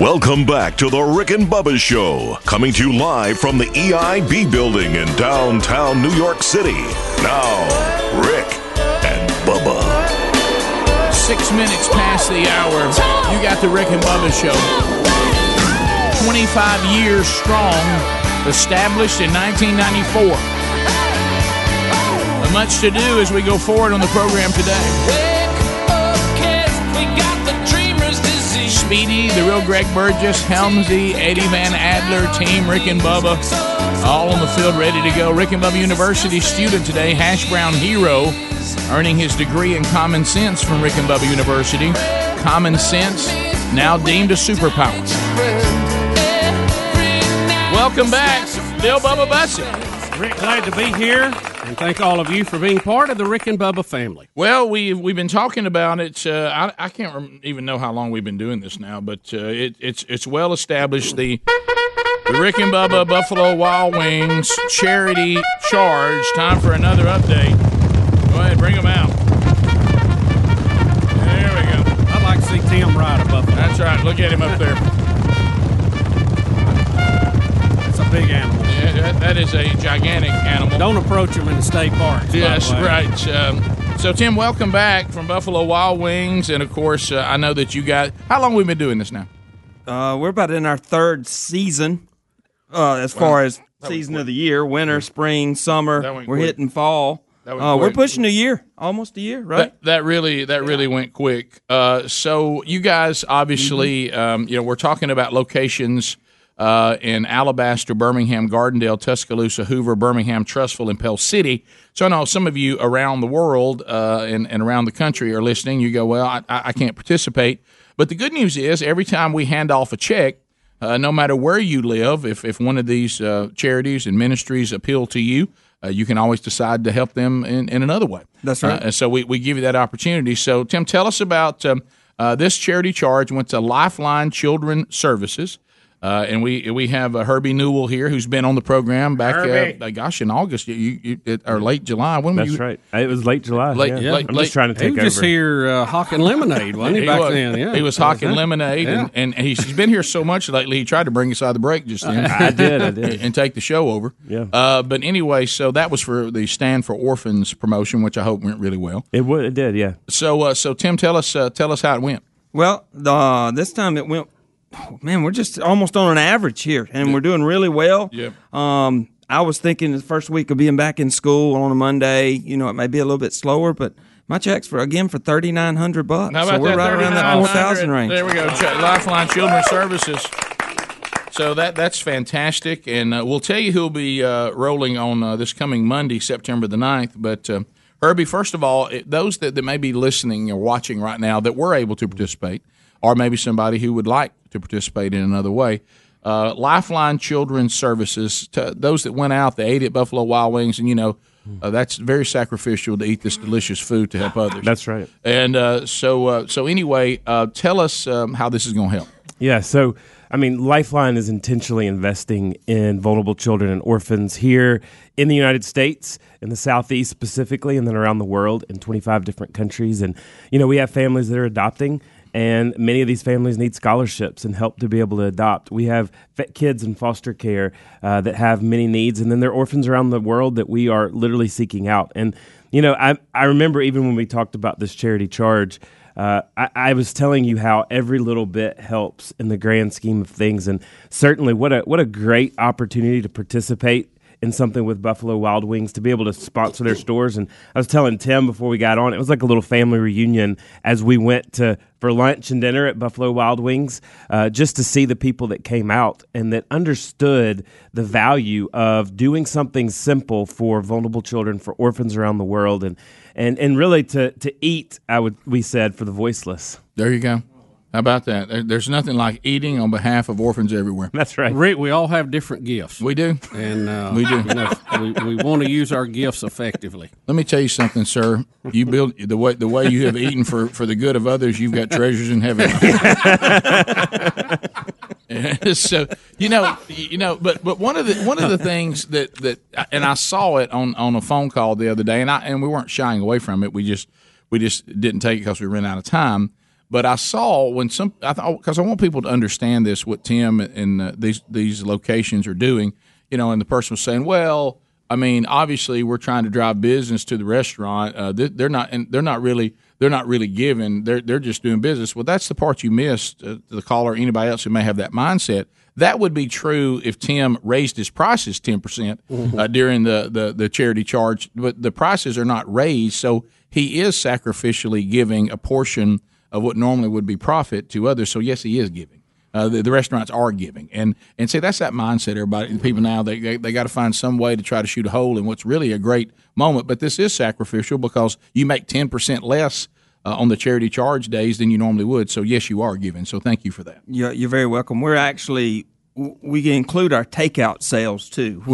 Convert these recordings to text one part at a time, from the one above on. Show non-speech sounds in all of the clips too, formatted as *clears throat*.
Welcome back to the Rick and Bubba Show, coming to you live from the EIB building in downtown New York City. Now, Rick and Bubba. Six minutes past the hour. You got the Rick and Bubba Show. 25 years strong, established in 1994. But much to do as we go forward on the program today. Speedy, the real Greg Burgess, Helmsy, Eddie Van Adler, Team Rick and Bubba, all on the field ready to go. Rick and Bubba University student today, Hash Brown Hero, earning his degree in common sense from Rick and Bubba University. Common sense, now deemed a superpower. Welcome back, Bill Bubba Bussey. Rick, glad to be here, and thank all of you for being part of the Rick and Bubba family. Well, we've we've been talking about it. Uh, I, I can't rem- even know how long we've been doing this now, but uh, it, it's it's well established. The the Rick and Bubba Buffalo Wild Wings charity charge. Time for another update. Go ahead, bring them out. There we go. I'd like to see Tim ride a Buffalo. That's right. Look at him up there. It's a big animal. Yeah, that, that is a gigantic animal. Don't approach them in the state parks. by Yes, right. Um, so, Tim, welcome back from Buffalo Wild Wings, and of course, uh, I know that you got. How long we been doing this now? Uh, we're about in our third season uh, as far as season of the year winter, spring, summer. We're quick. hitting fall. Uh, we're pushing a year, almost a year, right? That, that really that really went quick. Uh, so you guys obviously, Mm-hmm. um, you know, we're talking about locations uh, in Alabaster, Birmingham, Gardendale, Tuscaloosa, Hoover, Birmingham, Trussville, and Pell City. So I know some of you around the world uh, and, and around the country are listening. You go, well, I, I can't participate. But the good news is, every time we hand off a check, uh, no matter where you live, if, if one of these uh, charities and ministries appeal to you, uh, you can always decide to help them in, in another way. That's right. Uh, so we, we give you that opportunity. So, Tim, tell us about um, uh, this charity charge went to Lifeline Children Services. Uh, and we we have uh, Herbie Newell here, who's been on the program back, Herbie. uh, uh, gosh, in August, you, you, it, or late July. When were That's you? right. It was late July. Late- yeah. late- I'm late- just trying to take over. He take was just over. here uh, hawking lemonade, wasn't he, back was, then? Yeah, he was hawking lemonade, Yeah. and, and he's, he's been here so much lately. He tried to bring us out of the break just then. *laughs* I did. I did. and take the show over. Yeah. Uh, but anyway, so that was for the Stand for Orphans promotion, which I hope went really well. It would. It did. Yeah. So, uh, so Tim, tell us, uh, tell us how it went. Well, uh, this time it went. Oh, man, we're just almost on an average here, and we're doing really well. Yep. Um, I was thinking the first week of being back in school on a Monday, you know, it may be a little bit slower, but my checks for again for thirty nine hundred bucks. How so we're that? right around that four thousand range. There we go. Lifeline Children's Services. So that that's fantastic, and uh, we'll tell you who'll be uh, rolling on uh, this coming Monday, September the 9th. But uh, Herbie, first of all, those that, that may be listening or watching right now that were able to participate, or maybe somebody who would like to participate in another way. Uh, Lifeline Children's Services, to those that went out, they ate at Buffalo Wild Wings, and you know uh, that's very sacrificial to eat this delicious food to help others. That's right. And uh, so, uh, so anyway, uh, tell us um, how this is going to help. Yeah. So, I mean, Lifeline is intentionally investing in vulnerable children and orphans here in the United States, in the Southeast specifically, and then around the world in 25 different countries. And, you know, we have families that are adopting. And many of these families need scholarships and help to be able to adopt. We have kids in foster care uh, that have many needs, and then there are orphans around the world that we are literally seeking out. And you know, I I remember even when we talked about this charity charge, uh, I, I was telling you how every little bit helps in the grand scheme of things, and certainly what a what a great opportunity to participate in something with Buffalo Wild Wings to be able to sponsor their stores. And I was telling Tim before we got on, it was like a little family reunion as we went to for lunch and dinner at Buffalo Wild Wings, uh, just to see the people that came out and that understood the value of doing something simple for vulnerable children, for orphans around the world, and and and really to to eat. I would we said for the voiceless. There you go. How about that? There's nothing like eating on behalf of orphans everywhere. That's right. Rick, we all have different gifts, We do. and uh, We do. You know, we, we want to use our gifts effectively. Let me tell you something, sir. You build the way the way you have eaten for, for the good of others. You've got treasures in heaven. *laughs* so you know, you know, but but one of the one of the things that that and I saw it on on a phone call the other day, and I and we weren't shying away from it. We just we just didn't take it because we ran out of time. But I saw when some I thought because I want people to understand this what Tim and uh, these these locations are doing. You know, and the person was saying, well. I mean, obviously, we're trying to drive business to the restaurant. Uh, they, they're not, and they're not really, they're not really giving. They're they're just doing business. Well, that's the part you missed. Uh, the caller, anybody else who may have that mindset. That would be true if Tim raised his prices ten percent uh, during the, the the charity charge, but the prices are not raised, so he is sacrificially giving a portion of what normally would be profit to others. So yes, he is giving. Uh, the, the restaurants are giving, and and see that's that mindset. Everybody, people now they they, they got to find some way to try to shoot a hole in what's really a great moment. But this is sacrificial because you make ten percent less uh, on the charity charge days than you normally would. So yes, you are giving. So thank you for that. You're, you're very welcome. We're actually we include our takeout sales too, Mm-hmm.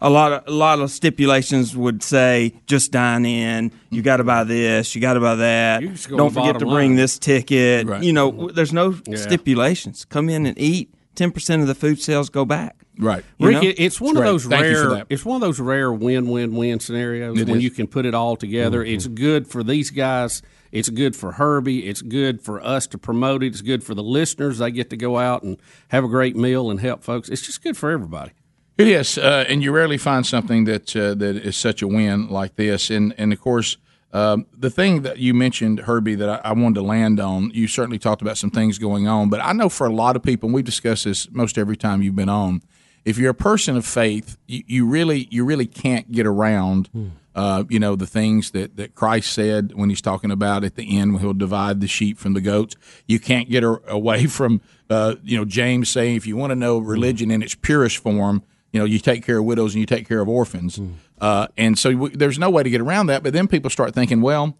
Which a lot of a lot of stipulations would say just dine in. You got to buy this. You got to buy that. Go Don't forget to bring line. this ticket. Right. You know, there's no stipulations. Come in and eat. Ten percent of the food sales go back. Right. You Rick, know? it- it's one That's of great. those Thank you for rare. that. It's one of those rare win-win-win scenarios It when is. you can put it all together. Mm-hmm. It's good for these guys. It's good for Herbie. It's good for us to promote it. It's good for the listeners. They get to go out and have a great meal and help folks. It's just good for everybody. It is, uh, and you rarely find something that uh, that is such a win like this. And and of course, um, the thing that you mentioned, Herbie, that I, I wanted to land on. You certainly talked about some things going on, but I know for a lot of people, and we discuss this most every time you've been on. If you're a person of faith, you, you really you really can't get around. Uh, you know the things that, that Christ said when he's talking about at the end when he'll divide the sheep from the goats. You can't get a, away from uh, you know James saying if you want to know religion in its purest form, you know you take care of widows and you take care of orphans. Uh, and so w- there's no way to get around that. But then people start thinking, well,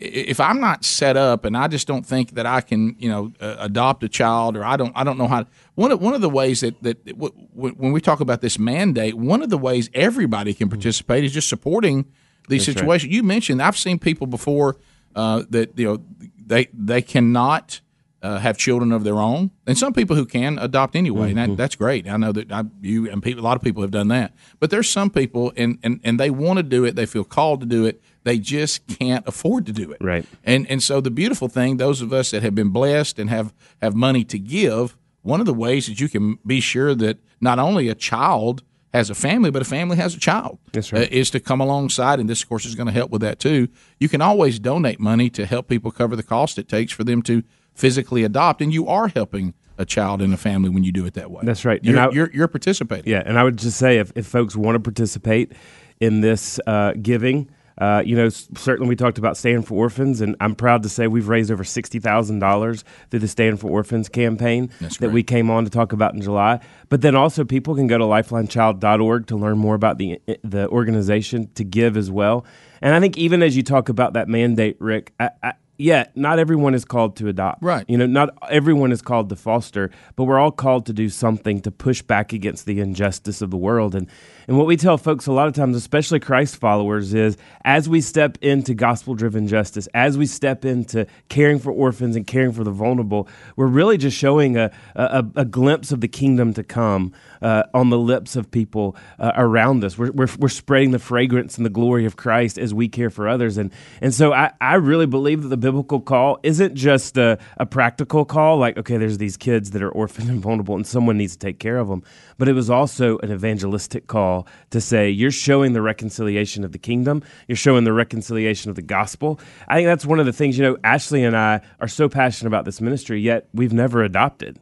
if I'm not set up and I just don't think that I can, you know, uh, adopt a child or I don't, I don't know how. One of one of the ways that that w- w- when we talk about this mandate, one of the ways everybody can participate is just supporting these situations. You mentioned I've seen people before uh, that you know they they cannot. Uh, have children of their own, and some people who can adopt anyway, and that, that's great. I know that I, you and people, a lot of people have done that. But there's some people, and, and, and they want to do it, they feel called to do it, they just can't afford to do it. Right. And and so the beautiful thing, those of us that have been blessed and have have money to give, one of the ways that you can be sure that not only a child has a family, but a family has a child. That's right. uh, is to come alongside, and this of course is going to help with that too. You can always donate money to help people cover the cost it takes for them to physically adopt, and you are helping a child and a family when you do it that way. That's right. You're I- you're, you're participating. Yeah, and I would just say if, if folks want to participate in this uh, giving, uh, you know, certainly we talked about Stand for Orphans, and I'm proud to say we've raised over sixty thousand dollars through the Stand for Orphans campaign That's that great. we came on to talk about in July. But then also people can go to LifelineChild.org to learn more about the the organization to give as well. And I think even as you talk about that mandate, Rick, I, I, yeah, not everyone is called to adopt. Right. You know, not everyone is called to foster, but we're all called to do something to push back against the injustice of the world. And and what we tell folks a lot of times, especially Christ followers, is as we step into gospel driven justice, as we step into caring for orphans and caring for the vulnerable, we're really just showing a a, a glimpse of the kingdom to come uh, on the lips of people uh, around us. We're, we're we're spreading the fragrance and the glory of Christ as we care for others. And and so I, I really believe that the biblical call isn't just a, a practical call, like, okay, there's these kids that are orphaned and vulnerable and someone needs to take care of them. But it was also an evangelistic call to say, you're showing the reconciliation of the kingdom, you're showing the reconciliation of the gospel. I think that's one of the things, you know, Ashley and I are so passionate about this ministry, yet we've never adopted.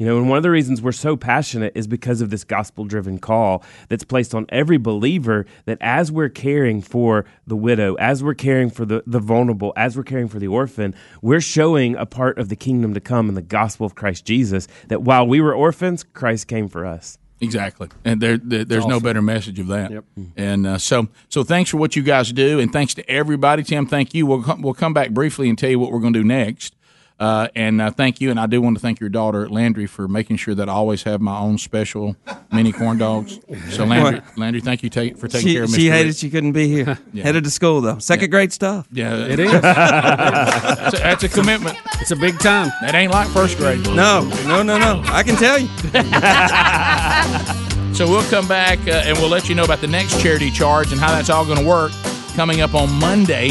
You know, and one of the reasons we're so passionate is because of this gospel driven call that's placed on every believer that as we're caring for the widow, as we're caring for the, the vulnerable, as we're caring for the orphan, we're showing a part of the kingdom to come in the gospel of Christ Jesus that while we were orphans, Christ came for us. Exactly, and there, there there's no better message of that. Yep. And uh, so, so thanks for what you guys do, and thanks to everybody. Tim, thank you. We'll come, we'll come back briefly and tell you what we're going to do next. Uh, and uh, thank you, and I do want to thank your daughter Landry for making sure that I always have my own special mini corn dogs. So Landry, Landry, thank you ta- for taking She, care of Mr. she hated Rick. she couldn't be here. Headed to school though. Second grade stuff. Yeah, It is. *laughs* That's a, that's a commitment. it's a big time. That ain't like first grade. No, no, no, no. I can tell you. *laughs* So we'll come back uh, and we'll let you know about the next charity charge and how that's all going to work coming up on Monday,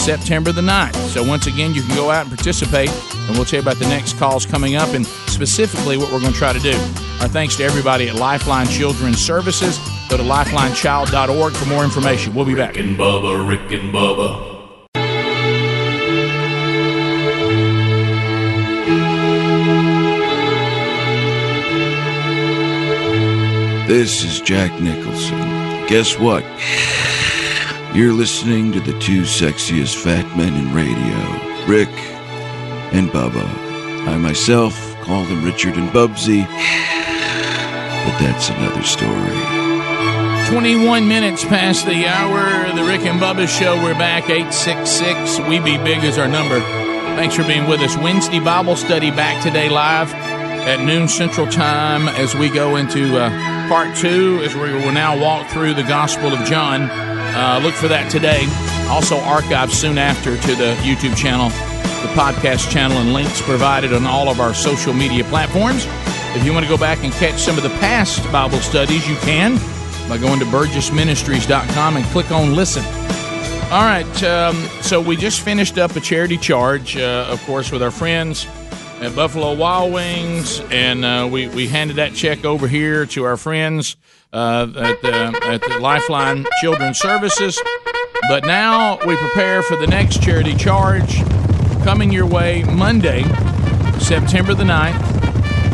September the 9th. So once again, you can go out and participate, and we'll tell you about the next calls coming up and specifically what we're going to try to do. Our thanks to everybody at Lifeline Children's Services. Go to lifelinechild.org for more information. We'll be back. Rick and Bubba, Rick and Bubba. This is Jack Nicholson. Guess what? You're listening to the two sexiest fat men in radio, Rick and Bubba. I myself call them Richard and Bubsy, but that's another story. 21 minutes past the hour. The Rick and Bubba Show. We're back. 866 We Be Big is our number. Thanks for being with us. Wednesday Bible study back today live at noon Central Time as we go into uh, part two, as we will now walk through the Gospel of John. Uh, look for that today. Also archived soon after to the YouTube channel, the podcast channel, and links provided on all of our social media platforms. If you want to go back and catch some of the past Bible studies, you can by going to burgessministries.com and click on listen. All right, um, so we just finished up a charity charge, uh, of course, with our friends at Buffalo Wild Wings, and uh, we, we handed that check over here to our friends uh, at, the, at the Lifeline Children's Services. But now we prepare for the next charity charge coming your way Monday, September the 9th,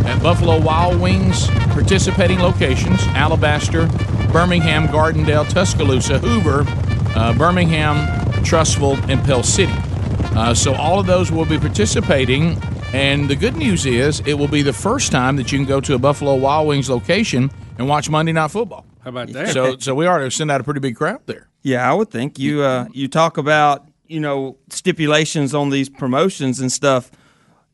at Buffalo Wild Wings participating locations Alabaster, Birmingham, Gardendale, Tuscaloosa, Hoover, uh, Birmingham, Trussville, and Pell City. Uh, so all of those will be participating. And the good news is it will be the first time that you can go to a Buffalo Wild Wings location and watch Monday Night Football. How about that? So, so we ought to send out a pretty big crowd there. Yeah, I would think you uh, you talk about you know stipulations on these promotions and stuff.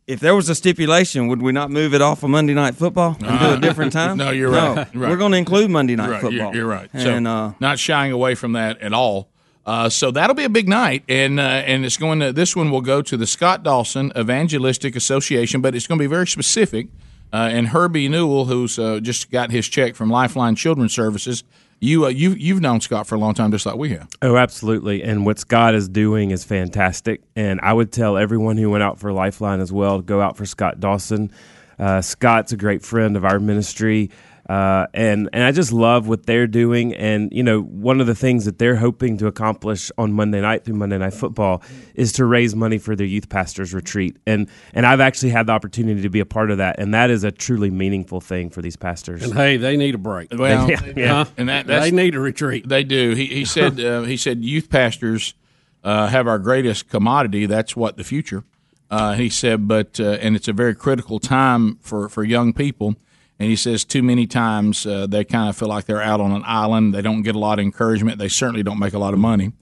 If there was a stipulation, would we not move it off of Monday Night Football and do a different time? *laughs* No, you're right. *laughs* Right. We're going to include Monday Night Right, Football. You're, you're right. And so uh, not shying away from that at all. Uh, so that'll be a big night, and uh, and it's going to this one will go to the Scott Dawson Evangelistic Association, but it's going to be very specific. Uh, and Herbie Newell, who's uh, just got his check from Lifeline Children's Services, you uh, you you've known Scott for a long time, just like we have. Oh, absolutely. And what Scott is doing is fantastic. And I would tell everyone who went out for Lifeline as well to go out for Scott Dawson. Uh, Scott's a great friend of our ministry. Uh, and and I just love what they're doing, and you know one of the things that they're hoping to accomplish on Monday night through Monday Night Football is to raise money for their youth pastors retreat, and and I've actually had the opportunity to be a part of that, and that is a truly meaningful thing for these pastors. And hey, they need a break. Well, Yeah, yeah. Huh? and that that's, they need a retreat. They do. He, he said. *laughs* Uh, he said youth pastors uh, have our greatest commodity. That's what the future. Uh, he said, but uh, and it's a very critical time for for young people. And he says too many times uh, they kind of feel like they're out on an island. They don't get a lot of encouragement. They certainly don't make a lot of money.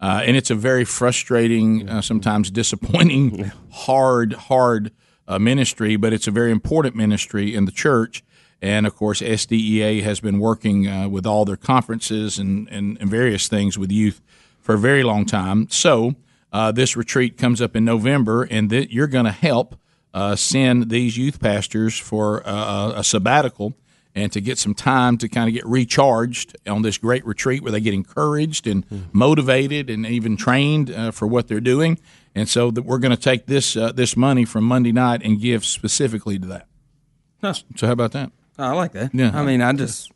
Uh, and it's a very frustrating, uh, sometimes disappointing, *laughs* hard, hard uh, ministry, but it's a very important ministry in the church. And of course, SDEA has been working uh, with all their conferences and, and, and various things with youth for a very long time. So uh, this retreat comes up in November, and th- you're going to help uh, send these youth pastors for uh, a sabbatical and to get some time to kind of get recharged on this great retreat where they get encouraged and motivated and even trained uh, for what they're doing. And so that we're going to take this uh, this money from Monday night and give specifically to that. Huh. So how about that? I like that. Yeah. I mean, I just,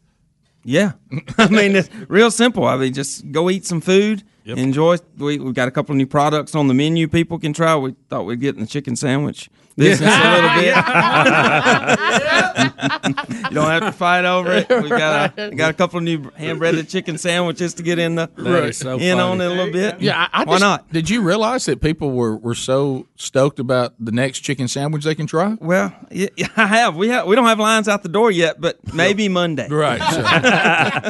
yeah. *laughs* I mean, it's real simple. I mean, just go eat some food, enjoy. We, we've got a couple of new products on the menu people can try. We thought we'd get in the chicken sandwich business a little bit. *laughs* you don't have to fight over it. We got a, got a couple of new hand breaded chicken sandwiches to get in the That is so in on it a little bit. Yeah, I, I why just- not? Did you realize that people were, were so stoked about the next chicken sandwich they can try? Well, yeah, yeah, *laughs* I have. We have. We don't have lines out the door yet, but maybe Monday. Right. So,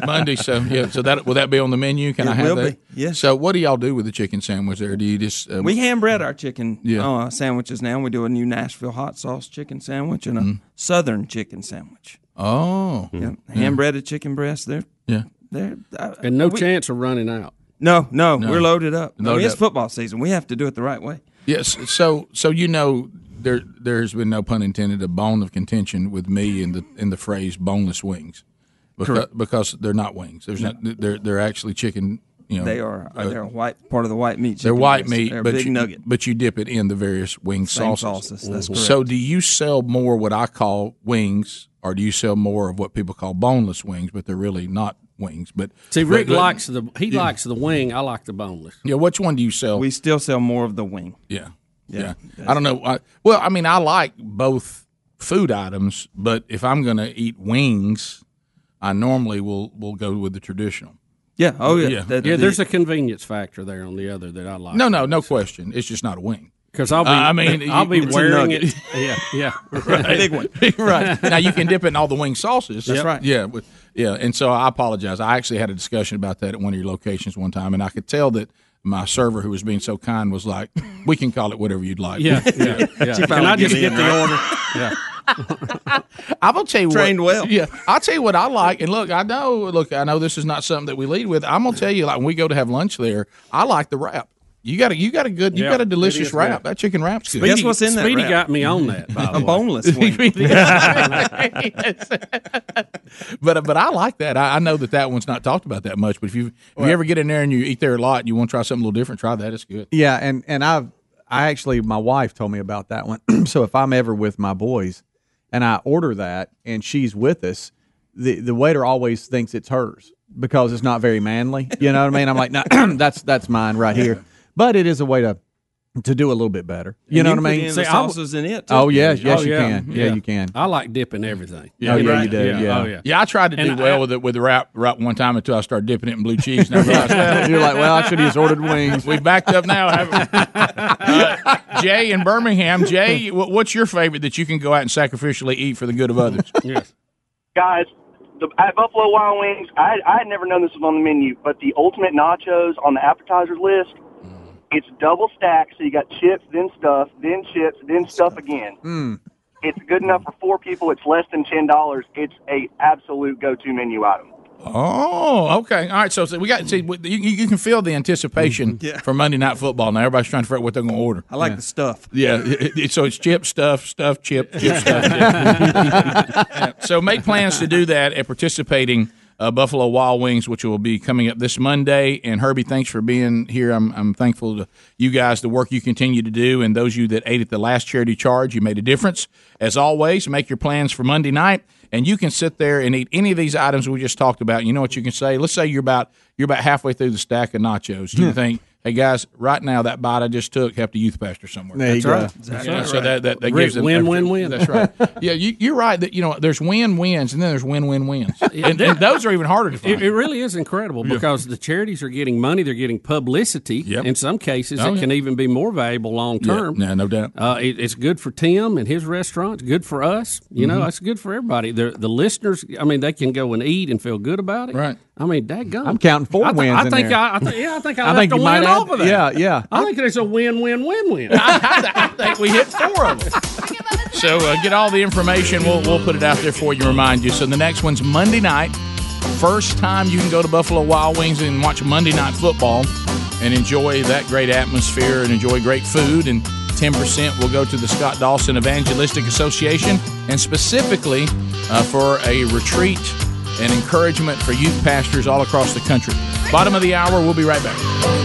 *laughs* Monday. So yeah. So that will that be on the menu? Can It I have will that? be, yes. So what do y'all do with the chicken sandwich there? Do you just uh, We hand bread our chicken Yeah. uh, sandwiches now. We do a new Nashville hot sauce chicken sandwich and a Mm-hmm. Southern chicken sandwich. oh Yep. Hand breaded chicken breast. They're yeah. they're uh, And no we- chance of running out. No, no, we're loaded up. I mean, it's up. football season. We have to do it the right way. Yes. So so you know there there's been no pun intended a bone of contention with me in the in the phrase boneless wings because, because they're not wings. There's not they're they're actually chicken You know, They are. uh, they're a white part of the white meat. they're white meat, They're but big you, nugget. but you dip it in the various wing Same sauces. sauces, that's So, do you sell more what I call wings, or do you sell more of what people call boneless wings, but they're really not wings? But See, Rick but- likes the he likes the wing. I like the boneless. Yeah, which one do you sell? We still sell more of the wing. Yeah. Yeah. Yeah. I don't know. I, well, I mean, I like both food items, but if I'm going to eat wings, I normally will will go with the traditional. Yeah. Oh yeah. Yeah. The- Yeah, the- there's a convenience factor there on the other that I like. No, no, no question. It's just not a wing. because I'll be. Uh, I mean, *laughs* I'll be it's wearing it. *laughs* Yeah, yeah. *laughs* big one. right. Now you can dip it in all the wing sauces. That's right. Yeah, but, yeah. And so I apologize. I actually had a discussion about that at one of your locations one time, and I could tell that my server, who was being so kind, was like, "We can call it whatever you'd like." Yeah, yeah, *laughs* yeah. Can finally I just get the right? order? *laughs* Yeah. I'm gonna tell you Trained what, well. Yeah, I'll tell you what I like. And look, I know. Look, I know this is not something that we lead with. I'm gonna tell you, like when we go to have lunch there, I like the wrap. You got a you got a good you Yeah, got a delicious wrap. good. That chicken wrap's good. Guess what's in that Speedy got me on that. By the A *laughs* way. boneless *laughs* wing. *laughs* but but I like that. I, I know that that one's not talked about that much. But if you if you ever get in there and you eat there a lot, and you want to try something a little different. Try that. It's good. Yeah, and and I've I actually my wife told me about that one. *clears throat* so if I'm ever with my boys and I order that and she's with us, the the waiter always thinks it's hers because it's not very manly. You know what I mean? I'm like, no, *clears throat* that's that's mine right here. But it is a way to to do a little bit better. You know can what I mean? in See, the I w- sauces in it. Too. Oh yes, yes Oh, you yeah. can. Yeah, you can. I like dipping everything. oh yeah, Right. you do. Yeah. Oh yeah. Yeah, I tried to do And well with it with the wrap wrap one time until I started dipping it in blue cheese. And I realized, *laughs* You're like, well, I should have just ordered wings. we backed up now. haven't we? *laughs* Uh, Jay in Birmingham. Jay, what's your favorite that you can go out and sacrificially eat for the good of others? *laughs* Yes. guys, the, at Buffalo Wild Wings, I, I had never known this was on the menu, but the ultimate nachos on the appetizers list, it's double stacked, so you got chips, then stuff, then chips, then stuff again. Hmm. It's good enough for four people. It's less than ten dollars. It's a absolute go-to menu item. Oh, okay. All right. So, so we got see you, you can feel the anticipation mm-hmm. Yeah. for Monday Night Football. Now everybody's trying to figure out what they're going to order. I like the stuff. Yeah, it- it- so it's chip stuff, stuff, chip, chip *laughs* stuff. *laughs* Yeah. So make plans to do that at participating uh, Buffalo Wild Wings, which will be coming up this Monday. And Herbie, thanks for being here. I'm, I'm thankful to you guys, the work you continue to do, and those of you that ate at the last charity charge. You made a difference. As always, make your plans for Monday night, and you can sit there and eat any of these items we just talked about. You know what you can say? Let's say you're about you're about halfway through the stack of nachos. Do you can think. Hey guys, right now that bite I just took helped a youth pastor somewhere. There you That's go. right. Yeah, so that that, that Rick, gives them win, win, win. That's right. *laughs* Yeah, you, you're right that you know there's win wins and then there's win win wins, *laughs* and, and those are even harder to find. It, it really is incredible because the charities are getting money, they're getting publicity. Yep. In some cases, Oh, it yeah. can even be more valuable long term. yeah, no doubt. Uh, it, it's good for Tim and his restaurant. It's good for us. You Mm-hmm. know, it's good for everybody. The the listeners, I mean, they can go and eat and feel good about it. Right. I mean, that daggone. I'm counting four I, th- wins I in think there. I, I think yeah, I think *laughs* I, I left think a you win might off add- of that. yeah, yeah. I think there's a win, win, win, win. I think we hit four of them. So uh, get all the information. We'll we'll put it out there for you. Remind you. So the next one's Monday night. First time you can go to Buffalo Wild Wings and watch Monday Night Football and enjoy that great atmosphere and enjoy great food. And 10% will go to the Scott Dawson Evangelistic Association and specifically uh, for a retreat and encouragement for youth pastors all across the country. Bottom of the hour. We'll be right back.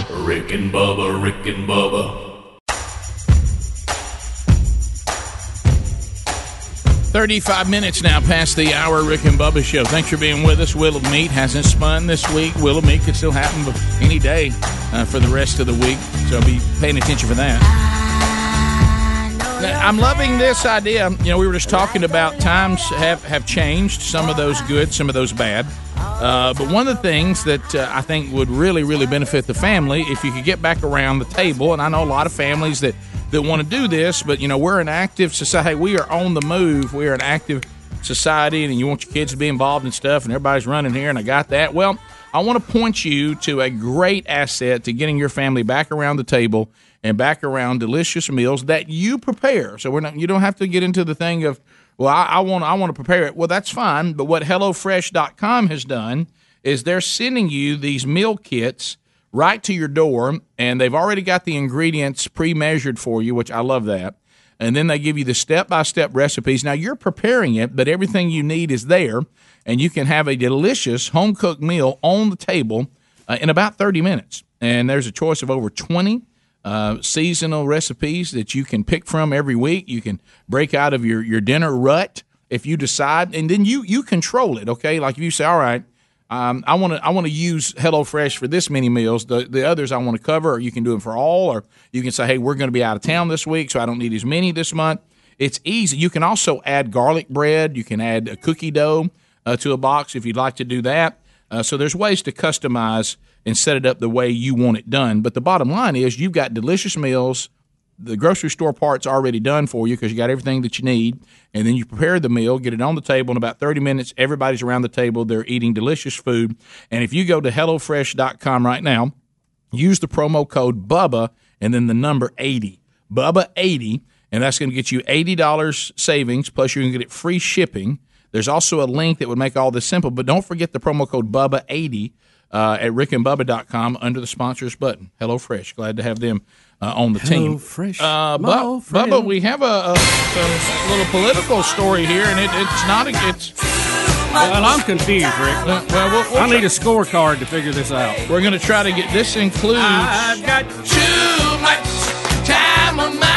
Rick and Bubba, Rick and Bubba. 35 minutes now past the hour, Rick and Bubba show. Thanks for being with us. Will of Meat hasn't spun this week. Will of Meat could still happen any day uh, for the rest of the week, so be paying attention for that. Now, I'm loving this idea. You know, we were just talking about times have, have changed, some of those good, some of those bad. Uh, but one of the things that uh, I think would really, really benefit the family if you could get back around the table, and I know a lot of families that, that want to do this, but you know, we're an active society. We are on the move. We are an active society, and you want your kids to be involved in stuff, and everybody's running here, and I got that. Well, I want to point you to a great asset to getting your family back around the table and back around delicious meals that you prepare. So we're not you don't have to get into the thing of well, I, I want I want to prepare it. Well, that's fine. But what HelloFresh.com has done is they're sending you these meal kits right to your door, and they've already got the ingredients pre-measured for you, which I love that. And then they give you the step-by-step recipes. Now you're preparing it, but everything you need is there, and you can have a delicious home-cooked meal on the table uh, in about 30 minutes. And there's a choice of over 20 uh, seasonal recipes that you can pick from every week. You can break out of your, your dinner rut if you decide, and then you you control it. Okay, like if you say, all right. Um, I want to I want to use HelloFresh for this many meals. The the others I want to cover, or you can do them for all, or you can say, hey, we're going to be out of town this week, so I don't need as many this month. It's easy. You can also add garlic bread. You can add a cookie dough uh, to a box if you'd like to do that. Uh, so there's ways to customize and set it up the way you want it done. But the bottom line is you've got delicious meals. The grocery store part's already done for you because you got everything that you need. And then you prepare the meal, get it on the table in about 30 minutes. Everybody's around the table. They're eating delicious food. And if you go to HelloFresh.com right now, use the promo code BUBBA and then the number 80. BUBBA 80. And that's going to get you $80 savings, plus you can get it free shipping. There's also a link that would make all this simple, but don't forget the promo code BUBBA80 uh, at rickandbubba.com under the sponsors button. HelloFresh. Glad to have them uh, on the team. HelloFresh, Uh, Bu- Bubba, we have a, a some little political story here, and it, it's not a, it's. Well, I'm confused, Rick. Well, we'll, we'll I need a scorecard to figure this out. We're going to try to get this includes. I've got too much time on my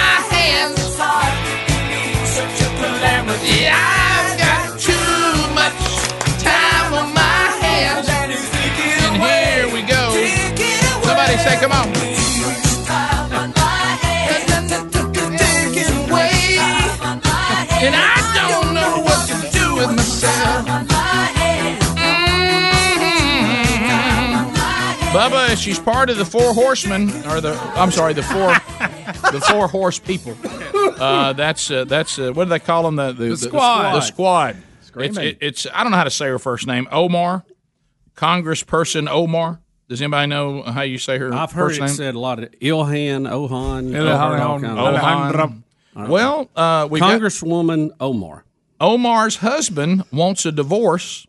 Bubba, she's part of the four horsemen, or the I'm sorry, the four, the four horse people. Uh, that's uh, that's uh, what do they call them? The the, squad. The, squad. It's, it, it's I don't know how to say her first name. Omar, Congressperson Omar. Does anybody know how you say her? I've heard first it name? said a lot of Ilhan, Ohan, Ilhan, I've heard all kinds of- Ohan. Well, uh, we got- Congresswoman Omar. Omar's husband wants a divorce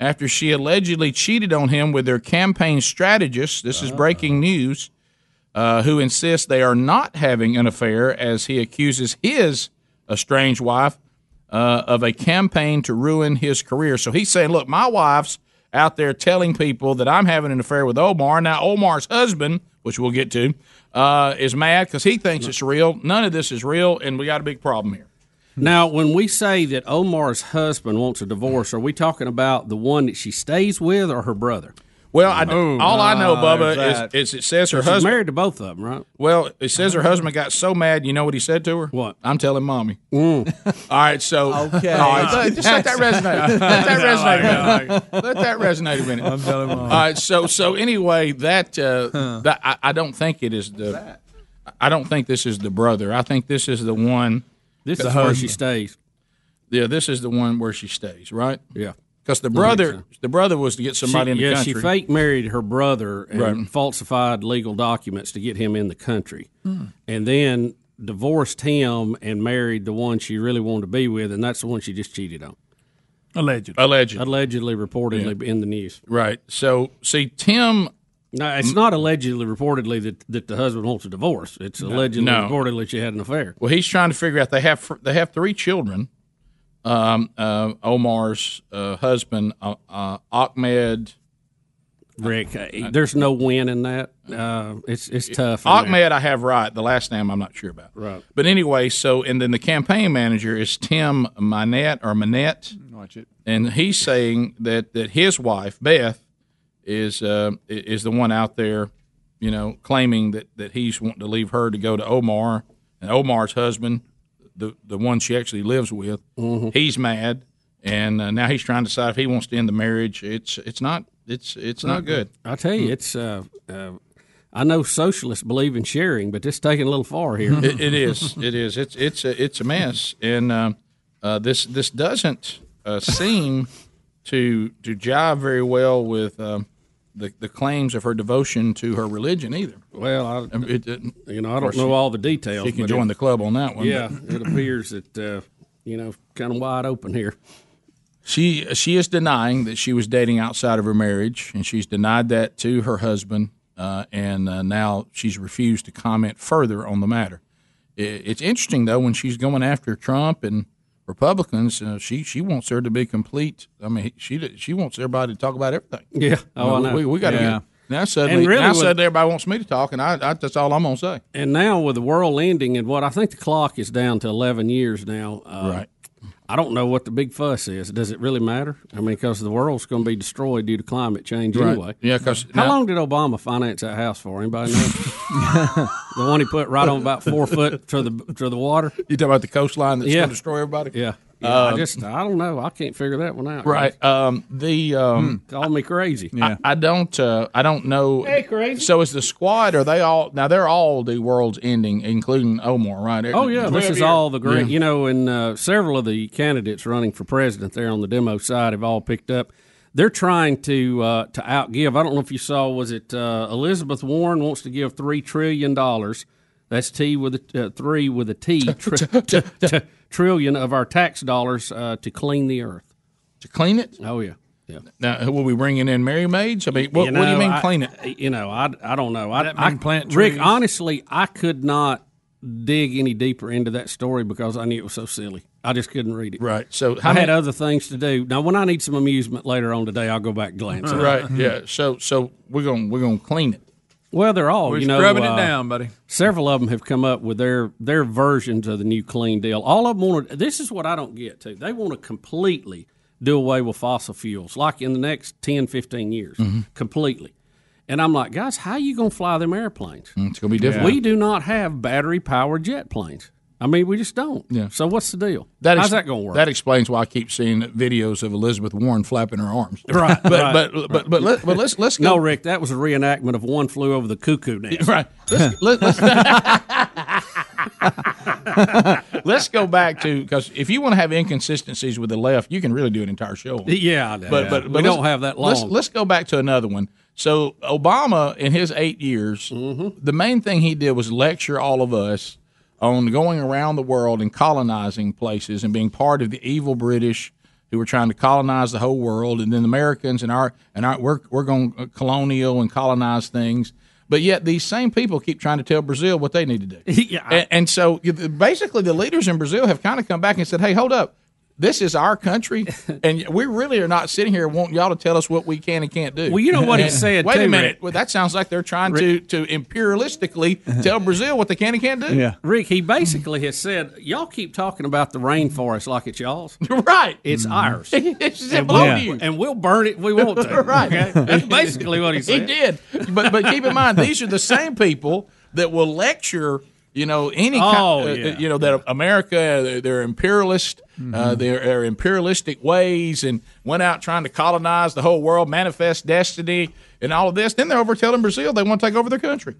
after she allegedly cheated on him with their campaign strategist. This is breaking news. Uh, who insists they are not having an affair as he accuses his estranged wife uh, of a campaign to ruin his career. So he's saying, look, my wife's out there telling people that I'm having an affair with Omar. Now, Omar's husband, which we'll get to, uh, is mad because he thinks it's real. None of this is real, and we got a big problem here. Now, when we say that Omar's husband wants a divorce, are we talking about the one that she stays with or her brother? Well, I, all I know, Ah, Bubba, there's that. is, is it says her husband. married to both of them, right? Well, it says her husband got so mad. You know what he said to her? What? I'm telling mommy. *laughs* All right, so Okay. All right, let- just let that *laughs* resonate. Let that resonate. a minute. *laughs* Let that resonate a minute. I'm telling mommy. All right, so so anyway, that uh, that I, I don't think it is the. I don't think this is the brother. I think this is the one. This that's is where she stays. Yeah, this is the one where she stays. Right. Yeah. Because the brother, so. the brother was to get somebody she, in the yeah, country. she fake married her brother and Right. falsified legal documents to get him in the country, Hmm. and then divorced him and married the one she really wanted to be with, and that's the one she just cheated on. Allegedly. Allegedly. Allegedly, reportedly in the news. Right. So, see, Tim. No, it's not allegedly reportedly that, that the husband wants a divorce. It's allegedly No. reportedly she had an affair. Well, he's trying to figure out. They have they have three children. Um, uh, Omar's uh, husband, uh, uh, Ahmed. Rick, uh, there's no win in that. Uh, it's it's tough. in there. Ahmed, I have right. The last name I'm not sure about. Right. But anyway, so and then the campaign manager is Tim Manette or Manette, Watch it. and he's saying that that his wife Beth is uh, is the one out there, you know, claiming that that he's wanting to leave her to go to Omar, and Omar's husband, the the one she actually lives with, he's mad, and uh, now he's trying to decide if he wants to end the marriage. It's it's not it's it's not good. I tell you, it's. Uh, uh, I know socialists believe in sharing, but it's taking a little far here. it, it is. It is. It's it's a, it's a mess, and uh, uh, this this doesn't uh, seem to to jive very well with um, the the claims of her devotion to her religion either. Well, I, it, it, you know, I don't know all the details. She can but join it- the club on that one. Yeah, it appears that uh, you know, kind of wide open here. She she is denying that she was dating outside of her marriage, and she's denied that to her husband. Uh, and uh, now she's refused to comment further on the matter. It's interesting though when she's going after Trump and Republicans, uh, she she wants her to be complete. I mean, she she wants everybody to talk about everything. Yeah. Oh, I know. we, we got to Yeah. Now suddenly, And really now with- suddenly everybody wants me to talk, and I, I that's all I'm gonna say. And now with the world ending, and what I think the clock is down to eleven years now. Uh, Right. I don't know what the big fuss is. Does it really matter? I mean, because the world's going to be destroyed due to climate change anyway. Yeah, because How long did Obama finance that house for? Anybody know? *laughs* the one he put right on about four foot to the to the water. You talk about the coastline that's Yeah. going to destroy everybody. Yeah. Yeah, I Um, just I don't know. I can't figure that one out. Right. Um, the um, Call me crazy. I, I don't. Uh, I don't know. Hey, crazy. So is the squad? Are they all now? They're all the world's ending, including Omar, right? Oh yeah, this is all the great. Yeah. You know, and uh, several of the candidates running for president there on the demo side have all picked up. They're trying to uh, to outgive. I don't know if you saw. Was it uh, Elizabeth Warren wants to give three trillion dollars? That's T with a uh, three with a T. *laughs* Tri- t- t- trillion of our tax dollars uh, to clean the earth. To clean it? Oh yeah. Yeah. Now, who will we bringing in Merry Maids? I mean, what, what do you mean I- clean it? You know, I, I don't know. I, That I mean plant Rick, honestly, I could not dig any deeper into that story because I knew it was so silly. I just couldn't read it. Right. So I how had other things to do. Now, when I need some amusement later on today, I'll go back and glance. at it. Right. Yeah. So so we're gonna we're gonna clean it. Well, they're all We're you know scrubbing it uh, down, buddy. Several of them have come up with their their versions of the new clean deal. All of them want to. This is what I don't get to. They want to completely do away with fossil fuels, like in the next 10, 15 years, Mm-hmm. completely. And I'm like, guys, how are you going to fly them airplanes? Mm, It's gonna be difficult. We do not have battery powered jet planes. I mean, we just don't. Yeah. So what's the deal? That How's that going to work? That explains why I keep seeing videos of Elizabeth Warren flapping her arms. *laughs* Right, But right, but, but but but let, but let's let's go. no, Rick, that was a reenactment of One Flew Over the Cuckoo Nest. *laughs* Right. Let's, let, let's, *laughs* let's go back to because if you want to have inconsistencies with the left, you can really do an entire show. Yeah, I know. but but, We but don't let's- have that Let's, long. let's go back to another one. So Obama, in his eight years, Mm-hmm. the main thing he did was lecture all of us on going around the world and colonizing places and being part of the evil British who were trying to colonize the whole world, and then Americans and our and our we're we're going colonial and colonize things. But yet these same people keep trying to tell Brazil what they need to do. *laughs* Yeah. And, and so basically, the leaders in Brazil have kind of come back and said, "Hey, hold up." This is our country, *laughs* and we really are not sitting here wanting y'all to tell us what we can and can't do. Well, you know what he And- said, Wait a minute. Rick. Well, that sounds like they're trying to to imperialistically *laughs* tell Brazil what they can and can't do. Yeah, Rick, he basically has said, y'all keep talking about the rainforest like it's y'all's. *laughs* right. It's mm-hmm. ours. It's just and, we'll, to you. and we'll burn it if we want to. Right. Okay? That's basically what he said. He did, but but keep in mind these are the same people that will lecture. You know any Oh, kind, uh, you know that America they're, they're imperialist, uh, they're, they're imperialistic ways, and went out trying to colonize the whole world, manifest destiny, and all of this. Then they're over telling Brazil they want to take over their country.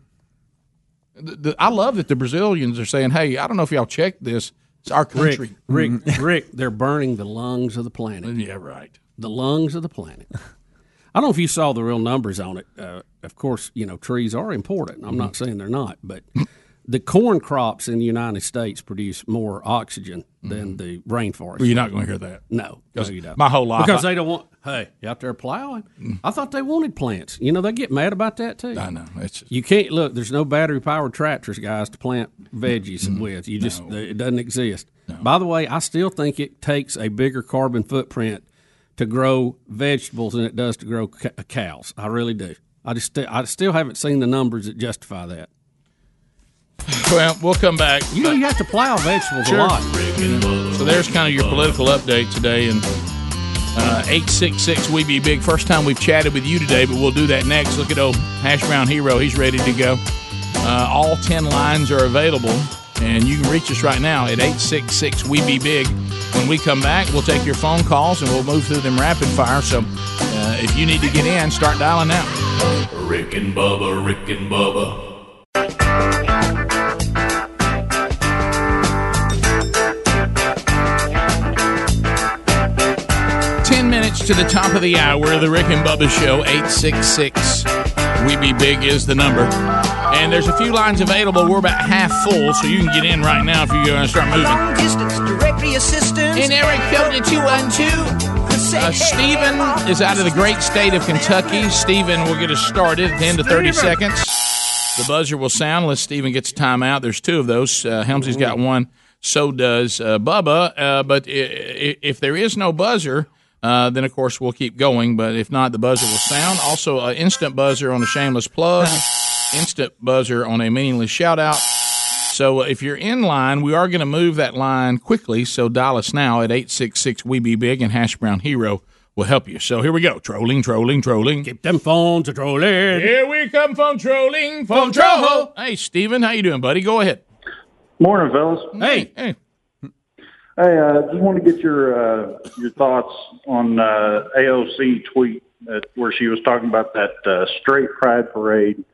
The, the, I love that the Brazilians are saying, "Hey, I don't know if y'all checked this. It's our Rick, country." Rick, *laughs* Rick, they're burning the lungs of the planet. Yeah, right. The lungs of the planet. I don't know if you saw the real numbers on it. Uh, of course, you know trees are important. I'm not saying they're not, but *laughs* the corn crops in the United States produce more oxygen than mm-hmm. the rainforest. Well, you're not going to hear that. No, no, you don't. my whole life, because I- they don't want. Hey, you out there plowing? Mm. I thought they wanted plants. You know, they get mad about that too. I know. It's You can't look. There's no battery powered tractors, guys, to plant veggies with. You just it doesn't exist. By the way, I still think it takes a bigger carbon footprint to grow vegetables than it does to grow cows. I really do. I just I still haven't seen the numbers that justify that. Well, we'll come back. You know, you have to plow vegetables Sure. a lot. So there's kind of your political update today, and uh, eight six six we be big. First time we've chatted with you today, but we'll do that next. Look at old Hash Brown Hero; he's ready to go. Uh, all ten lines are available, and you can reach us right now at eight six six we be big. When we come back, we'll take your phone calls and we'll move through them rapid fire. So uh, if you need to get in, start dialing now. Rick and Bubba, Rick and Bubba. Minutes to the top of the hour, the Rick and Bubba Show, 866 We Be Big is the number. And there's a few lines available. We're about half full, so you can get in right now if you're going to start moving. Long distance directory assistance. In Eric Code 212. Uh, Stephen is out of the great state of Kentucky. Stephen will get us started at the end of 30 seconds. The buzzer will sound unless Stephen gets a timeout. There's two of those. Uh, Helmsley's got one. So does uh, Bubba. Uh, but i- i- if there is no buzzer, uh, then of course we'll keep going. But if not, the buzzer will sound. Also, an instant buzzer on a shameless plug, instant buzzer on a meaningless shout out. So uh, if you're in line, we are going to move that line quickly. So dial us now at 866 We Be Big and Hash Brown Hero will help you. So here we go. Trolling, trolling, trolling. Keep them phones a trolling. Here we come phone trolling, phone troll. Hey, Steven, how you doing, buddy? Go ahead. Morning, fellas. Hey, hey. Hey, uh, just want to get your uh, your thoughts on uh, AOC tweet that, where she was talking about that uh, straight pride parade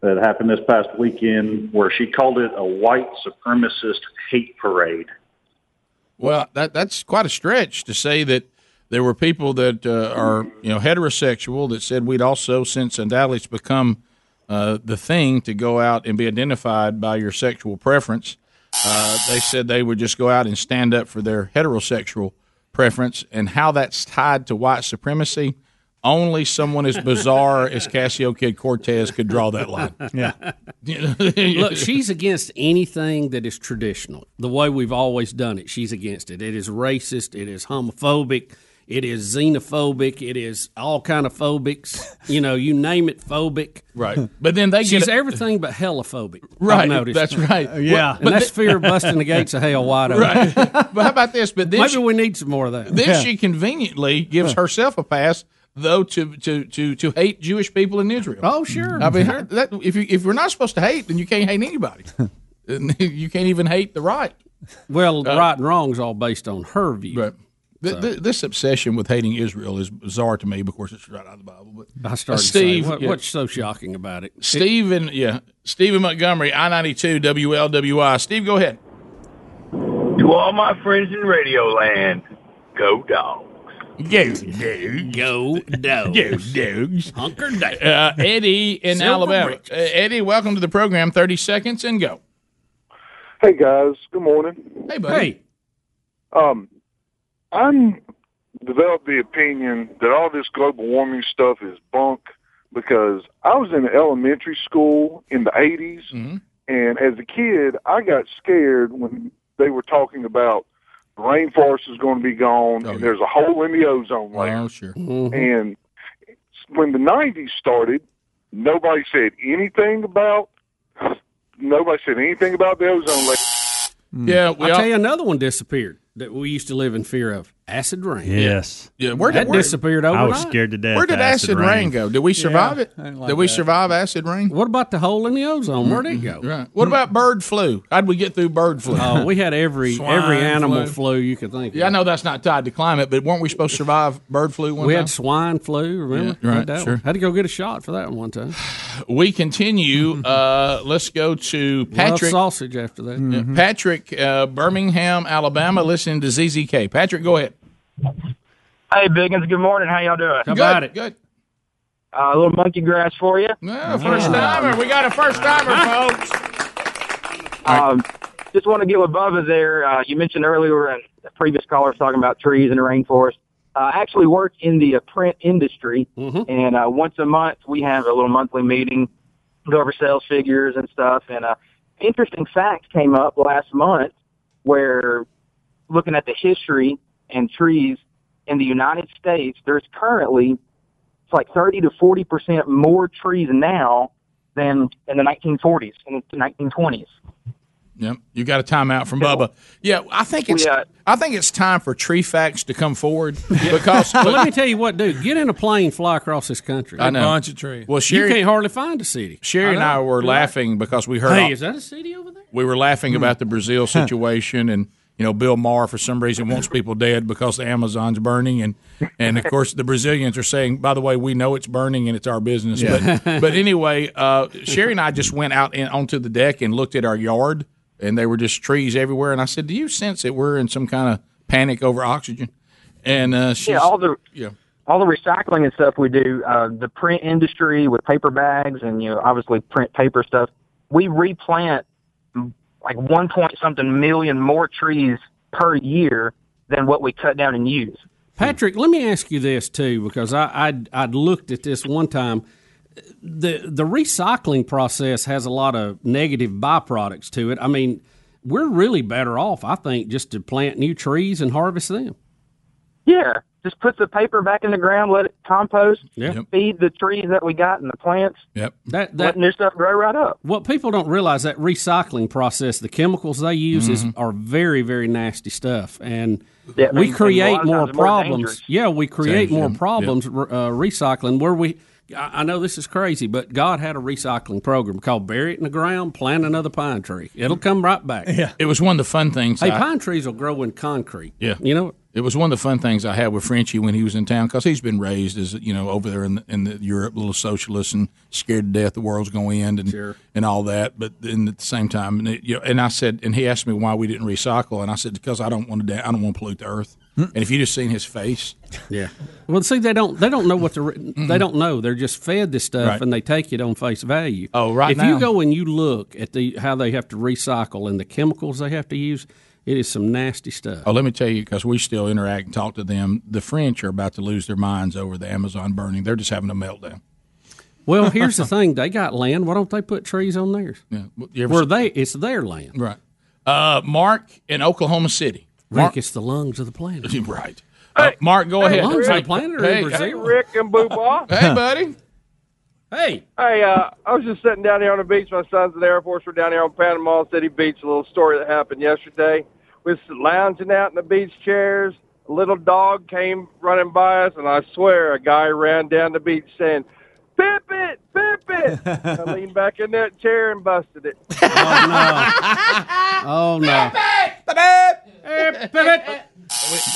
that happened this past weekend, where she called it a white supremacist hate parade. Well, that that's quite a stretch to say that there were people that uh, are you know heterosexual that said we'd also, since undoubtedly it's become uh, the thing to go out and be identified by your sexual preference, uh, they said they would just go out and stand up for their heterosexual preference, and how that's tied to white supremacy. Only someone as bizarre as Cassio Kid Cortez could draw that line. Yeah. *laughs* Look, she's against anything that is traditional, the way we've always done it. She's against it. It is racist. It is homophobic. It is xenophobic. It is all kind of phobics. You know, you name it, phobic. Right. But then they she's get everything but hellophobic. Right, I've noticed. that's right. Uh, yeah. and But that's the- fear of busting the gates of hell wide open. Right. but how about this? But then maybe she- we need some more of that. Then she conveniently gives herself a pass, though, to to to to hate Jewish people in Israel. Oh, sure. I mean, that, if you if we're not supposed to hate, then you can't hate anybody. *laughs* you can't even hate the right. Well, Uh, right and wrong is all based on her view. Right. Th- th- this obsession with hating Israel is bizarre to me. Of course, it's right out of the Bible. But I started Uh, Steve, saying, what, yeah. what's so shocking about it? Stephen, yeah, Stephen Montgomery, I ninety two WLWI. Steve, go ahead. To all my friends in Radio Land, go dogs. Go dogs. Go dogs. Go dogs. Hunker down. Uh, Eddie in Silver Alabama. britches. Uh, Eddie, welcome to the program. Thirty seconds and go. Hey guys, good morning. Hey, buddy. Um, I'm developed the opinion that all this global warming stuff is bunk because I was in elementary school in the 80s, Mm-hmm. and as a kid, I got scared when they were talking about the rainforest is going to be gone and there's a hole in the ozone layer. Oh, sure. And when the 90s started, nobody said anything about nobody said anything about the ozone layer. Yeah, I'll tell you another one disappeared that we used to live in fear of. Acid rain. Yes. Yeah, where that did where- disappeared I overnight. was scared to death. Where did to acid, rain. go? Did we survive Yeah, it? Didn't like did we that. survive acid rain? What about the hole in the ozone? Where'd it go? Right. What about bird flu? How'd we get through bird flu? Oh, we had every *laughs* Swine every animal flu. flu. you could think. Of. Yeah, I know that's not tied to climate, but weren't we supposed to survive bird flu one We time? had swine flu. Remember? Yeah, right, Had that sure. one. Had to go get a shot for that one one time. *sighs* we continue. *laughs* uh, let's go to Well, Patrick. sausage after that. Yeah, Patrick, uh, Birmingham, Alabama, listening to ZZK. Patrick, go ahead. Hey, Biggins. Good morning. How y'all doing? How about it? Good. Uh, a little monkey grass for you. Yeah, first timer. We got a first timer, *laughs* folks. Um, just want to get with Bubba there. Uh, you mentioned earlier, and the previous caller was talking about trees in the rainforest. Uh, I actually work in the uh, print industry, and uh, once a month we have a little monthly meeting, go over sales figures and stuff. And uh, interesting fact came up last month where looking at the history and trees in the United States, there's currently it's like 30 to 40 percent more trees now than in the 1940s and the 1920s. Yep, you got a timeout from Bubba. Yeah, I think it's I think it's time for tree facts to come forward *laughs* because well, let me tell you what, dude. Get in a plane, fly across this country. I know. Well, Well, Sherry, you can't hardly find a city. Sherry and I were You're laughing because we heard. Hey, all- is that a city over there? we were laughing hmm. about the Brazil situation and you know Bill Maher for some reason wants people dead because the Amazon's burning and and of course the Brazilians are saying by the way we know it's burning and it's our business Yeah. but but anyway uh, Sherry and I just went out and onto the deck and looked at our yard and there were just trees everywhere and I said do you sense that we're in some kind of panic over oxygen and uh, she's, yeah, all the yeah all the recycling and stuff we do, uh, the print industry with paper bags and you know obviously print paper stuff. We replant like one point something million more trees per year than what we cut down and use. Patrick, let me ask you this too, because I I'd, I'd looked at this one time. the The recycling process has a lot of negative byproducts to it. I mean, we're really better off, I think, just to plant new trees and harvest them. Yeah, just put the paper back in the ground, let it compost, Yeah. Yep. feed the trees that we got and the plants. Yep. That that letting this stuff grow right up. What people don't realize that recycling process, the chemicals they use is Mhm. are very very nasty stuff, and Yeah, we and create lot of more times more problems. yeah, we create Dangerous, more yeah. problems uh, recycling where we. I I know this is crazy, but God had a recycling program called "Bury It in the Ground, Plant Another Pine Tree." It'll come right back. Yeah, It was one of the fun things. Hey, I- pine trees will grow in concrete. Yeah, you know, it was one of the fun things I had with Frenchie when he was in town because he's been raised as you know over there in the, in the Europe, little socialist and scared to death the world's going to end and and all that. But then at the same time, and, it, you know, and I said, and he asked me why we didn't recycle, and I said because I don't want to, I don't want to pollute the earth. And if you just seen his face, Yeah. Well, see, they don't they don't know what the they don't know. They're just fed this stuff Right. and they take it on face value. Oh, right If now. you go and you look at the how they have to recycle and the chemicals they have to use, it is some nasty stuff. Oh, let me tell you, because we still interact and talk to them. The French are about to lose their minds over the Amazon burning. They're just having a meltdown. Well, here's the thing: they got land. Why don't they put trees on theirs? Yeah. You ever Where they it's their land. Right. Uh, Mark in Oklahoma City. Rick, it's the lungs of the planet. *laughs* right. Uh, Mark, go ahead. Lungs of the planet are in Hey, Brazil. hey, Rick and Bubba. *laughs* Hey, buddy. Hey. Hey, uh, I was just sitting down here on the beach. My son's in the Air Force. We're down here on Panama City Beach. A little story that happened yesterday. We was lounging out in the beach chairs. A little dog came running by us, and I swear a guy ran down the beach saying, Pip it, pip it. *laughs* I leaned back in that chair and busted it. *laughs* Oh no! Oh, no. Pip it!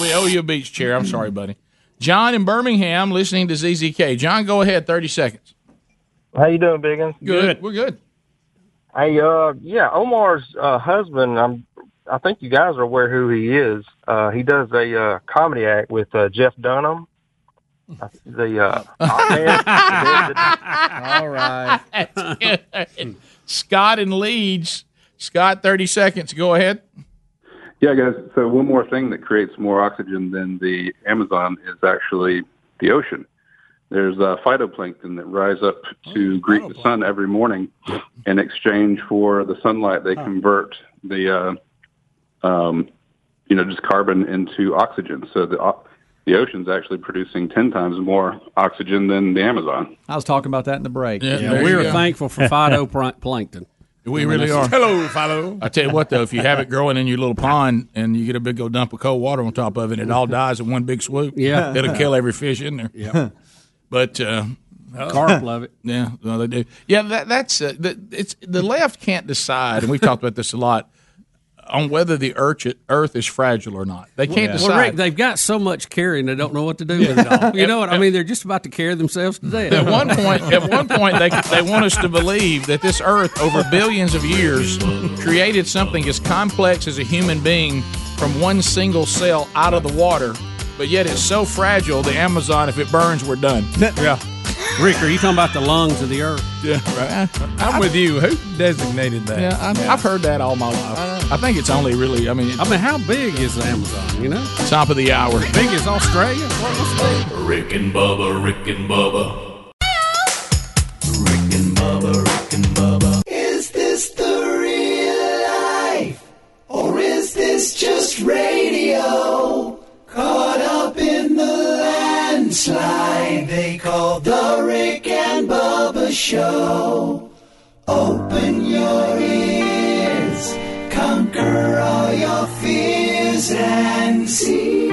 We, we owe you a beach chair. I'm sorry, buddy. John in Birmingham, listening to ZZK. John, go ahead. Thirty seconds. How you doing, Biggins? Good. We're good. Hey, uh, yeah, Omar's uh, husband. I'm. I think you guys are aware who he is. Uh, he does a uh, comedy act with uh, Jeff Dunham. The uh, All right. Scott in Leeds. Scott, thirty seconds. Go ahead. Yeah, guys. So one more thing that creates more oxygen than the Amazon is actually the ocean. There's uh, phytoplankton that rise up to greet the sun every morning. In exchange for the sunlight, they convert the, uh, um, you know, just carbon into oxygen. So the o- the ocean's actually producing ten times more oxygen than the Amazon. I was talking about that in the break. Yeah, we were thankful for *laughs* phytoplankton. We really are. Hello, fellow. I tell you what, though, if you have it growing in your little pond and you get a big old dump of cold water on top of it, it all dies in one big swoop. Yeah. *laughs* it'll kill every fish in there. Yeah. but uh, Carp love it. Yeah, well, they do. Yeah, that, that's uh, the, it's the left can't decide, and we've talked about this a lot on whether the earth Earth is fragile or not. They can't decide. Well, Rick, they've got so much carrying they don't know what to do with it all. You know what I mean? They're just about to carry themselves to death. At one point, at one point, they they want us to believe that this Earth, over billions of years, created something as complex as a human being from one single cell out of the water. But yet, it's so fragile. The Amazon, if it burns, we're done. Yeah. Rick, are you talking about the lungs of the earth? Yeah, right. I'm with you. Who designated that? Yeah, I, I've heard that all my life. I think it's only really. I mean, I mean, how big is the Amazon? You know, top of the hour. big as Australia. What, what's big? Rick and Bubba, Rick and Bubba. Rick and Bubba. Is this the real life? Or is this just radio? Caught up in the landslide they call the Rick and Bubba Show. Open your ears, conquer all your fears and see.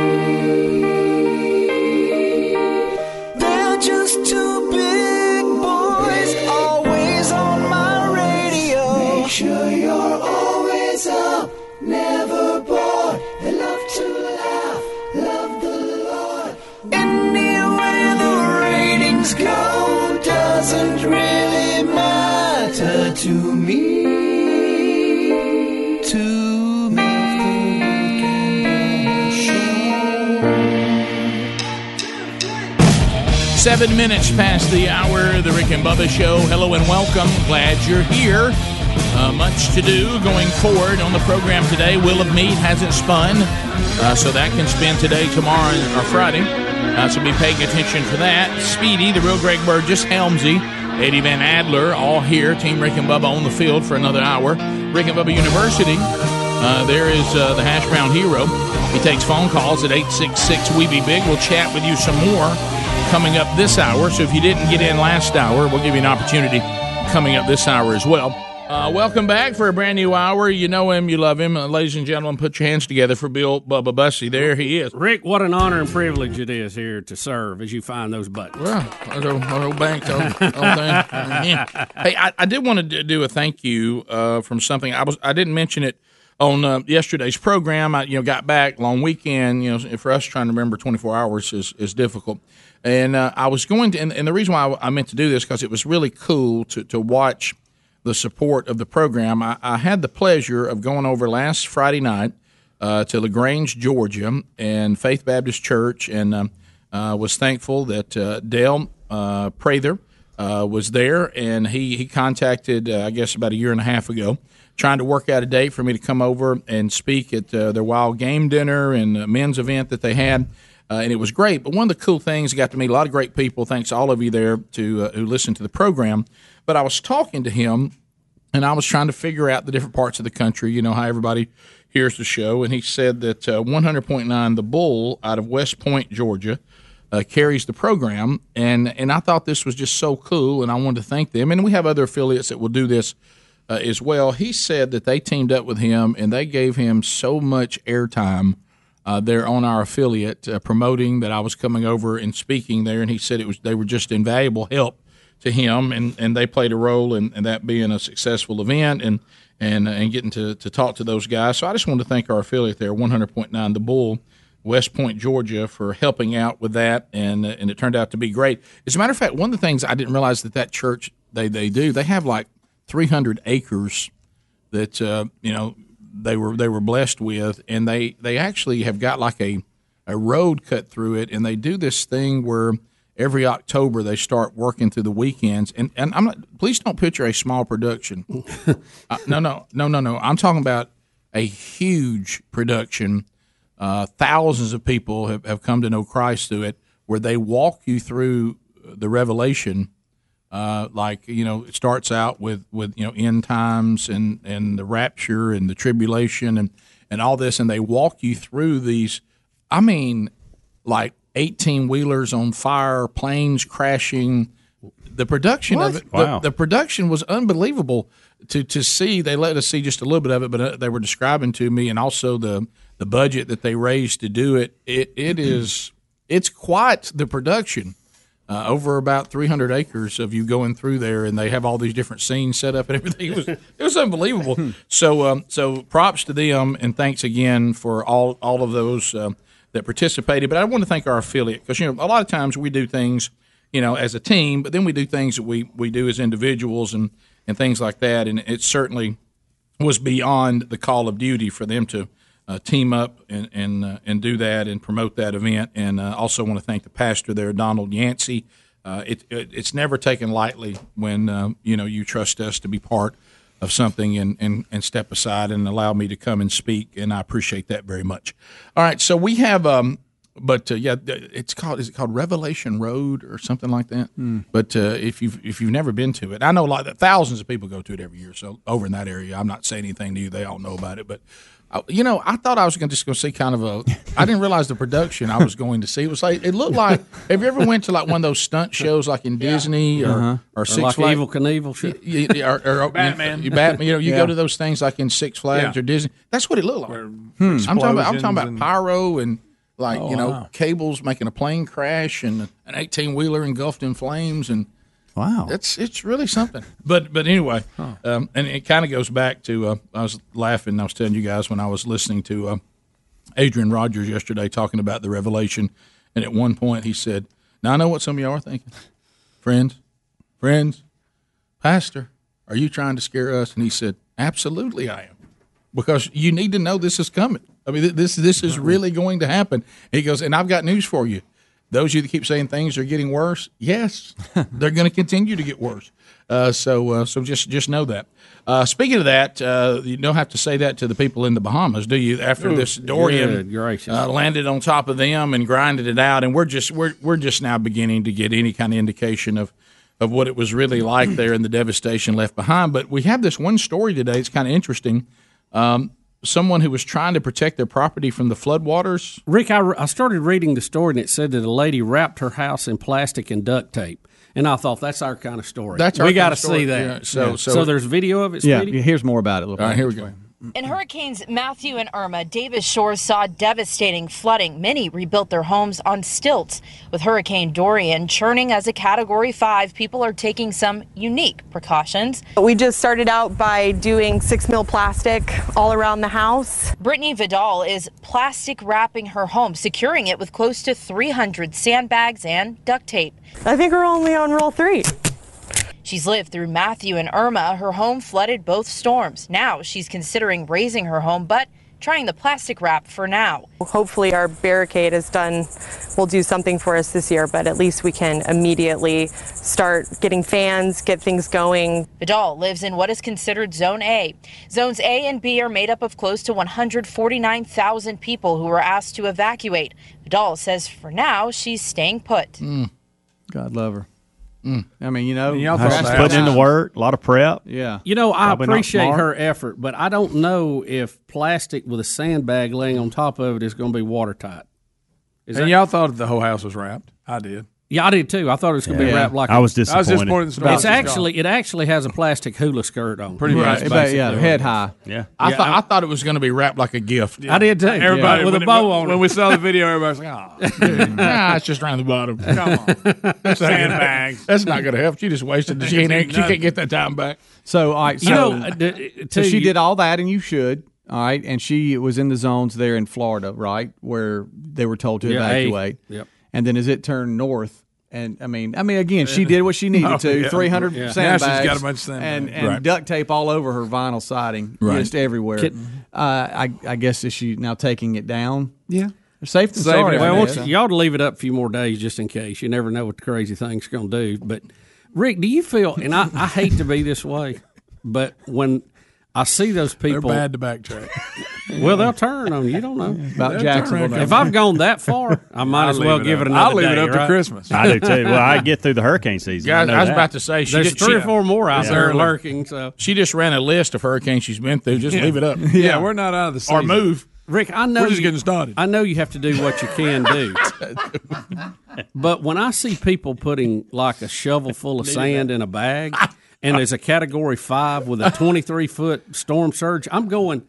They're just two big boys, always on my radio. Make sure you're always up, never Seven minutes past the hour, the Rick and Bubba Show. Hello and welcome. Glad you're here. Uh, much to do going forward on the program today. Wheel of Meat hasn't spun, uh, so that can spin today, tomorrow, or Friday. Uh, so be paying attention for that. Speedy, the real Greg Burgess, Helmsy, Eddie Van Adler, all here. Team Rick and Bubba on the field for another hour. Rick and Bubba University Uh, there is uh, the Hash Brown Hero. He takes phone calls at 866 We Be Big. We'll chat with you some more coming up this hour. So if you didn't get in last hour, we'll give you an opportunity coming up this hour as well. Uh, welcome back for a brand new hour. You know him, you love him. Uh, ladies and gentlemen, put your hands together for Bill Bubba Bussey. There he is. Rick, what an honor and privilege it is here to serve as you find those buttons. Well, our old, our old bank, old, old thing. *laughs* Yeah. Hey, I, I did want to do a thank you uh, from something. I was I didn't mention it on uh, yesterday's program. I you know got back long weekend. You know, for us trying to remember 24 hours is is difficult. And uh, I was going to, and, and the reason why I, I meant to do this because it was really cool to to watch the support of the program. I, I had the pleasure of going over last Friday night uh, to LaGrange, Georgia, and Faith Baptist Church, and um, uh, was thankful that uh, Dale uh, Prather uh, was there, and he he contacted uh, I guess about a year and a half ago, trying to work out a date for me to come over and speak at their wild game dinner and men's event that they had. Uh, and it was great. But one of the cool things, I got to meet a lot of great people. Thanks all of you there to uh, who listened to the program. But I was talking to him, and I was trying to figure out the different parts of the country. You know how everybody hears the show, and he said that uh, 100.9 The Bull out of West Point, Georgia, uh, carries the program, and and I thought this was just so cool, and I wanted to thank them. And we have other affiliates that will do this uh, as well. He said that they teamed up with him, and they gave him so much airtime. Uh, there on our affiliate uh, promoting that I was coming over and speaking there, and he said it was they were just invaluable help to him, and, and they played a role in, in that being a successful event and and and getting to, to talk to those guys. So I just wanted to thank our affiliate there, 100.9 The Bull, West Point, Georgia, for helping out with that, and and it turned out to be great. As a matter of fact, one of the things I didn't realize that that church they they do they have like 300 acres that uh, you know they were they were blessed with, and they they actually have got like a a road cut through it, and they do this thing where every October they start working through the weekends, and and I'm not. Please don't picture a small production. *laughs* uh, no, no, no, no, no. I'm talking about a huge production. Uh, thousands of people have, have come to know Christ through it, where they walk you through the revelation uh, like you know, it starts out with with you know end times and and the rapture and the tribulation and and all this, and they walk you through these. I mean, like eighteen wheelers on fire, planes crashing. The production of it, Wow. the, the production was unbelievable to to see. They let us see just a little bit of it, but uh, they were describing to me, and also the the budget that they raised to do it. It it is it's quite the production uh, over about 300 acres of you going through there, and they have all these different scenes set up and *laughs* everything. It was it was unbelievable. so um, so props to them, and thanks again for all all of those um, that participated. But I want to thank our affiliate because you know a lot of times we do things you know as a team, but then we do things that we we do as individuals and and things like that, and it certainly was beyond the call of duty for them to uh, team up and and uh, and do that and promote that event. And uh, also want to thank the pastor there, Donald Yancey. Uh, it, it it's never taken lightly when uh, you know you trust us to be part of something and, and and step aside and allow me to come and speak, and I appreciate that very much. All right, so we have. Um, but uh, yeah, it's called is it called Revelation Road or something like that? But uh, if you've if you've never been to it, I know a lot like thousands of people go to it every year. So over in that area, I'm not saying anything to you; they all know about it. But you know, I thought I was going to just go see kind of a. I didn't realize the production I was going to see. It was like it looked like. Have you ever went to like one of those stunt shows like in Disney or Uh-huh. or Or Six like Flags? Evel Knievel shit. You- you- or, or, Batman. You, Batman. You know, you Yeah. go to those things like in Six Flags Yeah. or Disney. That's what it looked like. Hmm. I'm talking about. I'm talking about and- pyro and like Oh, you know wow. cables making a plane crash and an 18 wheeler engulfed in flames and wow, it's it's really something. *laughs* But but anyway, um, and it kind of goes back to uh, I was laughing. I was telling you guys when I was listening to uh, Adrian Rogers yesterday talking about the revelation, and at one point he said, "Now I know what some of y'all are thinking, friends, friends, Pastor, are you trying to scare us?" And he said, "Absolutely, I am." because you need to know this is coming. I mean, th- this this is really going to happen. He goes, and I've got news for you. Those of you that keep saying things are getting worse, yes, *laughs* they're going to continue to get worse. Uh, so, uh, so just just know that. Uh, speaking of that, uh, you don't have to say that to the people in the Bahamas, do you? After Ooh, this Dorian uh, landed on top of them and grinded it out, and we're just we're we're just now beginning to get any kind of indication of of what it was really like there and the devastation left behind. But we have this one story today. It's kind of interesting. Um, someone who was trying to protect their property from the floodwaters. Rick, I, I started reading the story and it said that a lady wrapped her house in plastic and duct tape. And I thought that's our kind of story. That's we got to see that. Yeah, so- Yeah. so- there's video of it. Yeah, here's more about it. All right, here we go. In Hurricanes Matthew and Irma, Davis Shores saw devastating flooding. Many rebuilt their homes on stilts. With Hurricane Dorian churning as a Category 5, people are taking some unique precautions. We just started out by doing six mil plastic all around the house. Brittany Vidal is plastic wrapping her home, securing it with close to 300 sandbags and duct tape. I think we're only on roll three. She's lived through Matthew and Irma. Her home flooded both storms. Now she's considering raising her home, but trying the plastic wrap for now. Hopefully, our barricade is done, will do something for us this year, but at least we can immediately start getting fans, get things going. Vidal lives in what is considered Zone A. Zones A and B are made up of close to 149,000 people who were asked to evacuate. Vidal says for now she's staying put. Mm. God love her. I mean, you know, y'all that's thought the that putting in the work, a lot of prep. Yeah. You know, I Probably appreciate her effort, but I don't know if plastic with a sandbag laying on top of it is going to be watertight. Is and that- y'all thought the whole house was wrapped. I did. Yeah, I did too. I thought it was going to be Yeah. wrapped like I a- was disappointed. I was disappointed the smell It's was gone. actually it actually has a plastic hula skirt on. Pretty much, Right, but yeah, head high. Yeah. I Yeah, thought I- I thought it was going to be wrapped like a gift. I did too. Everybody with when a it- bow on When it. we saw the video, everybody's like, *laughs* "Oh, nah, it's just around the bottom. come on, *laughs* That's not gonna- sandbags." *laughs* That's not going to help. She just wasted. the- She can't, she can't get that time back. So, all right, so, You know, uh, d- so too, she you- did all that, and you should. All right, and she was in the zones there in Florida, right, where they were told to Yeah, A. evacuate. Yep. And then as it turned north, and I mean, I mean, again, she did what she *laughs* needed Oh, to. yeah. Three hundred Yeah. Now she's sandbags, got a bunch of sandbags. and and Right. duct tape all over her vinyl siding, Right. just everywhere. Kid- uh, I I guess is she now taking it down? Yeah. Safe than Saving sorry. it. Well, I y'all to leave it up a few more days just in case. You never know what the crazy thing's going to do. But Rick, do you feel? And I, I hate to be this way, but when I see those people. They're bad to backtrack. well, they'll turn on you. You don't know About Jacksonville. If I've gone that far, I might I'll as well it give up. it another I'll leave it day, up to? Christmas. I do too. Well, I get through the hurricane season. Guys, know I was that. about to say she There's did, three she, or four more out It's there early. lurking. So, she just ran a list of hurricanes she's been through. Just leave it up. Yeah, we're not out of the season. or move. Rick, I know We're just you- getting started. I know you have to do what you can do. *laughs* but when I see people putting like a shovel full of sand in a bag *laughs* and there's a category five with a *laughs* 23 foot storm surge, I'm going,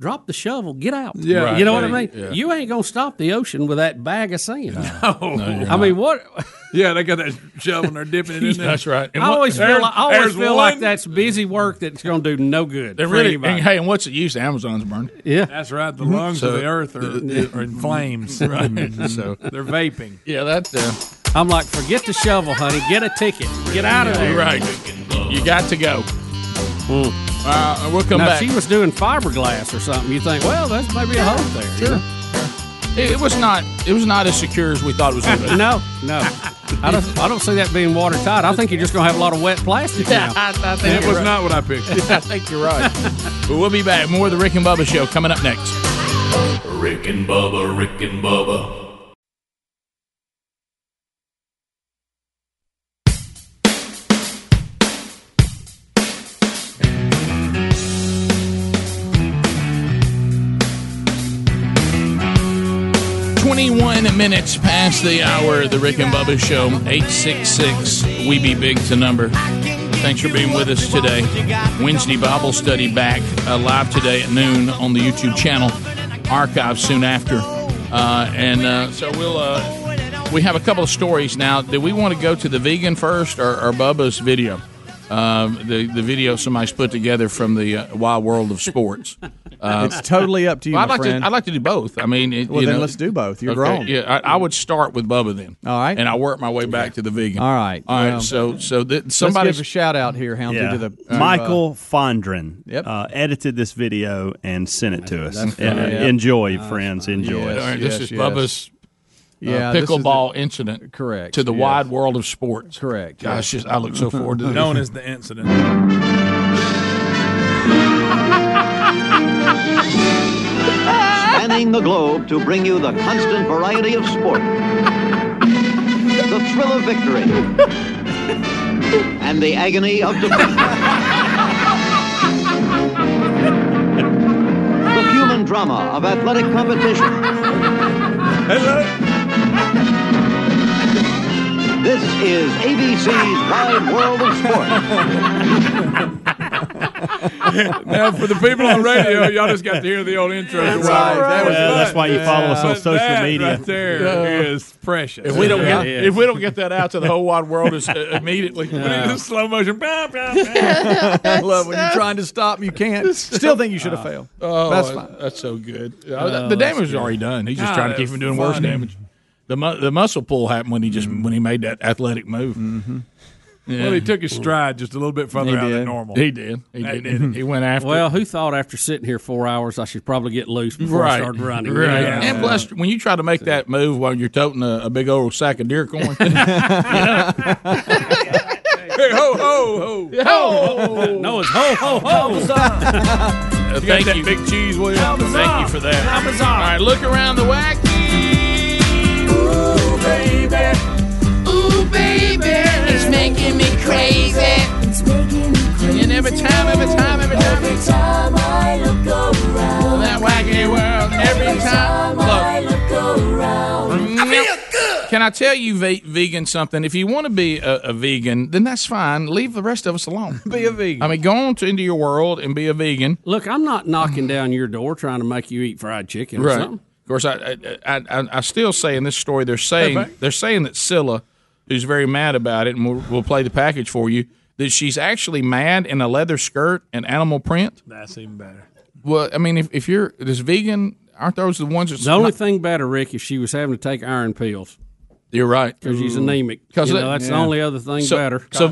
drop the shovel, get out. Yeah. Right, you know what I mean? yeah. You ain't going to stop the ocean with that bag of sand. Oh, *laughs* I mean, what? *laughs* yeah, they got that shovel and they're dipping it in there. That's right. And I what- always feel, like, I always there's feel like that's busy work that's going to do no good. and for really, anybody. and, hey, and what's the use? Amazon's burned. yeah. That's right. The lungs So- of the earth are, are in flames. Right. so they're vaping. Yeah, that's uh, I'm like, forget the shovel, honey. Get a ticket. Get out of there. right. You got to go. Uh, we'll come now, back. she was doing fiberglass or something, you think, well, that's maybe a hole there. you Sure. know? It, it was not. It was not as secure as we thought it was going to be. *laughs* No, no. I don't, I don't see that being watertight. I think you're just going to have a lot of wet plastic Yeah, now. I, I think That you're was right. not what I pictured. *laughs* I think you're right. *laughs* but we'll be back. More of the Rick and Bubba show coming up next. Rick and Bubba, Rick and Bubba. Twenty-one minutes past the hour the Rick and Bubba show. Eight six six. We be big to number. Thanks for being with us today. Wednesday Bible study back uh, live today at noon on the YouTube channel. Archive soon after, uh, and uh, so we'll. Uh, we have a couple of stories now. Do we want to go to the vegan first or, or Bubba's video? Um, the the video somebody's put together from the uh, wild world of sports. *laughs* Uh, It's totally up to you, well, I'd like friend. to. I'd like to do both. I mean, it, Well, you then know- let's do both. You're Okay, grown. Yeah, I, I would start with Bubba then. All right. and I work my way back to the vegan. All right. all right. Well, so, so that Let's somebody give a shout out here, Houndy, Yeah. to the to, uh, Michael Fondren Yep. uh, edited this video and sent it to us. That's And, funny. uh, Yeah. Enjoy, friends. Enjoy. All it. right, this yes, is yes. Bubba's. Uh, Yeah, this is pickleball incident. Correct. To the yes. wide world of sports. Correct. Gosh, just, I look so forward to this. Known as the incident. Spanning the globe to bring you the constant variety of sport, the thrill of victory, and the agony of defeat. The human drama of athletic competition. This is ABC's Wide World of Sports. *laughs* now, for the people on the radio, y'all just got to hear the old intro. That's Wow. right. That was Yeah, that's why you follow us on But social that media. Right there Yeah. is precious. If we don't get if we don't get that out to the whole wide world is, uh, immediately, we need slow motion. Blah, blah, blah. I love when you're trying to stop, you can't. *laughs* Still think you should have failed. Oh, That's that's fine. That's so good. Uh, Oh, the damage is already done. He's just Ah, trying to keep that's from doing worse damage. The mu- the muscle pull happened when he just when he made that athletic move. Mm-hmm. Well, he took his stride just a little bit further He out than did. normal. He did. He That did. He went after. Well, who thought after sitting here four hours I should probably get loose before I right, started running? Right. Yeah. And plus, when you try to make that move while you're toting a, a big old sack of deer corn, you know? Hey, ho ho ho ho! no, it's ho ho ho. Uh, thank you, big cheese, William. Thank you for that. All right, look around the wacky. Ooh, baby. Ooh, baby. It's making me crazy. It's making me crazy. And every time, every time, every time, Every time I look around. that wacky world, every time. I Look, look around. Mm, I feel good. can I tell you, vegan, something? If you want to be a, a vegan, then that's fine. Leave the rest of us alone. Be a vegan. I mean, go on to, into your world and be a vegan. Look, I'm not knocking down your door trying to make you eat fried chicken or something. Of course, I, I, I, I, I still say in this story, they're saying they're saying that Cilla, who's very mad about it, and we'll, we'll play the package for you, that she's actually mad in a leather skirt and animal print. That's even better. Well, I mean, if, if you're this vegan, aren't those the ones that's The only not- thing better, Rick, is she was having to take iron pills You're right because she's anemic. Because You know, that's the only other thing so, better. So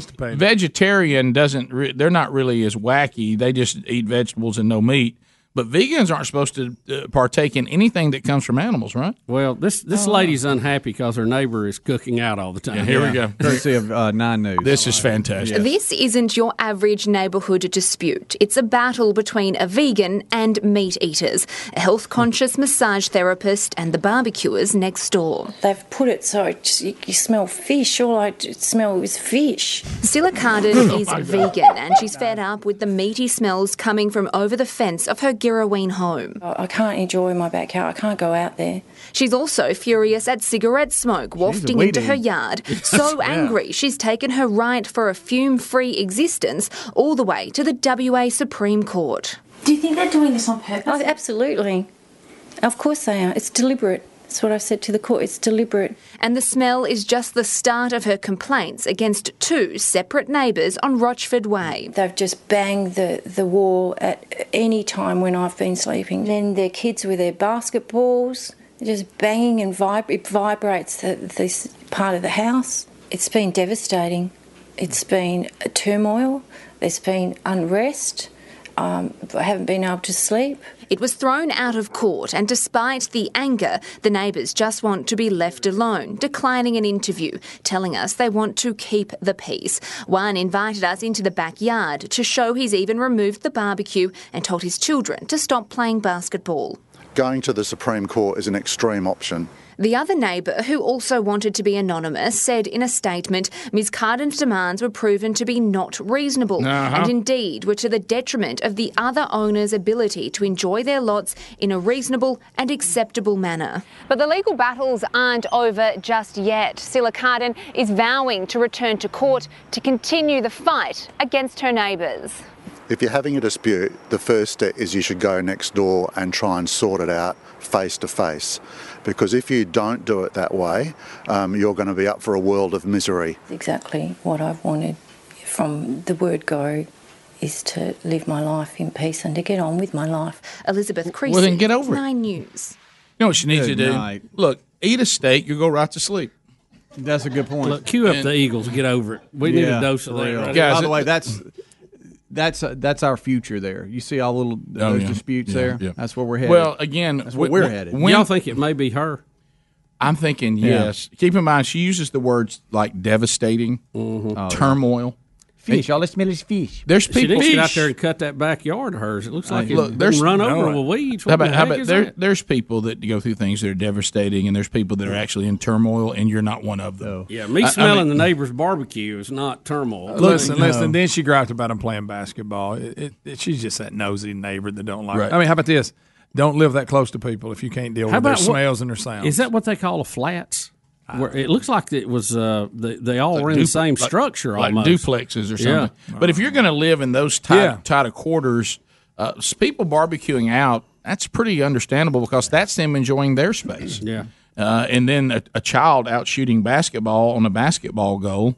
vegetarian doesn't. Re- they're not really as wacky. They just eat vegetables and no meat. But vegans aren't supposed to uh, partake in anything that comes from animals, right? Well, this this Oh. lady's unhappy because her neighbor is cooking out all the time. Yeah, here we go. Courtesy of uh, Nine News. This is fantastic. This isn't your average neighbourhood dispute. It's a battle between a vegan and meat eaters, a health conscious massage therapist, and the barbecuers next door. They've put it so it just, you, you smell fish. All I smell is fish. Cilla *laughs* Carden Oh is God. vegan and she's fed up with the meaty smells coming from over the fence of her Girrawheen home. I I can't enjoy my backyard. I can't go out there. She's also furious at cigarette smoke wafting into her yard. So Yeah. angry, she's taken her right for a fume free existence all the way to the WA Supreme Court. Do you think they're doing this on purpose? Oh, absolutely. Of course they are. It's deliberate. That's what I said to the court. It's deliberate. And the smell is just the start of her complaints against two separate neighbours on Rochford Way. They've just banged the, the wall at any time when I've been sleeping. Then their kids with their basketballs, they're just banging and vib- it vibrates the, this part of the house. It's been devastating. It's been a turmoil. There's been unrest. Um, I haven't been able to sleep. It was thrown out of court, and despite the anger, the neighbours just want to be left alone, declining an interview, telling us they want to keep the peace. One invited us into the backyard to show he's even removed the barbecue and told his children to stop playing basketball. Going to the Supreme Court is an extreme option. The other neighbour, who also wanted to be anonymous, said in a statement Ms Carden's demands were proven to be not reasonable Uh-huh. and indeed were to the detriment of the other owners' ability to enjoy their lots in a reasonable and acceptable manner. But the legal battles aren't over just yet. Cilla Carden is vowing to return to court to continue the fight against her neighbours. If you're having a dispute, the first step is you should go next door and try and sort it out face to face. Because if you don't do it that way, um, you're going to be up for a world of misery. exactly what I've wanted from the word go is to live my life in peace and to get on with my life. Elizabeth Creasy, Well, then get over it. Nine News. You know what she needs Good to do? night. Look, eat a steak, you go right to sleep. That's a good point. Look, cue up And- the Eagles. Get over it. We need a dose of for that. real. right? By the way, that's that's uh, that's our future. There, you see all the little Oh, those yeah. disputes Yeah, there. yeah. That's where we're headed. Well, again, that's where wh- we're wh- headed. when- Y'all think it may be her? I'm thinking Yeah. yes. Keep in mind, she uses the words like devastating, Mm-hmm. Oh, turmoil. Fish. All they smell is fish. There's people. She out there and cut that backyard of hers. It looks like uh, look, there's run over with weeds. How about, the how about there, there's people that go through things that are devastating, and there's people that are actually in turmoil, and you're not one of them. Yeah, me I, smelling I mean, the neighbor's barbecue is not turmoil. Uh, listen, no. listen. Then she griped about him playing basketball. It, it, it, she's just that nosy neighbor that don't like. Right. I mean, how about this? Don't live that close to people if you can't deal how with their smells what, and their sounds. Is that what they call a flats? Where it looks like it was uh, they, they all like were in dupl- the same structure, like, duplexes or something. Yeah. But if you're going to live in those tight, yeah. tight of quarters, uh, people barbecuing out, that's pretty understandable because that's them enjoying their space. Yeah. Uh, and then a, a, child out shooting basketball on a basketball goal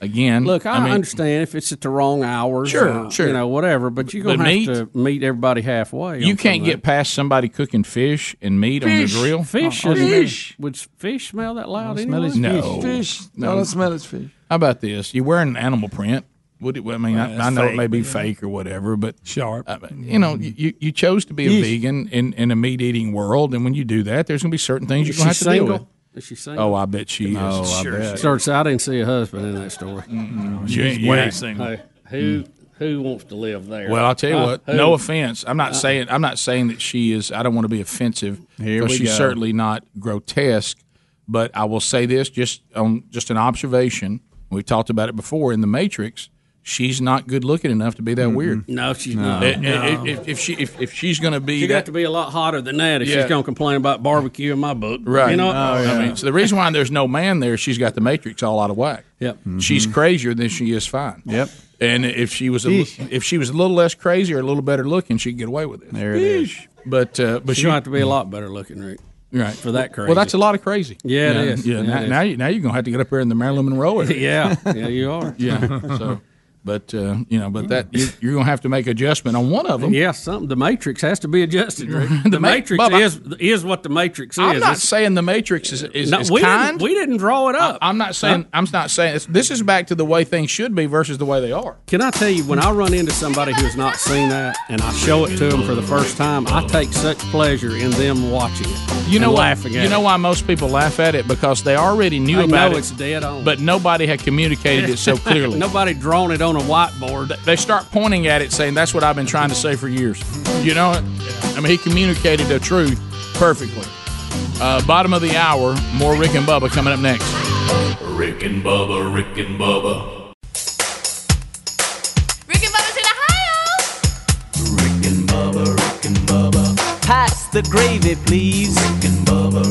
again. Look, I, I mean, understand if it's at the wrong hours, sure, or, sure, you know, whatever. But you're gonna but have meat, to meet everybody halfway. You can't get past somebody cooking fish and meat fish. on the grill. Fish, oh, fish. Would fish smell that loud? Smell no, fish. No, no, smell it's fish. How about this? You're wearing animal print. Would it, I mean, well, I, I, know fake, it may be yeah. Uh, fake or whatever, but sharp. I you know, you, you chose to be a yes. vegan in, in a meat eating world, and when you do that, there's going to be certain things you're going to have to single? deal with. Is she sing? Oh, I bet she is. Oh, I Sure. bet. Starts. I didn't see a husband in that story. You ain't- ain't seen one. Hey, who hmm. who wants to live there? Well, I'll tell you Uh, what. who? No offense. I'm not uh-uh. saying. I'm not saying that she is. I don't want to be offensive. Here we she's go. certainly not grotesque. But I will say this, just on just an observation. We've talked about it before in the Matrix she's not good looking enough to be that mm-hmm. weird. No, she's not. Eh, eh, no. Eh, if, if she if, if she's going to be She'd have to be a lot hotter than that if Yeah. she's going to complain about barbecue in my book. right, You know? Oh, I mean, so the reason why there's no man there, she's got the matrix all out of whack. Yep. Mm-hmm. She's crazier than she is fine. Yep. And if she was a, if she was a little less crazy or a little better looking, she'd get away with it. There it is. But uh, but she, going to have to be a lot better looking, Rick. right for that crazy. Well, that's a lot of crazy. Yeah, it is. Yeah, Yeah, now, now, you, now you're gonna have to get up there in the Marilyn Monroe area. *laughs* Yeah, *laughs* yeah, you are. yeah. So but uh, you know, but that you, are going to have to make adjustment on one of them. Yes, yeah, something. The matrix has to be adjusted. *laughs* the, the ma- matrix is is what the matrix is. I'm not it's, saying the matrix is, is, no, is we kind. Didn't, we didn't draw it up. I, am not saying. I'm, I'm not saying. this is back to the way things should be versus the way they are. Can I tell you when I run into somebody who has not seen that and I show it to them for the first time, I take such pleasure in them watching it. You know, why, laughing you know why most people laugh at it because they already knew I about it. It's dead on, but nobody had communicated it so *laughs* clearly. nobody drawn it on on a whiteboard, they start pointing at it saying, That's what I've been trying to say for years. You know, I mean, he communicated the truth perfectly. Uh, bottom of the hour, more Rick and Bubba coming up next. Rick and Bubba, Rick and Bubba. Pass the gravy, please. Bubba,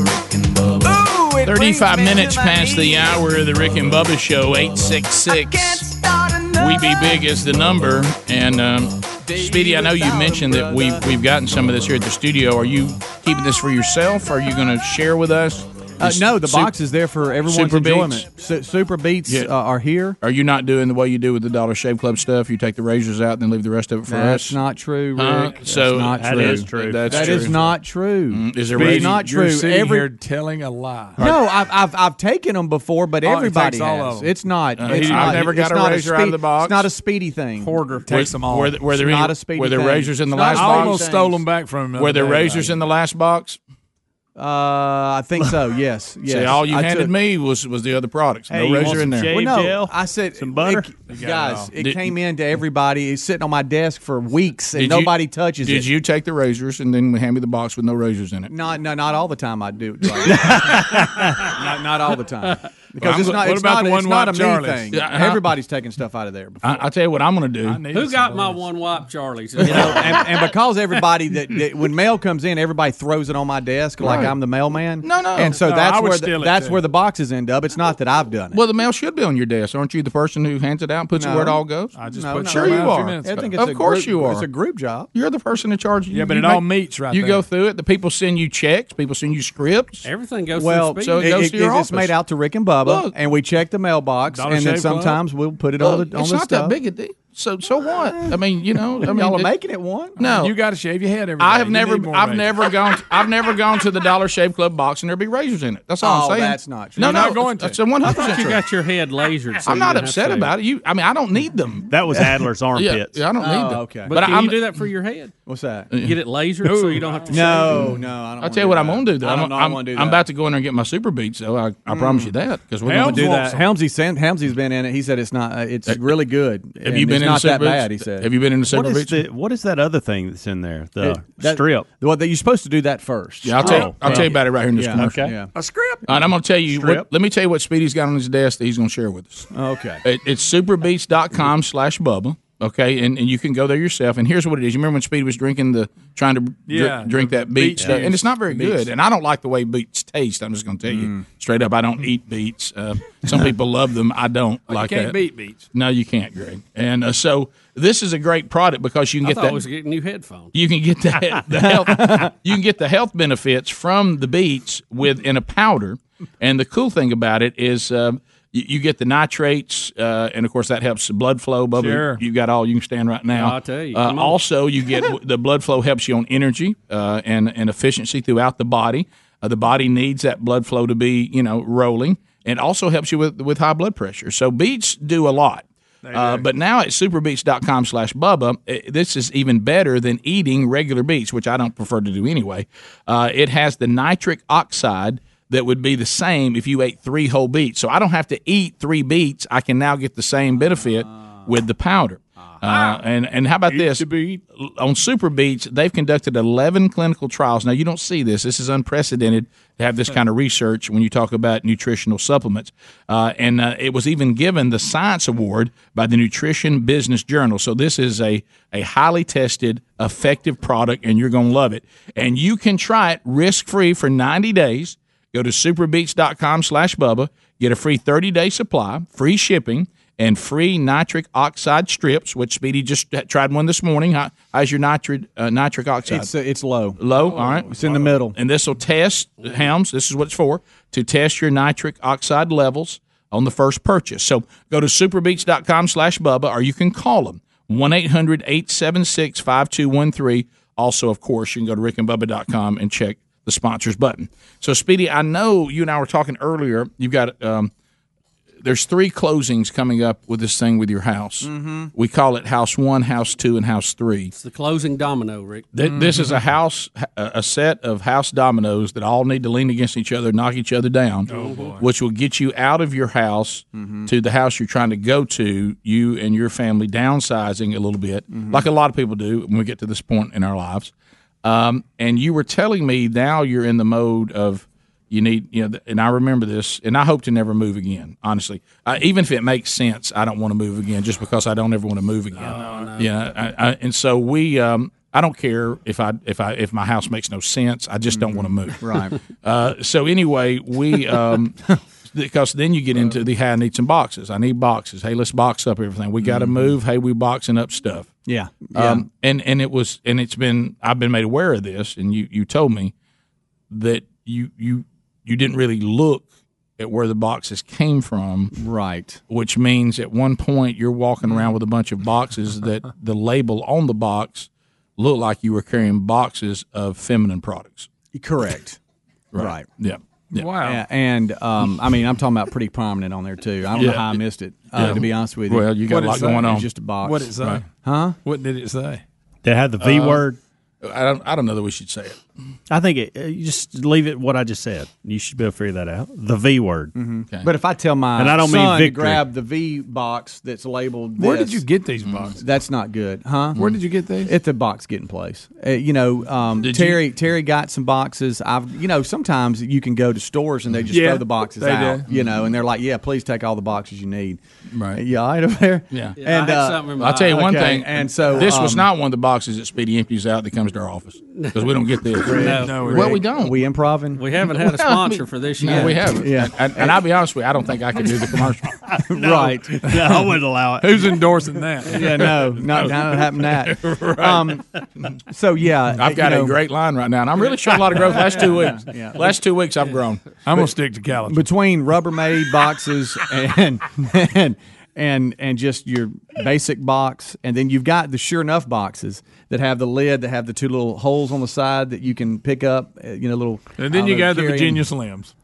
Bubba. Ooh, 35 minutes past the hour of the Rick and Bubba show, 866 we Be Big is the number. And um, Speedy, I know you mentioned that we've, we've gotten some of this here at the studio. Are you keeping this for yourself? Or are you going to share with us? Uh, no, the super, box is there for everyone's super enjoyment. Beats. Su- SuperBeets yeah. uh, are here. Are you not doing the way you do with the Dollar Shave Club stuff? You take the razors out and then leave the rest of it for That's us. That's not true, Rick. Huh? That's so not true. is true. That's that true. Is not true. Mm, is there? Not true. You're sitting Every, here telling a lie. No, I've, I've, I've taken them before, but oh, everybody has. It's not. Uh, it's he, not I've never got a razor a speed, out of the box. It's not a speedy thing. Porter, takes them all. Were there razors in the last box? I almost stole them back from him. Were there razors in the last box? Uh, I think so. Yes. *laughs* yes. See, all you I handed took, me was was the other products. No hey, razor in there. Well, no, I said some butter. It, guys, it, it did, came in to everybody. It's sitting on my desk for weeks, and nobody you, touches did it. Did you take the razors and then hand me the box with no razors in it? Not, no, not all the time. I do. *laughs* *laughs* Not, not all the time. Because well, it's not. What it's about not, the one wipe, a Charlie's? thing. Yeah, Everybody's taking stuff out of there. I, I, tell you what, I'm going to do. Who got my one wipe, Charlie's? You know, and, and, because everybody that, that, when mail comes in, everybody throws it on my desk right. like I'm the mailman. No, no. And so no, that's where the, that's too. where the boxes end up. It's not that I've done it. Well, the mail should be on your desk. Aren't you the person who hands it out and puts no. it where it all goes? I just no, sure you are. I think of course you are. It's a group job. You're the person in charge. Yeah, but it all meets right. You go through it. The people send you checks. People send you scripts. Everything goes. Well, so it goes to your office. It's made out to Rick and Bubba Bubba, look, and we check the mailbox, and then sometimes Club. we'll put it look, on the on it's the not stuff. that big a deal. So so what? I uh, mean, you know, I mean, y'all are making it one. No, you got to shave your head every. I have day. never, I've razors. never gone, to, I've never gone to the Dollar Shave Club box and there be razors in it. That's all oh, I'm saying. That's not true. No, You're no, not going to. It's one hundred percent. You got your head lasered. So I'm not upset about it. You, I mean, I don't need them. That was Adler's *laughs* armpits. Yeah, yeah I don't oh, need them. Okay, but, but I, you do that for your head? What's that? Uh, get it lasered no, so you don't have to. No, no, I don't. I tell you what, I'm gonna do though. I'm about to go in there and get my SuperBeets though. I promise you mm. that because we're gonna do that. Helmsy, Helmsy's been in it. He said it's not. Uh, it's really good. Have you been? not that bad. He said. Have you been in the Sacred what is Beach? The, what is that other thing that's in there? The it, that, strip. that you're supposed to do that first. Yeah, I'll tell. Oh, I'll tell you about it right here in this yeah, commercial. Okay. Yeah. A script. And I'm going to tell you. What, let me tell you what Speedy's got on his desk that he's going to share with us. Okay. It, it's superbeets.com slash bubba. Okay, and, and you can go there yourself. And here's what it is. You remember when Speed was drinking the trying to dr- Yeah, drink that beet beet stuff, juice. and it's not very Beets. good. And I don't like the way beets taste. I'm just going to tell you straight up. I don't eat beets. Uh, some people love them. I don't Well, you like can't that. beat beets. No, you can't, Greg. And uh, so this is a great product because you can I get that. I was getting new headphones. You can get the, *laughs* the health. You can get the health benefits from the beets with in a powder. And the cool thing about it is, um, you, you get the nitrates, uh, and of course that helps the blood flow. Bubba, Sure. you got all you can stand right now. I'll tell you. Uh, also, you get *laughs* the blood flow helps you on energy uh, and and efficiency throughout the body. Uh, the body needs that blood flow to be you know rolling, and also helps you with with high blood pressure. So beets do a lot. Uh, but now at superbeets.com slash Bubba, this is even better than eating regular beets, which I don't prefer to do anyway. Uh, it has the nitric oxide that would be the same if you ate three whole beets. So I don't have to eat three beets. I can now get the same benefit with the powder. Uh, and and how about this? On SuperBeets, they've conducted 11 clinical trials. Now, you don't see this. This is unprecedented to have this kind of research when you talk about nutritional supplements. Uh, and uh, it was even given the Science Award by the Nutrition Business Journal. So, this is a, a highly tested, effective product, and you're going to love it. And you can try it risk free for 90 days. Go to superbeets.com slash Bubba, get a free 30 day supply, free shipping, and free nitric oxide strips, which Speedy just tried one this morning. How, how's your nitric, uh, nitric oxide? It's uh, it's low. Low, all right. It's in the middle. And this will test, Helms, this is what it's for, to test your nitric oxide levels on the first purchase. So go to superbeets.com slash Bubba, or you can call them, 1 800 876 5213. Also, of course, you can go to rickandbubba.com and check the sponsors button. So, Speedy, I know you and I were talking earlier. You've got um, there's three closings coming up with this thing with your house. Mhm. We call it House One, House Two, and House Three. It's the closing domino, Rick. Th- This is a house, a set of house dominoes that all need to lean against each other, knock each other down, Oh, boy. which will get you out of your house to the house you're trying to go to. You and your family downsizing a little bit, like a lot of people do when we get to this point in our lives. Um, and you were telling me now you're in the mode of you need, you know, and I remember this, and I hope to never move again. Honestly, uh, even if it makes sense, I don't want to move again just because I don't ever want to move again. Yeah, I, I, and so we. Um, I don't care if I if I if my house makes no sense. I just don't want to move. Right. Uh, so anyway, we um, *laughs* because then you get into the hey, I need some boxes. I need boxes. Hey, let's box up everything. We got to move. Hey, we boxing up stuff. Yeah. Yeah. Um, and and it was and it's been I've been made aware of this, and you you told me that you you you didn't really look at where the boxes came from, right? Which means at one point you're walking around with a bunch of boxes that *laughs* the label on the box looked like you were carrying boxes of feminine products. Correct. Right. Right. Yeah. Yeah. A- And, um, I mean, I'm talking about pretty prominent on there too. I don't Yeah. know how I missed it. Uh, Yeah. To be honest with you. Well, you got a lot going on. It's just a box. What did it say? Right. Huh? What did it say? Did had the V Uh, word? I don't. I don't know that we should say it. I think it, uh, you just leave it what I just said. You should be able to figure that out. The V word. Mhm. But if I tell my and I don't son mean to victory. grab the V box that's labeled, Where did you get these boxes? That's not good, huh? Where did you get these? At the box getting place. Uh, you know, um, Did you- Terry Terry got some boxes. I've you know sometimes you can go to stores and they just Yeah, throw the boxes out. do. You know, and they're like, yeah, please take all the boxes you need. Right. You all right over there? Yeah. and uh, I'll tell you one okay, thing. And so this was um, not one of the boxes that Speedy empties out that comes to our office because we don't get this. No, well, we don't. We improving. We haven't had a *laughs* sponsor for this No, we haven't. Yeah. And, and, and I'll be honest with you, I don't think I could do the commercial. *laughs* right. *laughs* No, I wouldn't allow it. Who's endorsing that? yeah, no, not not having that. Right. Um, so yeah, I've got you know, a great line right now, and I'm really showing a lot of growth. Last two weeks, Yeah. last two weeks, I've grown. I'm gonna stick to Cali. between Rubbermaid boxes and and and and just your basic box, and then you've got the Sure Enough boxes that have the lid that have the two little holes on the side that you can pick up. uh, You know, little. And then you uh, got the Virginia Slims.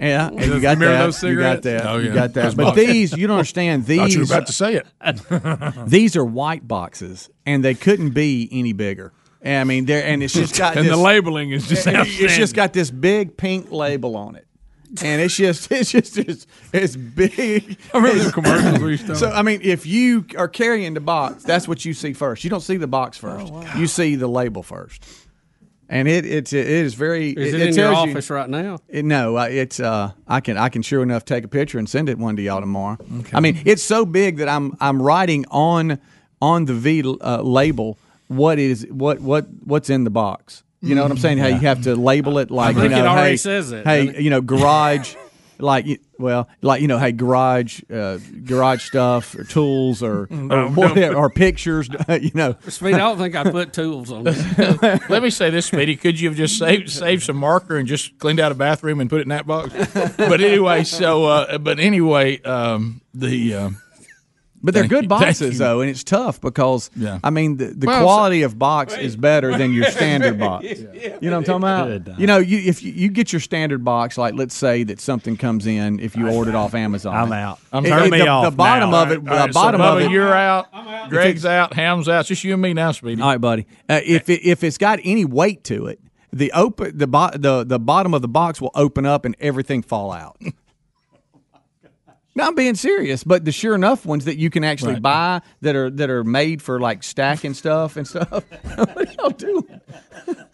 Yeah, and you got that. those you got that. Oh, You yeah. got that. Those But boxes. these, you don't understand. These *laughs* Thought you were about to say it. *laughs* *laughs* these are white boxes, and they couldn't be any bigger. And I mean, they're and it's just got And this, the labeling is just It's just got this big pink label on it, and it's just *laughs* it's just it's, it's big. I remember the commercials we used to. So I mean, if you are carrying the box, that's what you see first. You don't see the box Oh, first. You see the label first, and it it's it is very. Is it, in your tells you- office right now? it, no, uh, it's uh, I can I can sure enough take a picture and send it one to y'all tomorrow. I mean, it's so big that I'm I'm writing on on the V uh, label what is what what what's in the box. You know what I'm saying? How you have to label it like I think you know, it already hey, says it, Hey, you know, garage. *laughs* Like y- well, like you know, hey, garage, uh, garage stuff, or tools, or *laughs* No, or, no. or pictures. *laughs* You know, Speed, I don't think I put tools on it. Let me say this, Speedy. Could you have just saved saved some marker and just cleaned out a bathroom and put it in that box? But anyway, so uh, but anyway, um, the uh, But they're thank good boxes though, and it's tough because Yeah. I mean the, the Well, quality of box is better than your *laughs* standard box. You know what I'm talking about? Good, You know, you, if you, you get your standard box, like let's say that something comes in if you ordered off Amazon, I'm out. I'm Turn the, me the, off the bottom now. of it, All the right, so bottom of Bubba, it, you're out. Greg's out. Ham's out. It's just you and me now, Speedy. All right, buddy. Uh, if it, if it's got any weight to it, the open the bo- the the bottom of the box will open up and everything fall out. *laughs* No, I'm being serious, but the sure enough ones that you can actually Right. buy that are that are made for like stacking stuff and stuff. *laughs* what are y'all doing?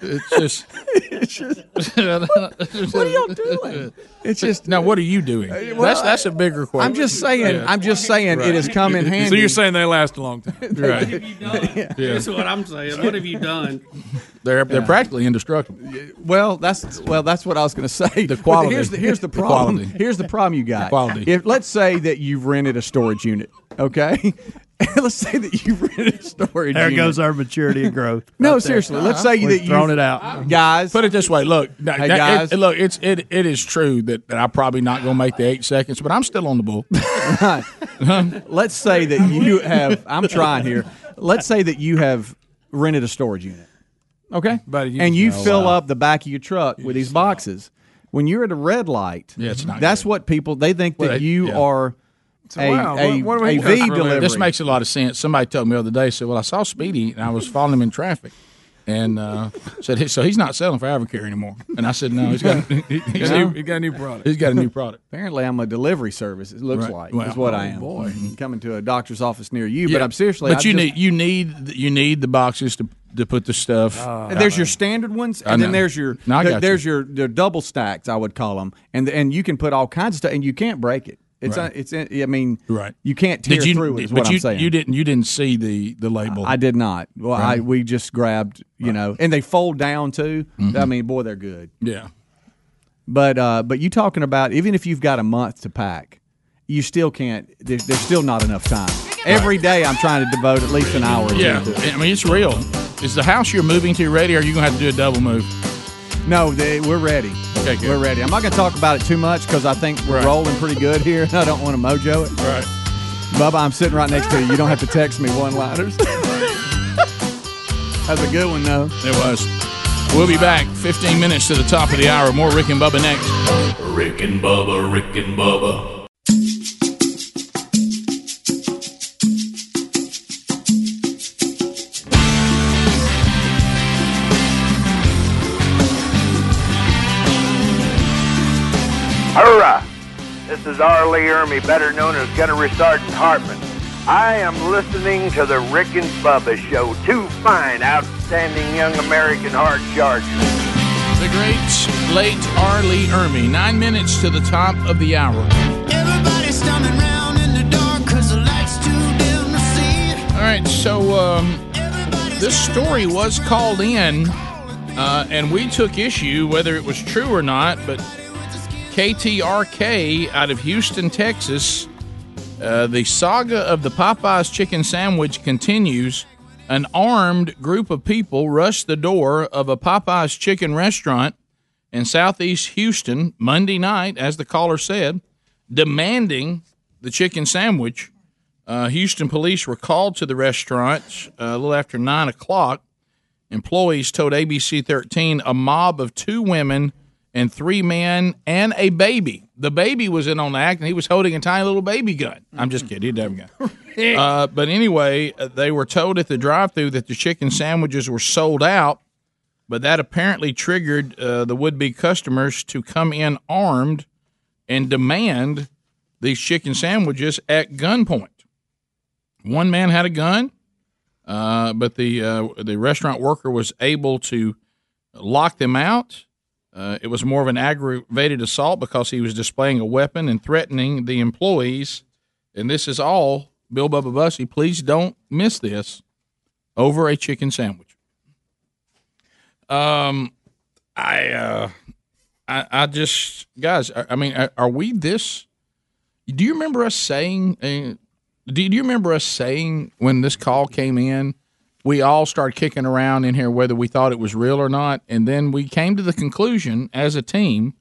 It's just. *laughs* *laughs* It's just what are y'all doing? It's just now. What are you doing? Uh, that's that's a bigger question. I'm just saying. Yeah. I'm just saying it has come in handy. So you're saying they last a long time, Right. What have you done? Yeah. That's what I'm saying. What have you done? They're they're practically indestructible. Well, that's well, that's what I was going to say. The quality. here's the here's the *laughs* The problem. quality. Here's the problem you got. The quality. If let's say that you've rented a storage unit, okay. *laughs* let's say that you've rented a storage. There unit. goes our maturity and growth. No, right there. seriously. Let's uh-huh. say We've that you've thrown it out. guys. Put it this way. Look, Hey, now, guys. it- look, it's it it is true that, that I'm probably not going to make the eight seconds, but I'm still on the bull. *laughs* Right. let's say that you have. I'm trying here. Let's say that you have rented a storage unit, okay, Buddy, you- and you fill wow. up the back of your truck with these boxes. When you're at a red light, Yeah, it's not that's what people they think Well, that they- you yeah. are a, wow, a, what- what do we a do V for a living? delivery. This makes a lot of sense. Somebody told me the other day, said, "Well, I saw Speedy and I was following him in traffic." And uh, *laughs* said, so he's not selling for AdvoCare anymore. And I said, no, he's got, *laughs* he's, *laughs* know? he got a new product. He's got a new product. Apparently, I'm a delivery service. It looks Right. like Well, is what I oh, am. boy. Coming to a doctor's office near you. Yeah. But I'm seriously. But I you just- need you need you need the boxes to to put the stuff. And there's your standard ones, and then there's your No, I there- got there's your the double stacks. I would call them, and and you can put all kinds of stuff, and you can't break it. It's Right. uh, it's I mean Right. You can't tear Did you? through it. Is but what you, I'm saying. you didn't you didn't see the the label. I did not. Well, I we just grabbed you know, and they fold down too. Mhm. I mean, boy, they're good. Yeah. But uh, but you talking about even if you've got a month to pack, you still can't. There's, there's still not enough time. Every day, I'm trying to devote at least an hour. Yeah, to it. I mean it's real. Is the house you're moving to ready? Or are you gonna have to do a double move? No, they, we're ready. Okay, good. We're ready. I'm not going to talk about it too much because I think we're Right. rolling pretty good here. I don't want to mojo it. Right. Bubba, I'm sitting right next to you. You don't have to text me one liners. *laughs* That's a good one, though. It was. We'll be back 15 minutes to the top of the hour. More Rick and Bubba next. Rick and Bubba, Rick and Bubba. Is R. Lee Ermey, better known as Gunnery Sergeant Hartman. I am listening to the Rick and Bubba Show. Two fine, outstanding young American hard chargers. The great late R. Lee Ermey. Nine minutes to the top of the hour. Everybody's standing round in the dark 'cause the lights too dim to see. All right, so um, this story was called in, uh, and we took issue whether it was true or not. But KTRK out of Houston, Texas, uh, the saga of the Popeyes chicken sandwich continues. An armed group of people rushed the door of a Popeyes chicken restaurant in southeast Houston Monday night, as the caller said, demanding the chicken sandwich. Uh, Houston police were called to the restaurant uh, a little after 9 o'clock. Employees told ABC 13 a mob of two women and three men and a baby. The baby was in on the act, and he was holding a tiny little baby gun. I'm just kidding. He didn't have a gun. *laughs* Uh, but anyway, uh, they were told at the drive-through that the chicken sandwiches were sold out, but that apparently triggered uh, the would-be customers to come in armed and demand these chicken sandwiches at gunpoint. One man had a gun, uh, but the uh, the restaurant worker was able to lock them out. Uh, it was more of an aggravated assault because he was displaying a weapon and threatening the employees. And this is all Bill Bubba Bussey, please don't miss this over a chicken sandwich. Um, I, uh, I, I just guys, I, I mean, are, are we this? Do you remember us saying? Uh, do you remember us saying when this call came in? We all started kicking around in here whether we thought it was real or not, and then we came to the conclusion as a team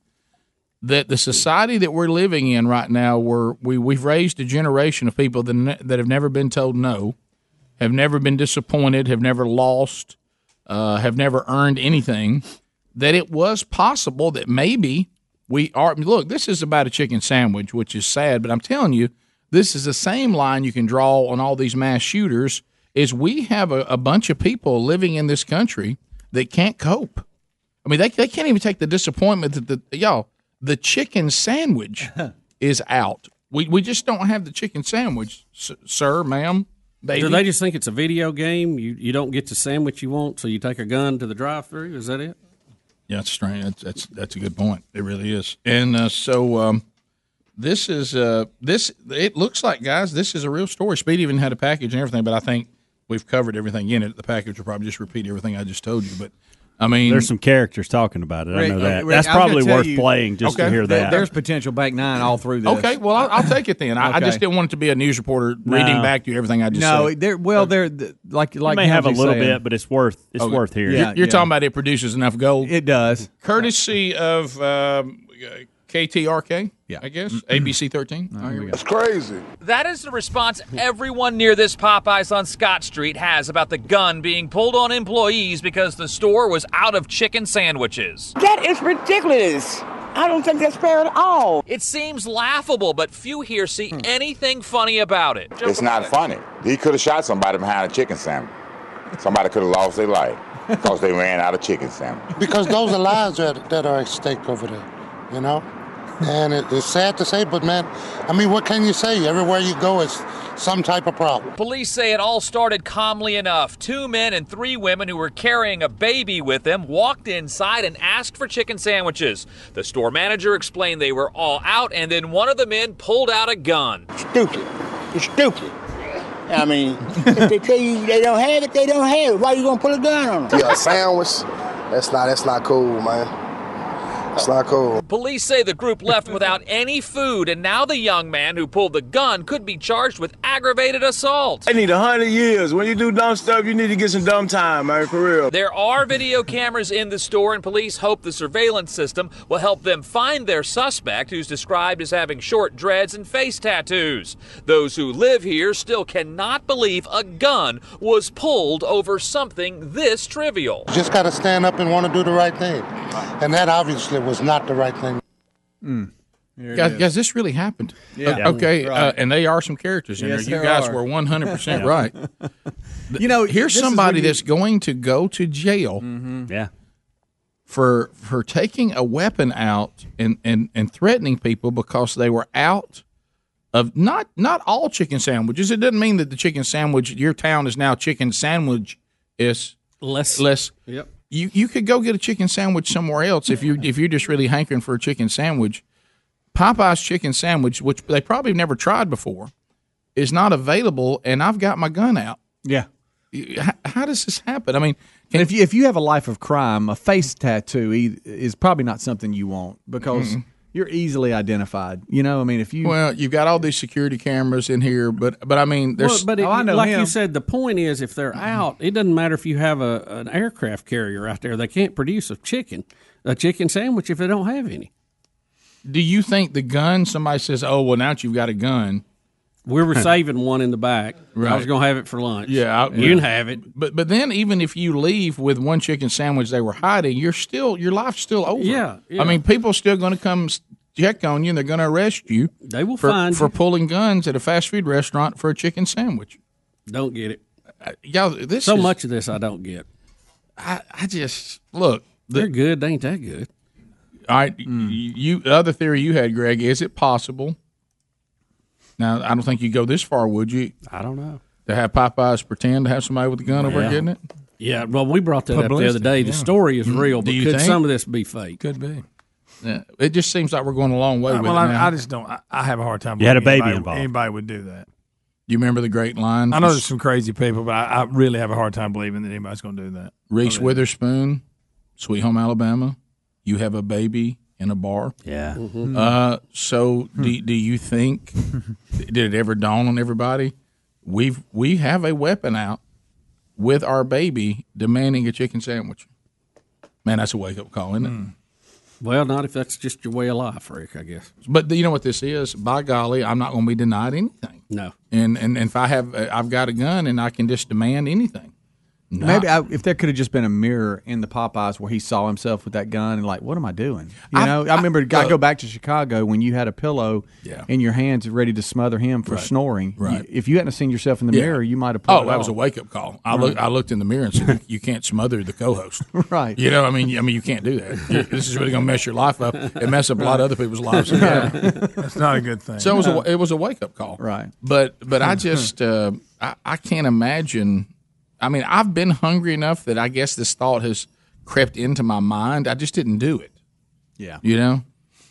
that the society that we're living in right now, where we we've raised a generation of people that ne- that have never been told no, have never been disappointed, have never lost, uh, have never earned anything. That it was possible that maybe we are. Look, this is about a chicken sandwich, which is sad, but I'm telling you, this is the same line you can draw on all these mass shooters. Is we have a, a bunch of people living in this country that can't cope. I mean, they, they can't even take the disappointment that the y'all the chicken sandwich *laughs* is out. We we just don't have the chicken sandwich, s- sir, ma'am, baby. Do they just think it's a video game? You you don't get the sandwich you want, so you take a gun to the drive-through. Is that it? Yeah, it's strange. That's that's, that's a good point. It really is. And uh, so um, this is uh, this. It looks like guys, this is a real story. Speed even had a package and everything, but I think we've covered everything in it. The package will probably just repeat everything I just told you. But I mean, There's some characters talking about it. I know that. uh, Rick, That's probably worth you- playing just to hear that. There's potential back nine all through this. Okay, well, I'll, I'll take it then. I, I just didn't want it to be a news reporter No. reading back to you everything I just no, said. there. Well, there. Like like you may have a little saying. bit, but it's worth it's Okay. worth hearing. You're, you're talking about it produces enough gold. It does. Courtesy of um, KTRK, yeah. I guess mm-hmm. ABC 13. Mm-hmm. That's crazy. That is the response everyone near this Popeyes on Scott Street has about the gun being pulled on employees because the store was out of chicken sandwiches. That is ridiculous. I don't think that's fair at all. It seems laughable, but few here see hmm. anything funny about it. It's not funny. He could have shot somebody behind a chicken sandwich. Somebody could have lost their life because they ran out of chicken sandwich. because those are lives that, that are at stake over there, you know? And it, it's sad to say, but man, I mean, what can you say? Everywhere you go, it's some type of problem. Police say it all started calmly enough. Two men and three women who were carrying a baby with them walked inside and asked for chicken sandwiches. The store manager explained they were all out, and then one of the men pulled out a gun. Stupid. It's stupid. I mean, if they tell you they don't have it, they don't have it. Why you gonna pull a gun on them? Yeah, a sandwich. That's not that's not cool, man. It's not cool. Police say the group left without any food, and now the young man who pulled the gun could be charged with aggravated assault. I need a hundred years. When you do dumb stuff, you need to get some dumb time, man, for real. There are video cameras in the store, and police hope the surveillance system will help them find their suspect, who's described as having short dreads and face tattoos. Those who live here still cannot believe a gun was pulled over something this trivial. You just got to stand up and want to do the right thing. And that obviously was not the right thing. Guys, guys, this really happened. Yeah. Uh, okay, Right. uh, and they are some characters in Yes, there. You there guys are. were one hundred percent *laughs* right. *laughs* You know, here's somebody you- that's going to go to jail. Yeah. For for taking a weapon out and, and, and threatening people because they were out of not not all chicken sandwiches. It doesn't mean that the chicken sandwich your town is now chicken sandwich is less less. Yep. You you could go get a chicken sandwich somewhere else if you if you're just really hankering for a chicken sandwich. Popeye's chicken sandwich, which they probably never tried before, is not available, and I've got my gun out. Yeah. How, how does this happen? I mean, And if you if you have a life of crime, a face tattoo is probably not something you want because Mm-mm. You're easily identified. You know, I mean, if you well, you've got all these security cameras in here, but but I mean, Well, there's but it, Oh, like you said, the point is, if they're out, it doesn't matter if you have a an aircraft carrier out there. They can't produce a chicken, a chicken sandwich if they don't have any. Do you think the gun? Somebody says, "Oh, well, now that you've got a gun." We were *laughs* saving one in the back. I was going to have it for lunch. Yeah, I- you can have it. But but then even if you leave with one chicken sandwich they were hiding, you're still your life's still over. Yeah, yeah. I mean, people are still going to come check on you, and they're going to arrest you. They will for, find for you. pulling guns at a fast food restaurant for a chicken sandwich. Don't get it. Uh, y'all, this so is- much of this I don't get. I, I just look. They're good. They ain't that good. All right, you the other theory you had, Greg. Is it possible? Now, I don't think you go this far, would you? I don't know. To have Popeyes pretend to have somebody with a gun over Yeah. getting it? Yeah, well, we brought that up the other Publicity, day. The yeah. story is real, Do but you could think? some of this be fake? Could be. Yeah, it just seems like we're going a long way Uh, with well, it I, now. I just don't. I, I have a hard time. You had a baby anybody, involved. Anybody would do that. You remember the great line? I know there's some crazy people, but I, I really have a hard time believing that anybody's going to do that. Reese I mean, Witherspoon, Sweet Home Alabama. You have a baby in a bar. Yeah. Mm-hmm. Uh, so do do you think *laughs* did it ever dawn on everybody? We've we have a weapon out with our baby demanding a chicken sandwich. Man, that's a wake up call, isn't it? Hmm. Well, not if that's just your way of life, Rick. I guess. But you know what this is? By golly, I'm not going to be denied anything. No. And, and and if I have I've got a gun and I can just demand anything. No. Maybe I, if there could have just been a mirror in the Popeyes where he saw himself with that gun and like, what am I doing? You I- know, I, remember. I, look- go back to Chicago when you had a pillow Yeah. in your hands ready to smother him for Right. snoring. Right. You- if you hadn't seen yourself in the Yeah. mirror, you might have. Oh, it that was a wake up call. I Right. looked. I looked in the mirror and said, "You can't smother the co-host." *laughs* Right. You know, I mean, I mean, you can't do that. You- This is really going to mess your life up and mess up a lot of other people's lives. Yeah. *laughs* That's not a good thing. So it was a it was a wake up call, right? But but I just uh, I, I can't imagine. I mean, I've been hungry enough that I guess this thought has crept into my mind. I just didn't do it. Yeah. You know,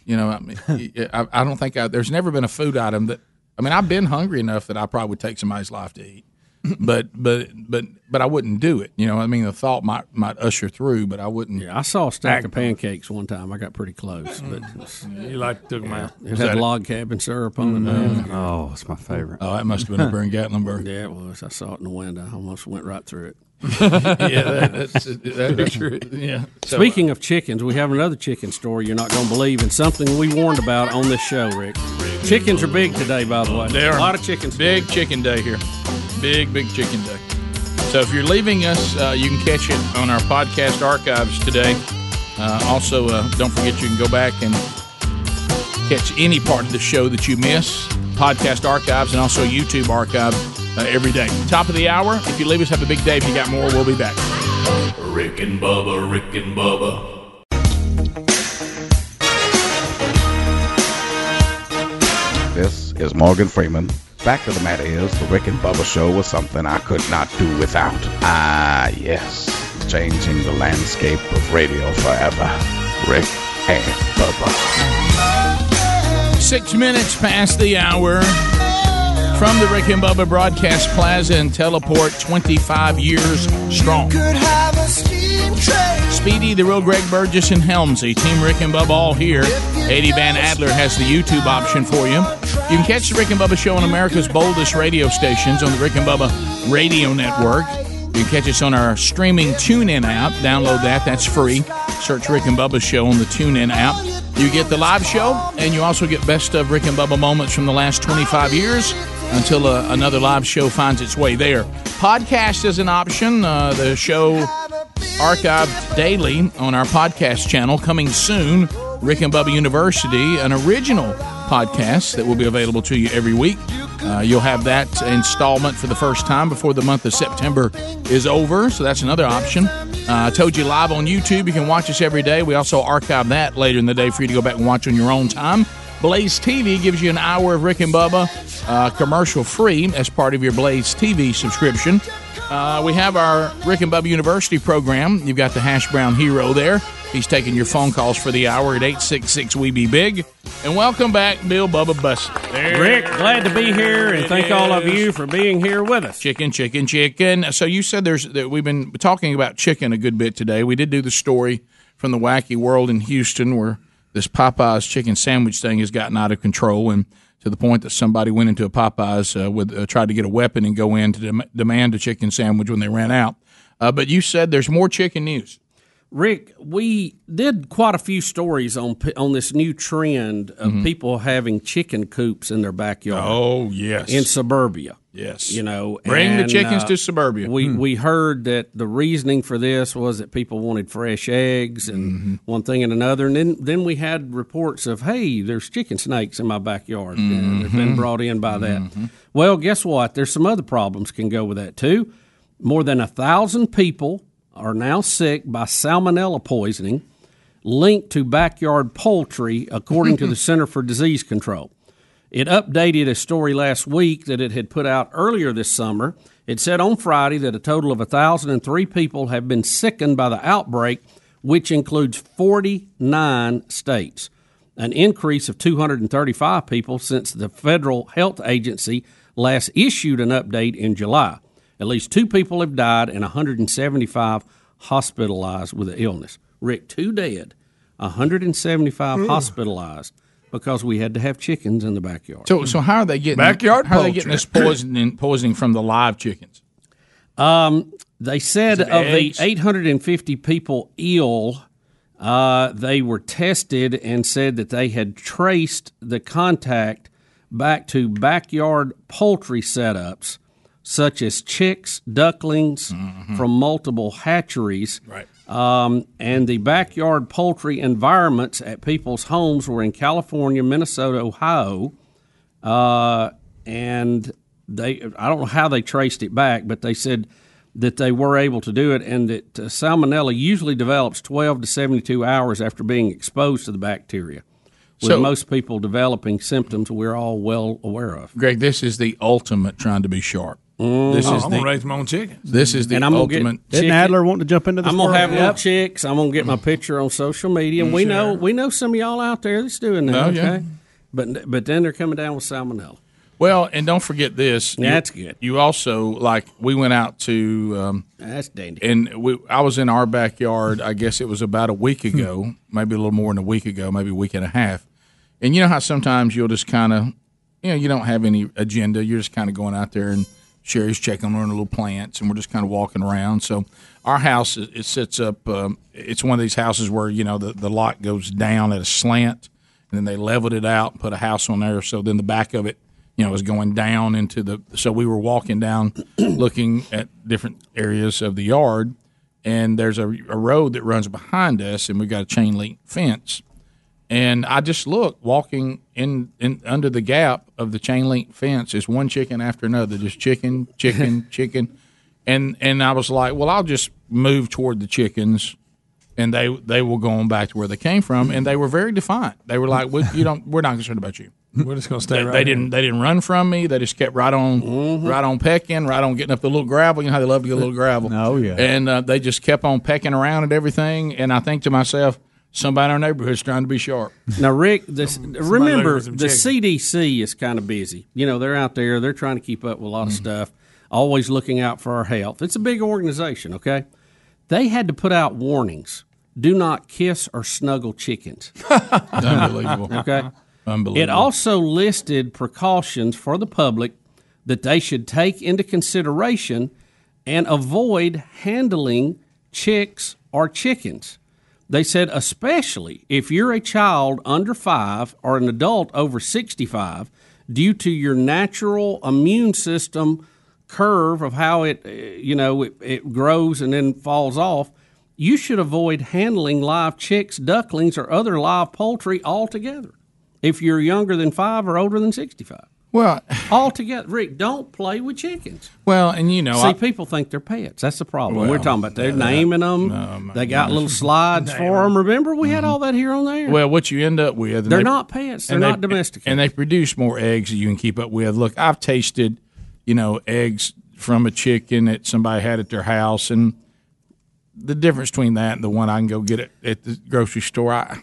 you know. I mean, *laughs* I, I don't think I, there's never been a food item that. I mean, I've been hungry enough that I probably would take somebody's life to eat, *laughs* but but but but I wouldn't do it. You know, I mean, the thought might might usher through, but I wouldn't. Yeah, I saw a stack of pancakes one time. I got pretty close, but *laughs* you like took them out. It had that it? log cabin syrup on it. Mm. Oh, it's my favorite. Oh, that must have been up there in Gatlinburg. Yeah, it was. I saw it in the window. I almost went right through it. *laughs* yeah, that, that's that, that's true. Yeah. So, Speaking of chickens, we have another chicken story you're not going to believe, and something we warned about on this show, Rick. Chickens are big today, by the way. They are a lot of chickens. Big chicken day here. Big, big chicken day. So if you're leaving us, uh, you can catch it on our podcast archives today. Uh, also, uh, don't forget you can go back and catch any part of the show that you miss. Podcast archives and also YouTube archive uh, every day. Top of the hour. If you leave us, have a big day. If you got more, we'll be back. Rick and Bubba, Rick and Bubba. This is Morgan Freeman. Fact of the matter is, the Rick and Bubba show was something I could not do without. Ah, yes, changing the landscape of radio forever. Rick and Bubba. Six minutes past the hour from the Rick and Bubba Broadcast Plaza and Teleport, 25 years strong. Could have a steam train. Speedy, the real Greg Burgess, and Helmsy. Team Rick and Bubba all here. Eddie Van Adler has the YouTube option for you. You can catch the Rick and Bubba show on America's boldest radio stations on the Rick and Bubba Radio Network. You can catch us on our streaming TuneIn app. Download that, that's free. Search Rick and Bubba show on the TuneIn app. You get the live show, and you also get best of Rick and Bubba moments from the last 25 years until uh, another live show finds its way there. Podcast is an option. Uh, the show archived daily on our podcast channel. Coming soon, Rick and Bubba University, an original podcast that will be available to you every week. Uh, you'll have that installment for the first time before the month of September is over, so that's another option. Uh, I told you live on YouTube. You can watch us every day. We also archive that later in the day for you to go back and watch on your own time. Blaze TV gives you an hour of Rick and Bubba uh, commercial free as part of your Blaze TV subscription. Uh, we have our Rick and Bubba University program. You've got the Hash Brown Hero there. He's taking your phone calls for the hour at 866 We Be Big. And welcome back, Bill Bubba. There Rick, glad to be here, and thank all of you for being here with us. Chicken, chicken, chicken. So you said there's that we've been talking about chicken a good bit today. We did do the story from the wacky world in Houston where this Popeyes chicken sandwich thing has gotten out of control and to the point that somebody went into a Popeyes uh, with uh, tried to get a weapon and go in to dem- demand a chicken sandwich when they ran out. Uh, but you said there's more chicken news. Rick, we did quite a few stories on on this new trend of Mhm. people having chicken coops in their backyard. Oh, yes. in suburbia. Yes, you know, Bring the chickens uh, to suburbia. We Hmm. we heard that the reasoning for this was that people wanted fresh eggs and Mm-hmm. one thing and another, and then then we had reports of hey, there's chicken snakes in my backyard. and They've been Mhm. brought in by that. Well, guess what? There's some other problems can go with that too. More than a thousand people are now sick by salmonella poisoning linked to backyard poultry, according to the *laughs* Center for Disease Control. It updated a story last week that it had put out earlier this summer. It said on Friday that a total of 1,003 people have been sickened by the outbreak, which includes 49 states, an increase of 235 people since the federal health agency last issued an update in July. At least two people have died and 175 hospitalized with the illness. Rick, two dead, 175 Ooh. hospitalized because we had to have chickens in the backyard. So, so how are they getting Backyard How are they getting this poisoning poisoning from the live chickens? Um, they said of eggs? the 850 people ill, uh, they were tested and said that they had traced the contact back to backyard poultry setups, such as chicks, ducklings from multiple hatcheries. Right. Um, and the backyard poultry environments at people's homes were in California, Minnesota, Ohio, uh, and they I don't know how they traced it back, but they said that they were able to do it, and that uh, salmonella usually develops 12 to 72 hours after being exposed to the bacteria. With So- most people developing symptoms we're all well aware of. Greg, this is the ultimate trying to be sharp. Mm. This Oh, is I'm the gonna raise my own chickens. This is the and I'm gonna get ultimate. chicken- Adler wanting to jump into this I'm gonna world? have little Yep. chicks. I'm gonna get my picture on social media, and we know we know some of y'all out there that's doing that. Oh, yeah. okay, but but then they're coming down with salmonella. Well, and don't forget this. Yeah, You- that's good. You also like we went out to. Um, That's dandy. And we, I was in our backyard. I guess it was about a week ago, maybe a little more than a week ago, maybe a week and a half. And you know how sometimes you'll just kind of, you know, you don't have any agenda. You're just kind of going out there and Sherry's checking on her little plants, and we're just kind of walking around. So our house it it sits up. Um, it's one of these houses where you know the the lot goes down at a slant, and then they leveled it out, and put a house on there. So then the back of it, you know, is going down into the. So we were walking down, *clears throat* looking at different areas of the yard, and there's a, a road that runs behind us, and we've got a chain link fence. And I just look walking in, in under the gap of the chain link fence is one chicken after another, just chicken, *laughs* chicken, chicken, and and I was like, well, I'll just move toward the chickens, and they they will go on back to where they came from, and they were very defiant. They were like, we, you don't, we're not concerned about you. We're just gonna stay They, right they didn't. They didn't run from me. They just kept right on, right on pecking, right on getting up the little gravel. You know how they love to get a little *laughs* gravel. Oh yeah. And uh, they just kept on pecking around at everything. And I think to myself, somebody in our neighborhood's trying to be sharp. Now, Rick, this, remember the. CDC is kind of busy. You know, they're out there, they're trying to keep up with a lot of stuff, always looking out for our health. It's a big organization, okay? They had to put out warnings do not kiss or snuggle chickens. *laughs* Unbelievable. Okay. Unbelievable. It also listed precautions for the public that they should take into consideration and avoid handling chicks or chickens. They said, especially if you're a child under five or an adult over 65, due to your natural immune system curve of how it, uh, you know, it, it grows and then falls off, you should avoid handling live chicks, ducklings, or other live poultry altogether if you're younger than five or older than 65. Well, *laughs* altogether, Rick, don't play with chickens. Well, and you know, See, I- people think they're pets. That's the problem. Well, We're talking about they're naming them. they got little *laughs* slides for them. Remember, we had mm-hmm. all that here on there. Well, what you end up with, They're they- not pets. They're not they- domesticated. and they produce more eggs that you can keep up with. Look, I've tasted, you know, eggs from a chicken that somebody had at their house, and the difference between that and the one I can go get it at the grocery store, I,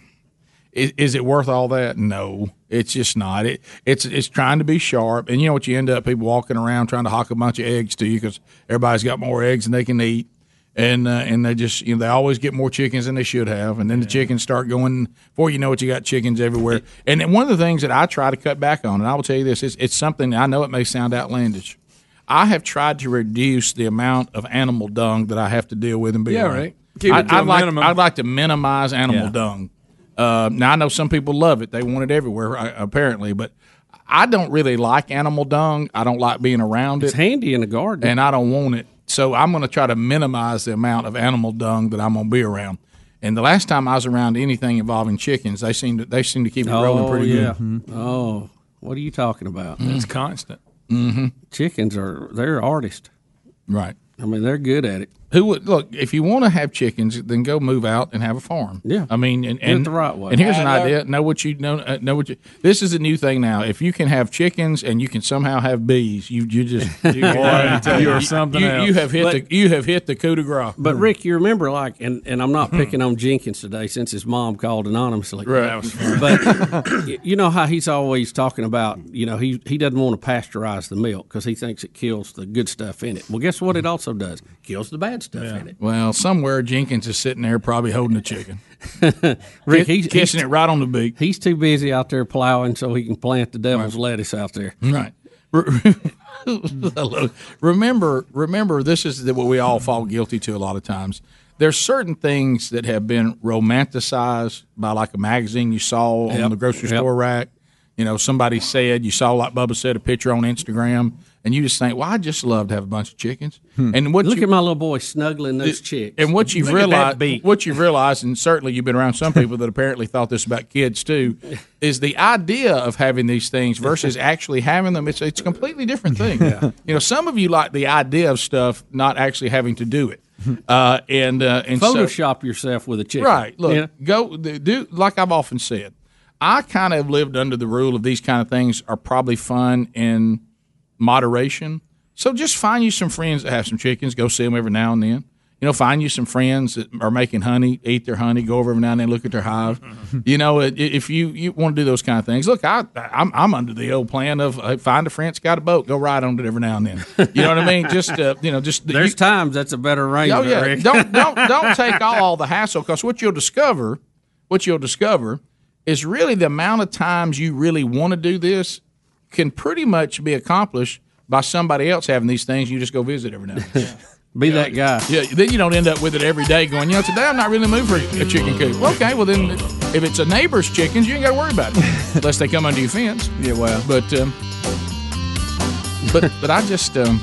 is, is it worth all that? No, it's just not. It it's it's trying to be sharp, and you know what you end up people walking around trying to hawk a bunch of eggs to you because everybody's got more eggs than they can eat. And uh, and they just you know they always get more chickens than they should have, and then the chickens start going. Before you know it, you got chickens everywhere. And one of the things that I try to cut back on, and I will tell you this, it's, it's something I know it may sound outlandish. I have tried to reduce the amount of animal dung that I have to deal with and be Yeah, around. right. Keep it I, to I'd a like minimum. I'd like to minimize animal Yeah. dung. Uh, now I know some people love it; they want it everywhere, uh, apparently. But I don't really like animal dung. I don't like being around It's it. It's handy in the garden, and I don't want it. So I'm going to try to minimize the amount of animal dung that I'm going to be around. And the last time I was around anything involving chickens, they seem to they seem to keep it rolling oh, pretty yeah. good. Oh, what are you talking about? Mm. It's constant. Mm-hmm. Chickens are they're artists. Right. I mean, they're good at it. Who would look if you want to have chickens, then go move out and have a farm. Yeah. I mean, and, and the right way. And here's an And, uh, idea: know what you know. Uh, know what you. This is a new thing now. If you can have chickens and you can somehow have bees, you you just *laughs* you, Boy, I you, you're something you, else. you have hit But- the you have hit the coup de grace. But Rick, you remember like, and, and I'm not picking on Jenkins today since his mom called anonymously. Right. That was. *laughs* But you know how he's always talking about, you know, he he doesn't want to pasteurize the milk because he thinks it kills the good stuff in it. Well, guess what? It also does kills the bad stuff in it. Well, somewhere Jenkins is sitting there probably holding a chicken. *laughs* Rick, he's kissing he's- it right on the beak. He's too busy out there plowing so he can plant the devil's lettuce out there. Right. *laughs* *laughs* Remember, remember, this is what we all fall guilty to a lot of times. There's certain things that have been romanticized by like a magazine you saw on the grocery Yep. store rack. You know, somebody said you saw like Bubba said a picture on Instagram, and you just think, "Well, I just love to have a bunch of chickens." And what Look you, at my little boy snuggling those chicks. and what you've Look realized, what you've realized, and certainly you've been around some people *laughs* that apparently thought this about kids too, is the idea of having these things versus *laughs* actually having them. It's it's a completely different thing. *laughs* You know, some of you like the idea of stuff, not actually having to do it. Uh, and uh, and so- Photoshop yourself with a chicken. Right. Look, Yeah. go do like I've often said. I kind of lived under the rule of these kind of things are probably fun in moderation. So just find you some friends that have some chickens. Go see them every now and then. You know, find you some friends that are making honey, eat their honey, go over every now and then, look at their hive. you know, if you, you want to do those kind of things, look, I, I'm, I'm under the old plan of uh, find a friend that's got a boat, go ride on it every now and then. You know what I mean? Just, uh, you know, just There's times that's a better arrangement. Oh yeah, Rick. don't *laughs* don't don't take all the hassle because what you'll discover, what you'll discover, is really the amount of times you really want to do this can pretty much be accomplished by somebody else having these things. You just go visit every now and then. *laughs* Be that guy. Yeah, then you don't end up with it every day going, you know, today I'm not really in the mood for a chicken coop. Well, okay, well then if it's a neighbor's chickens, you ain't got to worry about it *laughs* unless they come under your fence. Yeah, well, but um, but but I just um,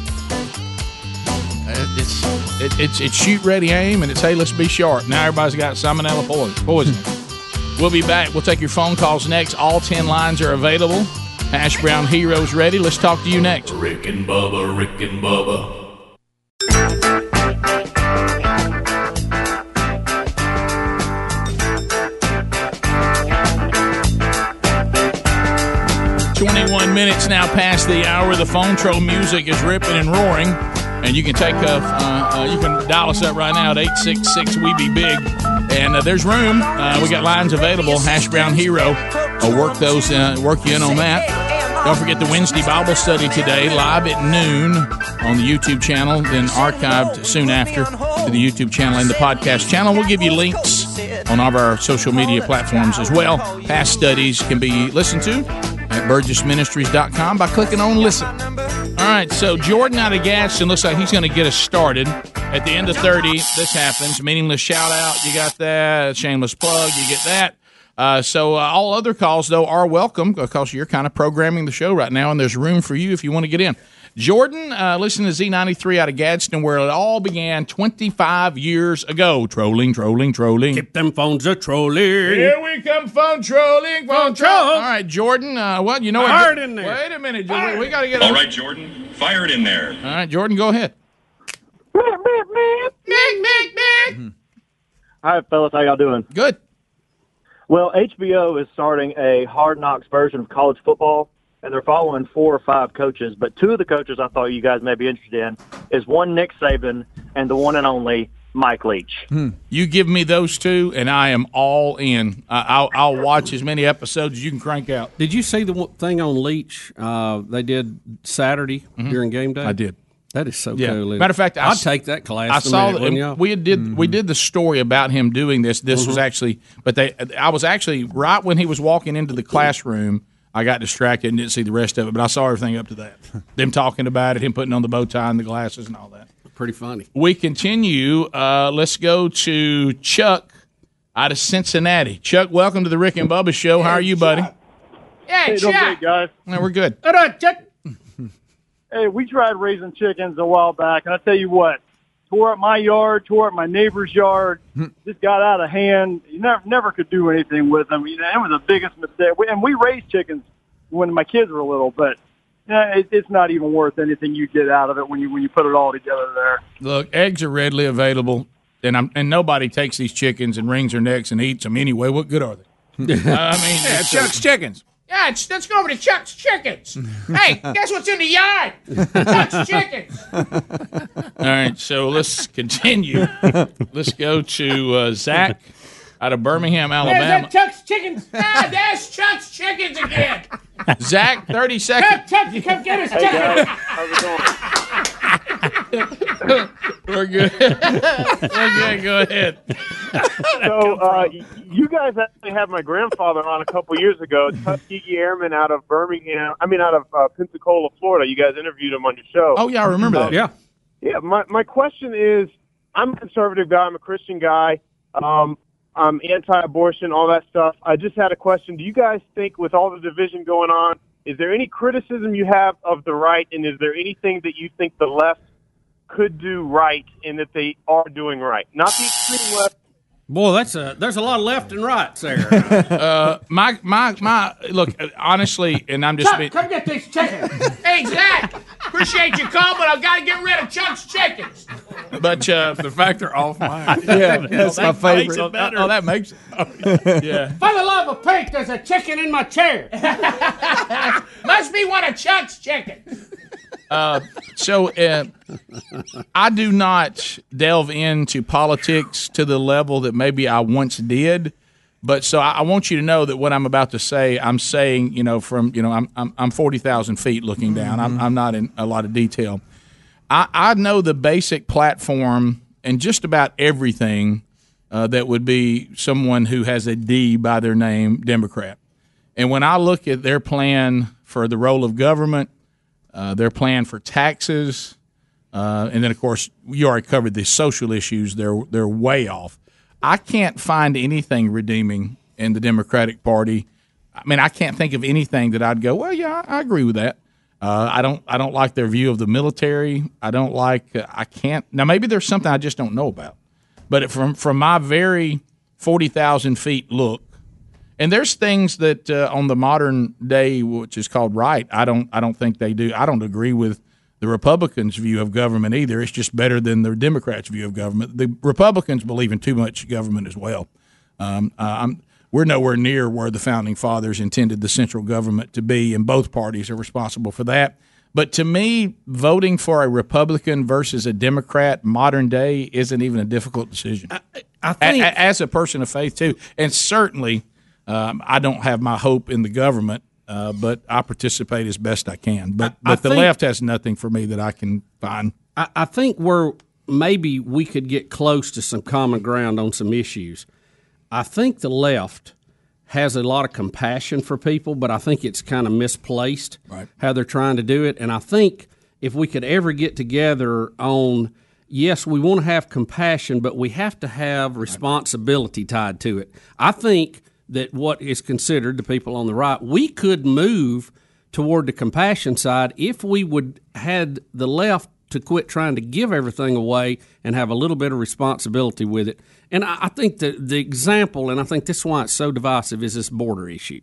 uh, it's it, it's it's shoot ready aim and it's hey let's be sharp. Now everybody's got salmonella poison. poison. *laughs* we'll be back. We'll take your phone calls next. All ten lines are available. Hash Brown Heroes ready. Let's talk to you next. Rick and Bubba, Rick and Bubba. 21 minutes now past the hour. The phone troll music is ripping and roaring. And you can take a, uh, uh, you can dial us up right now at 866 We Be Big. And uh, there's room. Uh, we got lines available. Hash Brown Hero. I'll work those, uh, work you in on that. Don't forget the Wednesday Bible study today, live at noon on the YouTube channel, then archived soon after to the YouTube channel and the podcast channel. We'll give you links on all of our social media platforms as well. Past studies can be listened to at burgessministries.com by clicking on listen. All right, so Jordan out of Gadsden looks like he's going to get us started. At the end of 30, this happens. Meaningless shout out, you got that. Shameless plug, you get that. Uh, so uh, all other calls, though, are welcome because you're kind of programming the show right now, and there's room for you if you want to get in. Jordan, uh, listen to Z93 out of Gadsden, where it all began 25 years ago. Trolling, trolling, trolling. Keep them phones a trolling. Here we come, phone trolling, phone troll. All right, Jordan. Uh, what you know? what? Hard in there. Wait a minute, Jordan. We got to get. All right, Jordan, fire it in there. All right, Jordan, go ahead. Hi, fellas. How y'all doing? Good. Well, HBO is starting a Hard Knocks version of college football, and they're following four or five coaches. But two of the coaches I thought you guys may be interested in is one Nick Saban and the one and only Mike Leach. You give me those two, and I am all in. I I'll, I'll watch as many episodes as you can crank out. Did you see the thing on Leach uh, they did Saturday during game day? Mm-hmm. I did. That is so Yeah. cool. Matter of fact, I I'd s- take that class. I saw minute, that wouldn't and ya? we did we did the story about him doing this. This was Mhm. actually, but they I was actually right when he was walking into the classroom. I got distracted and didn't see the rest of it, but I saw everything up to that. *laughs* Them talking about it, him putting on the bow tie and the glasses and all that. Pretty funny. We continue. Uh, let's go to Chuck out of Cincinnati. Chuck, welcome to the Rick and Bubba Show. How are you, buddy? Hey, doing great, guys. No, we're good. All right, check. Hey, we tried raising chickens a while back, and I tell you what, tore up my yard, tore up my neighbor's yard. just got out of hand. You never, never could do anything with them. You know, it was the biggest mistake. We- And we raised chickens when my kids were little, but eh, it, it's not even worth anything you get out of it when you when you put it all together there. Look, eggs are readily available, and I'm and nobody takes these chickens and wrings their necks and eats them anyway. What good are they? *laughs* I mean, Yeah, it's, Chuck's Chickens. Yeah, it's, let's go over to Chuck's Chickens. hey, *laughs* guess what's in the yard? Chuck's Chickens. All right, so let's continue. let's go to uh, Zach out of Birmingham, Alabama. that Chuck's Chickens. *laughs* Ah, there's Chuck's Chickens again. *laughs* Zach, thirty seconds. Chuck, you come get us, Hey, Chuck. guys. How's it going? *laughs* We're good. okay, go ahead. so uh, you guys actually had my grandfather on a couple years ago, Tuskegee Airman out of Birmingham. I mean, out of uh, Pensacola, Florida. You guys interviewed him on your show. Oh yeah, I remember that. Yeah. Yeah, my my question is, I'm a conservative guy. I'm a Christian guy. Um, I'm anti-abortion, all that stuff. I just had a question. Do you guys think, with all the division going on, is there any criticism you have of the right, and is there anything that you think the left could do right, and that they are doing right? Not the extreme left. Boy, that's a there's a lot of left and rights *laughs* there. Uh, my my my. Look, honestly, and I'm just Chuck, being. come get these chickens. hey, Zach, appreciate your call, but I've got to get rid of Chuck's Chickens. But uh, The fact they're off mine. *laughs* Yeah, that's my that makes favorite. it better. Oh, that makes it. yeah. For the love of Pete, there's a chicken in my chair. *laughs* Must be one of Chuck's chickens. Uh, so uh, I do not delve into politics to the level that maybe I once did. But so I, I want you to know that what I'm about to say, I'm saying, you know, from you know, I'm I'm, I'm forty thousand feet looking down. I'm I'm not in a lot of detail. I, I know the basic platform and just about everything uh, that would be someone who has a D by their name, Democrat. And when I look at their plan for the role of government, uh, their plan for taxes, uh, and then of course you already covered the social issues. They're they're way off. I can't find anything redeeming in the Democratic Party. I mean, I can't think of anything that I'd go. Well, yeah, I, agree with that. Uh, I don't. I don't like their view of the military. I don't like. Uh, I can't. Now, maybe there's something I just don't know about. But from from my very forty thousand feet look, and there's things that uh, on the modern day, which is called right, I don't. I don't think they do. I don't agree with the Republicans' view of government either. It's just better than the Democrats' view of government. The Republicans believe in too much government as well. Um, I'm, we're nowhere near where the founding fathers intended the central government to be, and both parties are responsible for that. But to me, voting for a Republican versus a Democrat modern day isn't even a difficult decision. I think A- a- as a person of faith too, and certainly, um, I don't have my hope in the government, uh, but I participate as best I can. But but the think- left has nothing for me that I can find. I, I think where maybe we could get close to some common ground on some issues. I think the left has a lot of compassion for people, but I think it's kind of misplaced Right. how they're trying to do it. And I think if we could ever get together on, yes, we want to have compassion, but we have to have responsibility tied to it. I think that what is considered the people on the right, we could move toward the compassion side if we would had the left to quit trying to give everything away and have a little bit of responsibility with it. And I, I think the the example, and I think this is why it's so divisive, is this border issue.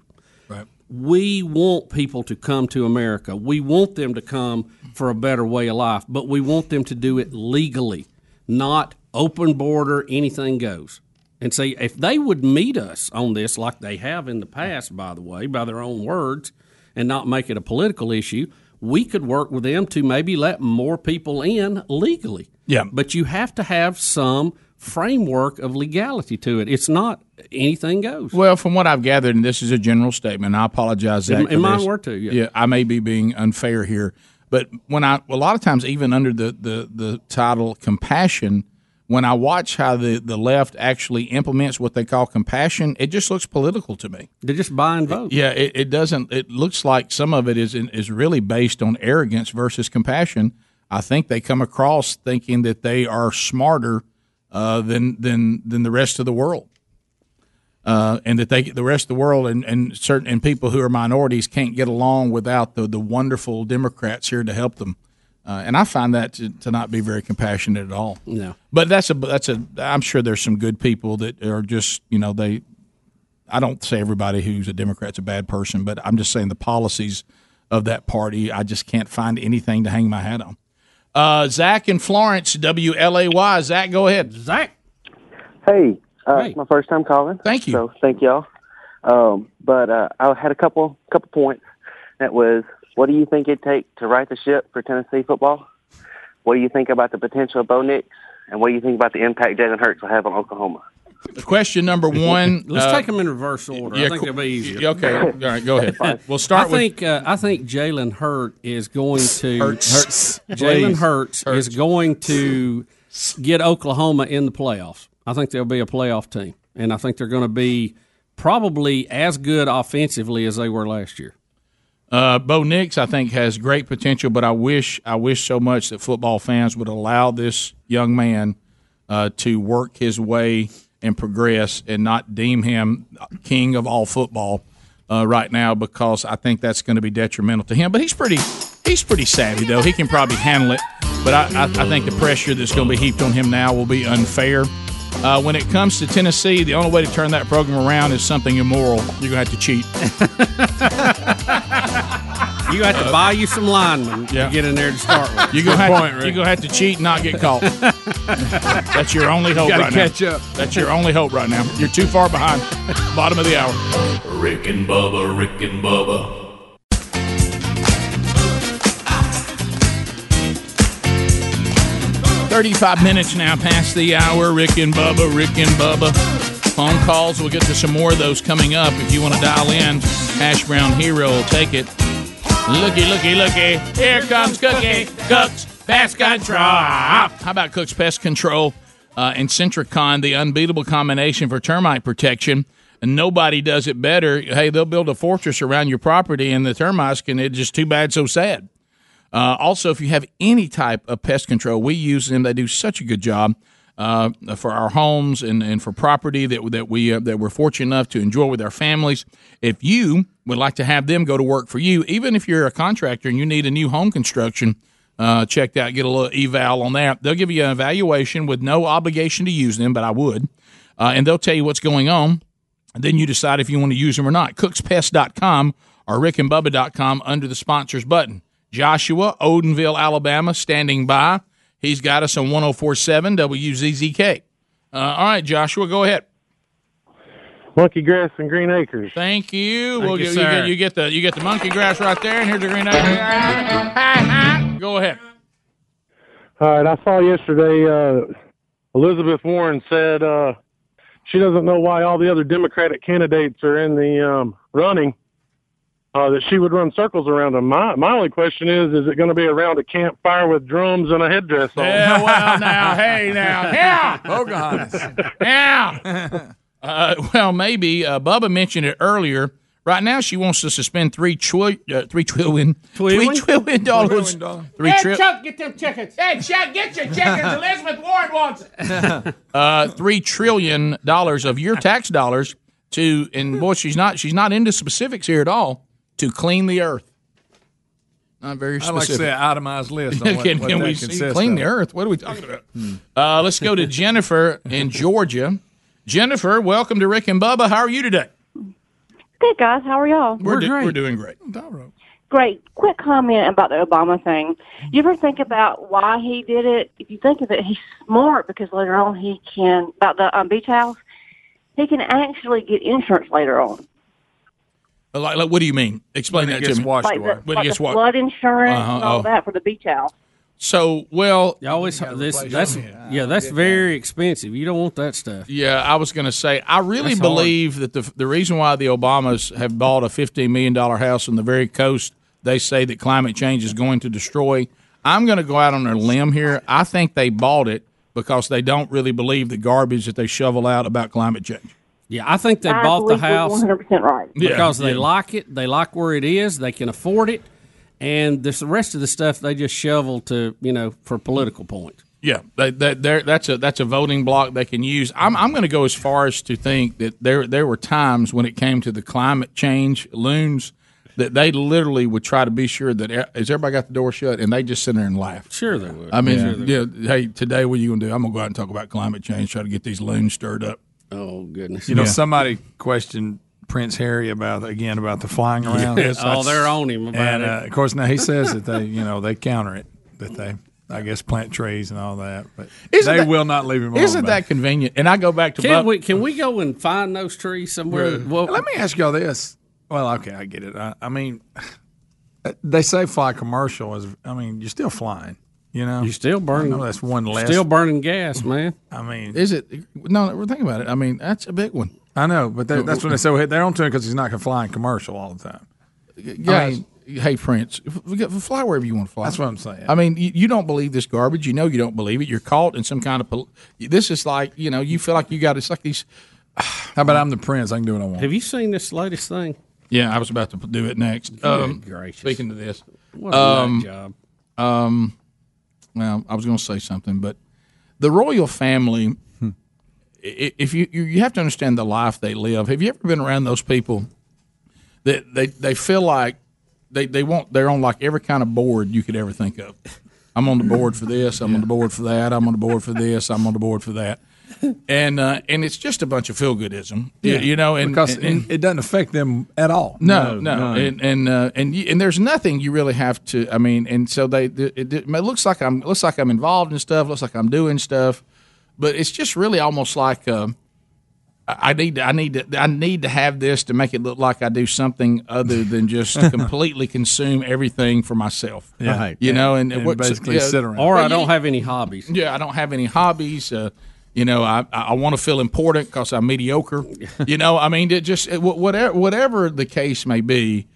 Right. We want people to come to America. We want them to come for a better way of life, but we want them to do it legally, not open border, anything goes. And see, if they would meet us on this like they have in the past, by the way, by their own words, and not make it a political issue, we could work with them to maybe let more people in legally. Yeah. But you have to have some framework of legality to it. It's not anything goes. Well, from what I've gathered, and this is a general statement, I apologize. Zach, And- and mine this. were too, yeah. I may be being unfair here, but when I a lot of times, even under the the, the title compassion, when I watch how the, the left actually implements what they call compassion, it just looks political to me. They're just buying votes. Yeah, it, it doesn't. It looks like some of it is is really based on arrogance versus compassion. I think they come across thinking that they are smarter uh, than than than the rest of the world, uh, and that they the rest of the world and, and certain and people who are minorities can't get along without the the wonderful Democrats here to help them. Uh, and I find that to, to not be very compassionate at all. No. But that's a that's a. I'm sure there's some good people that are just you know they. I don't say everybody who's a Democrat's a bad person, but I'm just saying the policies of that party. I just can't find anything to hang my hat on. Uh, Zach in Florence, WLAY. Zach, go ahead. Zach. Hey, uh, it's my first time calling. Thank you. So thank y'all. Um, but uh, I had a couple couple points. That was, what do you think it'd take to right the ship for Tennessee football? What do you think about the potential of Bo Nix? And what do you think about the impact Jalen Hurts will have on Oklahoma? Question number *laughs* one. Let's uh, take them in reverse order. yeah, I think cool. it'll be easier. Okay, all right, go ahead. We'll start I with- think uh, I think Jalen Hurt is going to Hurts. Hurts. Jalen Hurts, Hurts. is going to get Oklahoma in the playoffs. I think they'll be a playoff team, and I think they're going to be probably as good offensively as they were last year. Uh, Bo Nix, I think, has great potential, but I wish I wish so much that football fans would allow this young man uh, to work his way and progress, and not deem him king of all football uh, right now because I think that's going to be detrimental to him. But he's pretty he's pretty savvy though; he can probably handle it. But I, I, I think the pressure that's going to be heaped on him now will be unfair. Uh, when it comes to Tennessee, the only way to turn that program around is something immoral. You're going to have to cheat. *laughs* You have to buy you some linemen to get in there to start with. You're gonna, have to, you're gonna have to cheat and not get caught. *laughs* That's your only hope gotta right catch now. up. That's your only hope right now. You're too far behind. Bottom of the hour. Rick and Bubba, Rick and Bubba. 35 minutes now past the hour. Rick and Bubba, Rick and Bubba. Phone calls. We'll get to some more of those coming up. If you want to dial in, Hash Brown Hero will take it. Looky, looky, looky. Here comes Cookie. Cooks Pest Control. How about Cook's Pest Control uh, and Sentricon, the unbeatable combination for termite protection? And nobody does it better. Hey, they'll build a fortress around your property, and the termites can. It's just too bad, so sad. Uh, also, if you have any type of pest control, we use them. They do such a good job uh, for our homes and, and for property that that we uh, that we're fortunate enough to enjoy with our families. If you would like to have them go to work for you, even if you're a contractor and you need a new home construction, uh, check that. Get a little eval on that. They'll give you an evaluation with no obligation to use them, but I would, uh, and they'll tell you what's going on. And then you decide if you want to use them or not. Cookspest.com or rickandbubba.com under the sponsors button. Joshua, Odenville, Alabama, standing by. He's got us on 1047 WZZK. Uh, all right, Joshua, go ahead. Monkey grass and green acres. Thank you. Thank we'll you, get, sir. get, you get the you get the monkey grass right there, and here's the green acres. *laughs* go ahead. All right, I saw yesterday uh, Elizabeth Warren said uh, she doesn't know why all the other Democratic candidates are in the um, running. Uh, that she would run circles around him. My my only question is: Is it going to be around a campfire with drums and a headdress on? Yeah, well, *laughs* now, hey, now, yeah, Pocahontas. *laughs* yeah. Uh, well, maybe uh, Bubba mentioned it earlier. Right now, she wants to suspend three trillion, uh, three trillion, three trillion dollars, three hey, tri- Chuck, get them chickens. Hey, Chuck, get your chickens. *laughs* Elizabeth Warren wants it. uh, three trillion dollars of your tax dollars to, and boy, she's not she's not into specifics here at all. To clean the earth. Not very specific. I'd like to say an itemized list on *laughs* what, can what can that we see clean of. the earth? What are we talking about? Uh, let's go to Jennifer in *laughs* Georgia. Jennifer, welcome to Rick and Bubba. How are you today? Good guys, how are y'all? We're, do- we're doing great. Great. Quick comment about the Obama thing. You ever think about why he did it? If you think of it, he's smart because later on he can about the um, beach house. He can actually get insurance later on, Like, like, what do you mean? Explain When it that gets to me. washed like the, When it like gets the wa- flood insurance Uh-huh, and all oh. that for the beach house. So, well, You always this that's yeah that's very expensive. You don't want that stuff. Yeah, I was going to say I really That's hard. believe that the the reason why the Obamas have bought a fifteen million dollar house on the very coast they say that climate change is going to destroy. I'm going to go out on a limb here. I think they bought it because they don't really believe the garbage that they shovel out about climate change. Yeah, I think they I bought the house 100% right. Yeah, because they yeah. like it. They like where it is. They can afford it, and this, the rest of the stuff they just shovel to you know for political points. Yeah, they, they, that's a that's a voting block they can use. I'm I'm going to go as far as to think that there there were times when it came to the climate change loons that they literally would try to be sure that eh, e- has everybody got the door shut and they just sit there and laugh. Sure, they would. I mean, Sure yeah, hey, today what are you going to do? I'm going to go out and talk about climate change, try to get these loons stirred up. Oh goodness! You know, Yeah. somebody questioned Prince Harry about again about the flying around. *laughs* Yes. Oh, they're on him about and, it. Uh, of course, now he says that they, you know, they counter it that they, I guess, plant trees and all that, but Isn't they that- will not leave him alone. Isn't about that convenient? And I go back to Can Bub- we can we go and find those trees somewhere? it. Well, Let me ask y'all this. Well, okay, I get it. I, I mean, they say fly commercial is. I mean, you're still flying. You know, you still burning. I know that's one less. Still burning gas, man. I mean, Is it? No, think about it. I mean, that's a big one. I know, but they, that's when they say they're on to it because he's not going to fly in commercial all the time. Guys, hey Prince, f- f- fly wherever you want to fly. That's what I'm saying. I mean, you, you don't believe this garbage. You know you don't believe it. You're caught in some kind of. pol- This is like you know you feel like you got. It's like these. *sighs* How about I'm the prince? I can do what I want. Have you seen this latest thing? Yeah, I was about to do it next. Good Um, gracious. Speaking to this, What a um, job. Um, well, I was going to say something, but the royal family. Hmm. i- If you you have to understand the life they live. Have you ever been around those people that they they feel like they they want they're on like every kind of board you could ever think of. I'm on the board for this. I'm on the board for that. I'm on the board for this. I'm on the board for that. *laughs* And uh, and it's just a bunch of feel goodism, you, you know. And because and- and- it doesn't affect them at all. no, no, and and uh, and you, and there's nothing you really have to. I mean, and so they it, it, it looks like I'm looks like I'm involved in stuff. Looks like I'm doing stuff, but it's just really almost like um, I I need to, I need to I need to have this to make it look like I do something other than just *laughs* completely consume everything for myself. Yeah. Right. you know, and, And what- basically sit around. Or I don't have any hobbies. Yeah, I don't have any hobbies. Uh, you know, I I want to feel important because I'm mediocre. *laughs* you know, I mean, it just whatever whatever the case may be.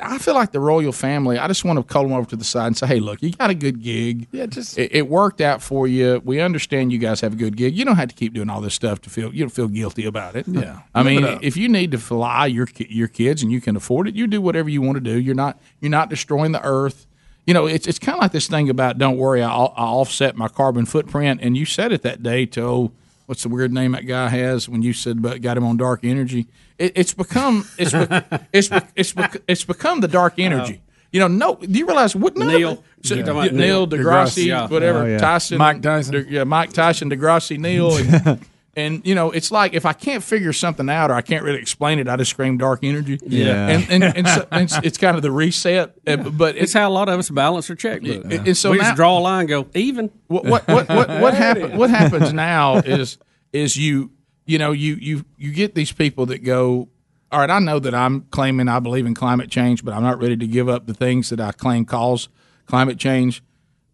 I feel like the royal family. I just want to call them over to the side and say, "Hey, look, you got a good gig. Yeah, just it, it worked out for you. We understand you guys have a good gig. You don't have to keep doing all this stuff to feel you don't feel guilty about it. Yeah. I mean, if you need to fly your your kids and you can afford it, you do whatever you want to do. You're not you're not destroying the earth. You know, it's it's kind of like this thing about don't worry, I'll, I'll offset my carbon footprint. And you said it that day to oh, what's the weird name that guy has when you said about got him on dark energy. It, it's become it's be, it's be, it's be, it's become the dark energy. You know, no. Do you realize what none of Neil. it- so- You're talking about Neil Neil deGrasse, deGrasse, yeah. whatever, Oh, yeah. Tyson, Mike Tyson. De- yeah, Mike Tyson, Degrassi, Neil, and, *laughs* and you know, it's like if I can't figure something out or I can't really explain it, I just scream dark energy. Yeah. and and, and, so, *laughs* and it's, it's kind of the reset. uh, But It's how a lot of us balance our checkbook. And- and so we now- just draw a line, and go even. what what what what, *laughs* what happens what happens now is is you you know you you you get these people that go all right I know that I'm claiming I believe in climate change but I'm not ready to give up the things that I claim cause climate change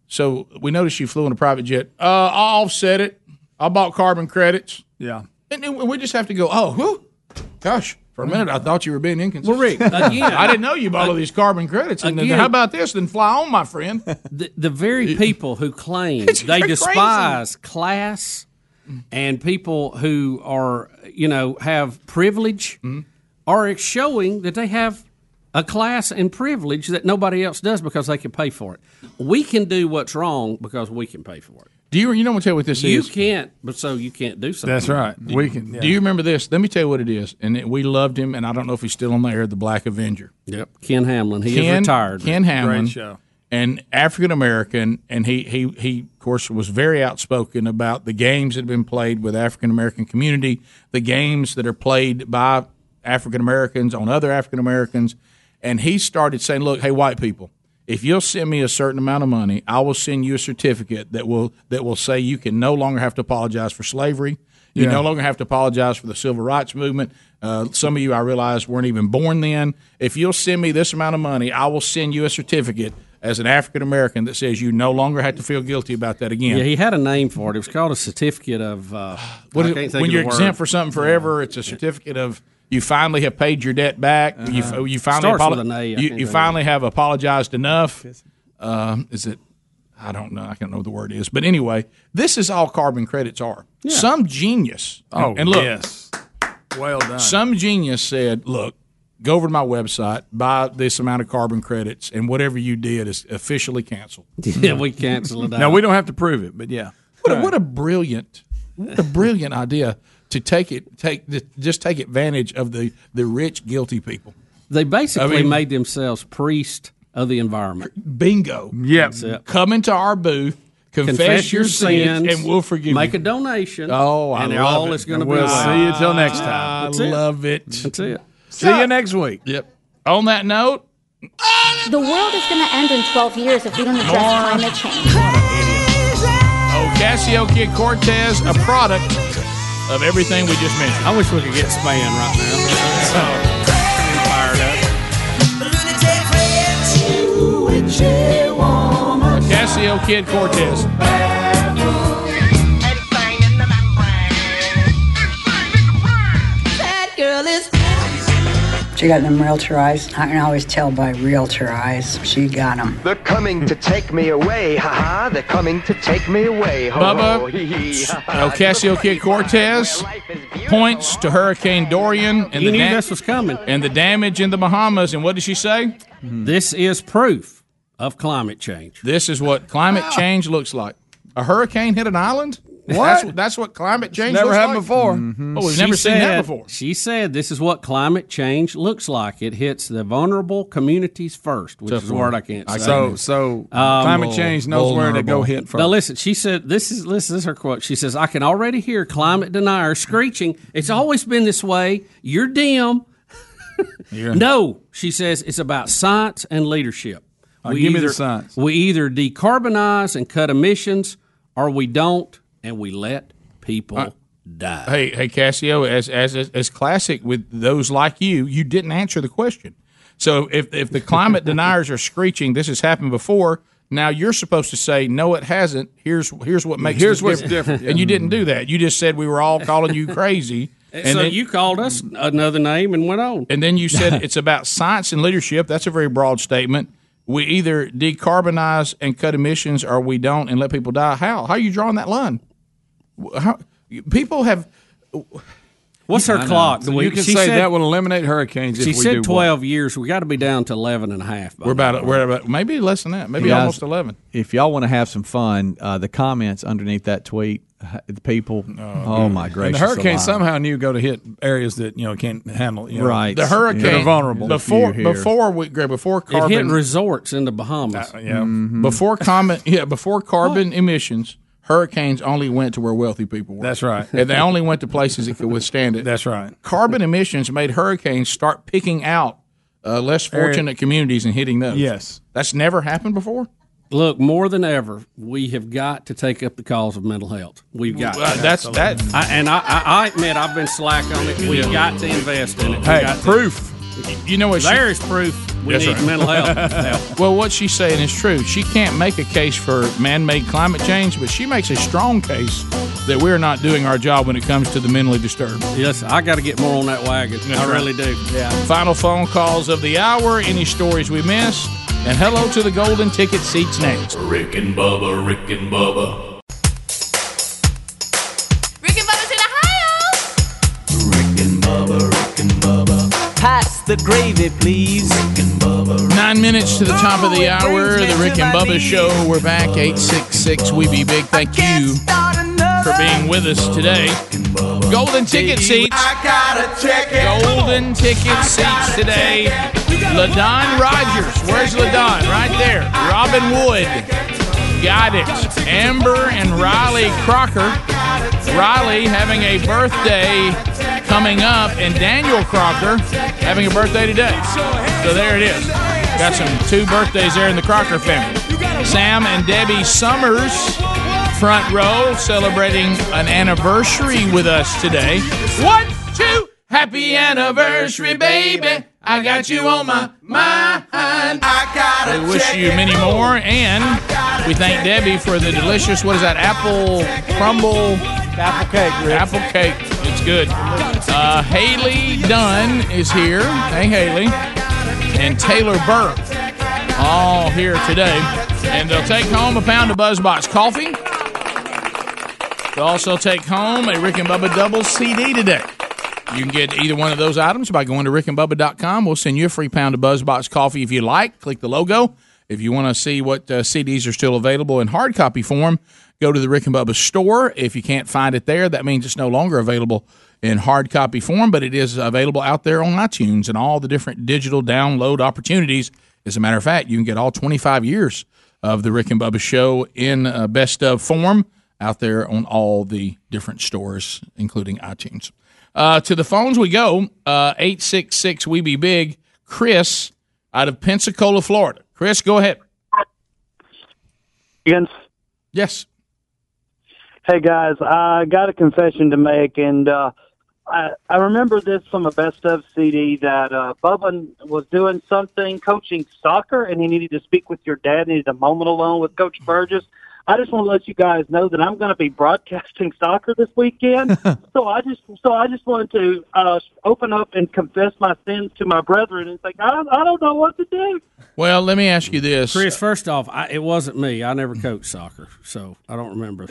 so we noticed you flew in a private jet uh, I'll offset it I bought carbon credits Yeah. and then we just have to go oh whew, gosh for a minute I thought you were being inconsistent Well, Rick, *laughs* again- I didn't know you bought all these carbon credits and then Again- how about this then fly on my friend *laughs* The, the very people who claim It's they crazy. despise class and people who are, you know, have privilege Mm-hmm. are showing that they have a class and privilege that nobody else does because they can pay for it. We can do what's wrong because we can pay for it. Do you you know what tell you what this You is You can't, but so you can't do something. That's right. We can. Do you remember this? Let me tell you what it is. And it, we loved him, and I don't know if he's still on the air. The Black Avenger. Yep. Ken Hamblin. He Ken, is retired. Ken Hamblin, Great show. and African American, and he he he of course was very outspoken about the games that have been played with African American community, the games that are played by African Americans on other African Americans, and he started saying, "Look, hey, white people." If you'll send me a certain amount of money, I will send you a certificate that will that will say you can no longer have to apologize for slavery. You Yeah. no longer have to apologize for the civil rights movement. Uh, some of you, I realize, weren't even born then. If you'll send me this amount of money, I will send you a certificate as an African American that says you no longer have to feel guilty about that again. Yeah, he had a name for it. It was called a certificate of. Uh, What I can't think when of you're exempt for something forever, it's a certificate of you finally have paid your debt back. You, you finally Uh-huh. Apolo- A, you, you finally have apologized enough. Um, is it? I don't know. I can't know what the word is. But anyway, this is all carbon credits are. Some genius. Oh, and look, yes. Well done. some genius said, "Look, go over to my website, buy this amount of carbon credits, and whatever you did is officially canceled." *laughs* Yeah, we cancel it out. now we don't have to prove it, but yeah. What a, what a brilliant, what a brilliant idea to take it, take the, just take advantage of the the rich, guilty people. They basically I mean- made themselves priest of the environment. Bingo. Yep. That's. Come into our booth, confess, your sins, and we'll forgive Make you. Make a donation. Oh, I and love all it. is going to be We'll well. see you till next time. I That's love it. That's it. See you next week. Yep. On that note, The world is going to end in 12 years if we don't address More. climate change. Oh, Ocasio Kid Cortez, a product of everything we just mentioned. I wish we could get Span right now. So, Ocasio Kid Cortez. She got them realtor eyes. I can always tell by realtor eyes. She got them. They're coming to take me away, haha. They're coming to take me away. Ho, ho, Bubba, hee, hee, ha, ha. Ocasio Kid Cortez points to Hurricane Dorian and You the knew this was coming. and the damage in the Bahamas. And what did she say? Mm-hmm. This is proof of climate change. This is what climate ah. change looks like. A hurricane hit an island. What? That's, that's what climate change never looks happened like? before. Oh, we've She never seen that before. She said this is what climate change looks like. It hits the vulnerable communities first, which is a word I can't say. So, so Um, climate change knows where to go hit first. Now listen, she said this is listen, this is her quote. She says, I can already hear climate deniers screeching, It's always been this way. You're dim. *laughs* No, she says it's about science and leadership. Uh, give me the science. We either decarbonize and cut emissions, or we don't, and we let people Uh, die. Hey, hey, Cassio, as as as classic with those like you, you didn't answer the question. So if if the climate *laughs* deniers are screeching, this has happened before. Now you're supposed to say no, it hasn't. Here's here's what makes Here's what's different, and you didn't do that. You just said we were all calling you crazy. *laughs* And so you called us another name and went on. And then you said *laughs* it's about science and leadership. That's a very broad statement. We either decarbonize and cut emissions, or we don't and let people die. How? How are you drawing that line? How, people have. What's her I clock? So you can she say said- that will eliminate hurricanes. She if we said do what? 12 years. We got to be down to 11 and a half. by We're now. about we're about maybe less than that. Maybe Guys, almost eleven. If y'all want to have some fun, uh, the comments underneath that tweet, uh, the people, oh, my And the hurricane alive. somehow knew go to hit areas that you know can't handle. You know, Right. The hurricane that are vulnerable. before before we Greg, before It hit carbon resorts in the Bahamas. Uh, yeah. Mm-hmm. before common yeah before carbon emissions hurricanes only went to where wealthy people were. That's right. and they only went to places that could withstand it. That's right. Carbon emissions made hurricanes start picking out uh, less Area- fortunate communities and hitting those. Yes. that's never happened before. Look, more than ever, we have got to take up the cause of mental health. We've got Well, to. that's that. I, and I, I, I admit I've been slack on it. We've got to invest in it. We Hey, got to. Proof. You know what? she- There is proof we That's need right. mental health *laughs* help. Well, what she's saying is true. She can't make a case for man-made climate change, but she makes a strong case that we're not doing our job when it comes to the mentally disturbed. Yes, I got to get more on that wagon. That's I right. really do. Yeah. Final phone calls of the hour. Any stories we missed? And hello to the golden ticket seats next. Rick and Bubba, Rick and Bubba. Rick and Bubba's in Ohio. Rick and Bubba. Rick and Bubba. Pass the gravy, please. Nine minutes to the top of the hour. The Rick and Bubba Show. We're back. 866 We Be Big. Thank you for being with us today. Golden ticket seats. Golden ticket seats today. LaDon Rogers. Where's LaDon? Right there. Robin Wood. Got it. Amber and Riley Crocker. Riley having a birthday coming up, and Daniel Crocker having a birthday today. So there it is. Got some two birthdays there in the Crocker family. Sam and Debbie Summers, front row, celebrating an anniversary with us today. One, two, happy anniversary, baby. I got you on my mind. I got We wish you many more, and we thank Debbie for the delicious, what is that, apple crumble? Apple cake, Apple cake. It's good. Uh, Haley Dunn is here. Hey, Haley. And Taylor Burke, all here today. And they'll take home a pound of BuzzBox coffee. They'll also take home a Rick and Bubba double CD today. You can get either one of those items by going to rickandbubba.com. We'll send you a free pound of BuzzBox coffee if you like. Click the logo. If you want to see what uh, CDs are still available in hard copy form, go to the Rick and Bubba store. If you can't find it there, that means it's no longer available in hard copy form, but it is available out there on iTunes and all the different digital download opportunities. As a matter of fact, you can get all 25 years of the Rick and Bubba show in uh, best of form out there on all the different stores, including iTunes. Uh, to the phones we go. Uh, Eight six six. We be big. Chris out of Pensacola, Florida. Chris, go ahead. Against Yes. Hey guys, I got a confession to make, and uh, I, I remember this from a best of CD that uh, Bubba was doing something coaching soccer, and he needed to speak with your dad. He Needed a moment alone with Coach Burgess. I just want to let you guys know that I'm going to be broadcasting *laughs* soccer this weekend. *laughs* so I just so I just wanted to uh, open up and confess my sins to my brethren and say, I, I don't know what to do. Well, let me ask you this, Chris. First off, I, it wasn't me. I never coached soccer, so I don't remember.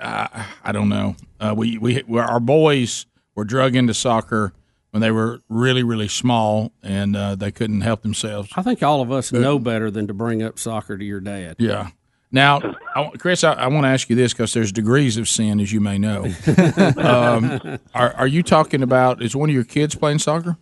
I, I don't know. Uh, we we we- our boys were drug into soccer when they were really really small and uh, they couldn't help themselves. I think all of us know better than to bring up soccer to your dad. Yeah. Now, I, Chris, I, I want to ask you this because there's degrees of sin, as you may know. *laughs* um, are, are you talking about? Is one of your kids playing soccer?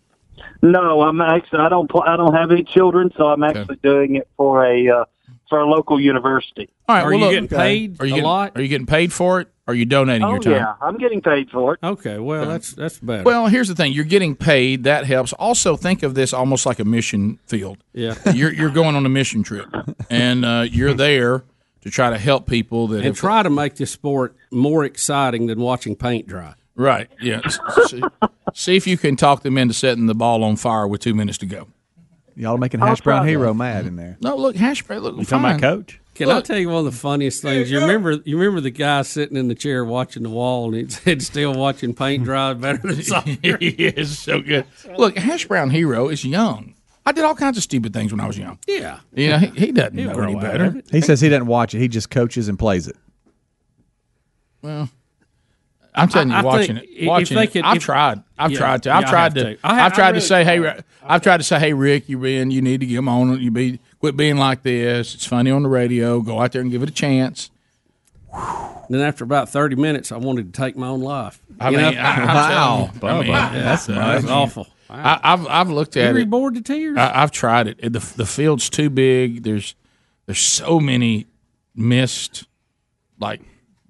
No, I'm actually I don't pl- I don't have any children, so I'm actually doing it for a uh, for a local university. All right. Are well, you look, getting paid Are you a getting, lot? Are you getting paid for it? Are you donating Oh your time? yeah, I'm getting paid for it. Okay, well that's that's better. Well, here's the thing: you're getting paid. That helps. Also, think of this almost like a mission field. Yeah. you're you're going on a mission trip, and uh, you're there to try to help people that and have try to make this sport more exciting than watching paint dry. Right. Yeah. see, see if you can talk them into setting the ball on fire with two minutes to go. Y'all making Hash Brown try Hero that. mad in there. No, look, hash brown. Look, You talking about fine. Coach? Can I Look. tell you one of the funniest things? You remember you remember the guy sitting in the chair watching the wall and he *laughs* said still watching paint dry better than *laughs* soccer. he is so good. Look, Hash Brown Hero is young. I did all kinds of stupid things when I was young. Yeah. You know, he, he doesn't He'll know grow any out better. it. He says he doesn't watch it. He just coaches and plays it. Well, I'm telling you, I- I watching think it, if watching they it. could- I've if- tried. I've Yeah, tried to. I've I tried have to. to. I ha- I've tried I to really say, hey, tried. Ri- I've tried to say, hey, Rick, you been, you need to get them on. You be quit being like this. It's funny on the radio. Go out there and give it a chance. Then after about thirty minutes, I wanted to take my own life. I You mean, know? I, I'm telling you, I mean, that's, uh, that's awful. I, I've I've looked at You it. bored to tears? I, I've tried it. The the field's too big. There's there's so many missed, like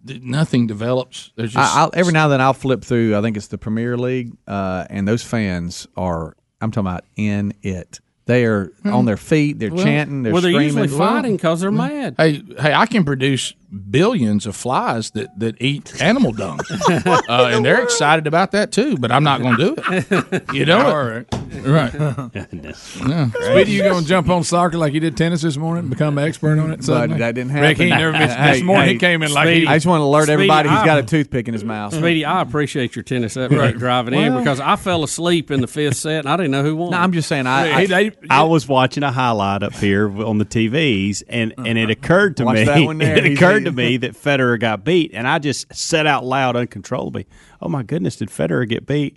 nothing develops. There's just I, I'll, every now and then I'll flip through. I think it's the Premier League, uh, and those fans are. I'm talking about in it. They are on their feet. They're Well, chanting. They're well, they're screaming. usually fighting because they're mad. Hey, hey, I can produce billions of flies that, that eat animal dung, *laughs* uh, and they're excited about that too. But I'm not going to do it. *laughs* You know, All it. Right. right? *laughs* *laughs* Yeah. Speedy, you going to jump on soccer like you did tennis this morning? And become an expert on it? But suddenly? that didn't Rick, happen. he never missed, *laughs* Hey, this morning hey, he came in like he, I just want to alert Speedy, everybody he's I- got a toothpick in his mouth. Speedy, I appreciate your tennis effort Right. driving in because I fell asleep in the fifth set and I didn't know who won. No, I'm just saying. I, I, I was watching a highlight up here on the TVs, and, and it occurred to Watch me. that one there. It occurred to me that Federer got beat, and I just said out loud, uncontrollably, "Oh my goodness, did Federer get beat?"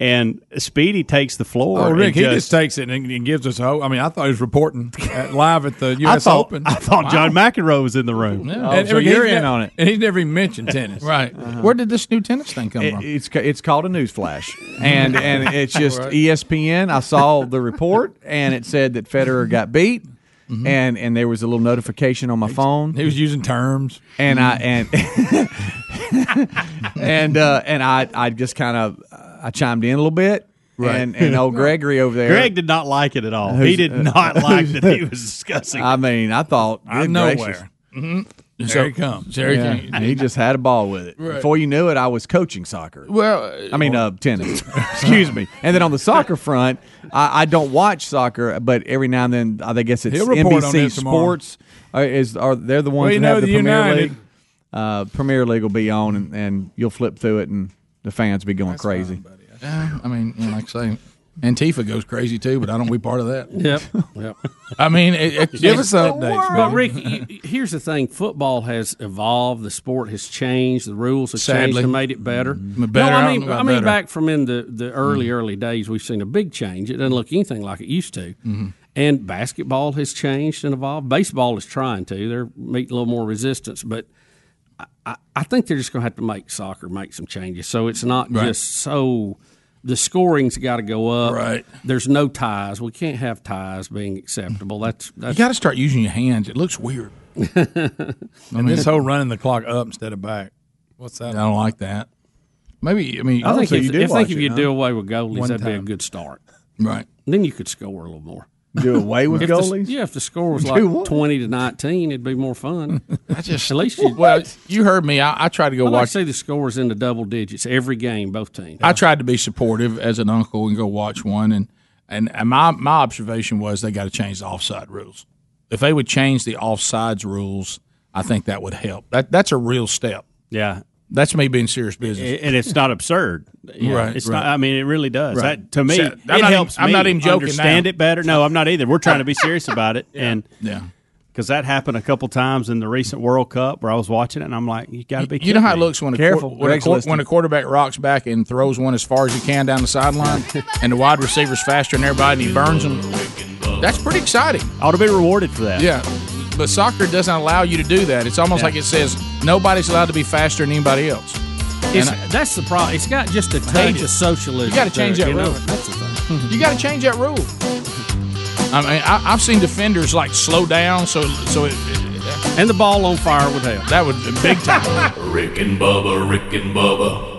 And Speedy takes the floor. Oh, Rick, and he just, just takes it and, and gives us a hope. I mean, I thought he was reporting at, live at the *laughs* I U.S. thought, Open. I thought John McEnroe was in the room. Yeah. Oh, and- so and you're in ne- on it. And he's never even mentioned tennis. *laughs* Right. Uh-huh. Where did this new tennis thing come It- from? it's it's called a news flash, *laughs* and and it's just Right. ESPN. I saw the report, and it said that Federer got beat, mm-hmm. and and there was a little notification on my phone, He was using terms. and I mm-hmm. and and uh, and I I just kind of I chimed in a little bit, Right. and and old *laughs* Gregory over there. Greg did not like it at all. He did not *laughs* like that he was discussing. I mean, I thought Out of good nowhere. gracious. Mm-hmm. There he comes. There he Yeah, comes. and he just had a ball with it. Right. Before you knew it, I was coaching soccer. Well, I mean, uh, tennis. *laughs* Excuse me. And then on the soccer front, I, I don't watch soccer, but every now and then, I guess it's He'll report on NBC this tomorrow. Sports. Uh, is are they're the ones Well, that have the the Premier United- League? Uh, Premier League will be on, and, and you'll flip through it, and the fans will be going crazy. Yeah, I mean, you know, like I say, Antifa goes crazy too, but I don't want to be part of that. Yep. *laughs* Yep. I mean, it, it, Give us updates, But. Rick, you, you- here's the thing: football has evolved. The sport has changed. The rules have Sadly. changed and made it better. Mm, better, No, I I mean, know about I mean, better. back from in the, the early early days, we've seen a big change. It doesn't look anything like it used to. Mm-hmm. And basketball has changed and evolved. Baseball is trying to. They're meeting a little more resistance, but I- I, I think they're just going to have to make soccer make some changes. So it's not Right. just so. The scoring's got to go up. Right. There's no ties. We can't have ties being acceptable. That's you got to start using your hands. It looks weird. *laughs* I And this whole running the clock up instead of back. What's that? I don't like that. Maybe I mean I think if, you did I think if it, you huh? do away with goalies, One that'd be a good start. right. Then you could score a little more. Do away with If the- goalies? yeah, if the score was like twenty to nineteen, it'd be more fun. *laughs* I just At least you. well, you heard me. I, I tried to go like watch. to see the scores in the double digits every game, both teams. I tried to be supportive as an uncle and go watch one, and and, and my my observation was they got to change the offside rules. If they would change the offsides rules, I think that would help. That that's a real step. Yeah. That's me being serious business. and it's not absurd. Yeah, *laughs* Right, It's right. not. I mean, it really does. Right. That, to me, So, it not helps even- I'm not even joking understand now. it better. No, I'm not either. We're trying to be serious about it, *laughs* and yeah, because that happened a couple times in the recent World Cup where I was watching it, and I'm like, you got to be. You know how it looks when a quar- when, a when a quarterback rocks back and throws one as far as he can down the sideline, and the wide receiver's faster than everybody, and he burns them. That's pretty exciting. I Ought to be rewarded for that. Yeah, but soccer doesn't allow you to do that. It's almost Yeah. like it says nobody's allowed to be faster than anybody else. It's, I- that's the problem. It's got just a hate touch of socialism. You got to change that you know? rule. That's the thing. *laughs* You got to change that rule. I mean, I, I've seen defenders like slow down, so so it, and the ball on fire would help. That would be big time. *laughs* Rick and Bubba, Rick and Bubba.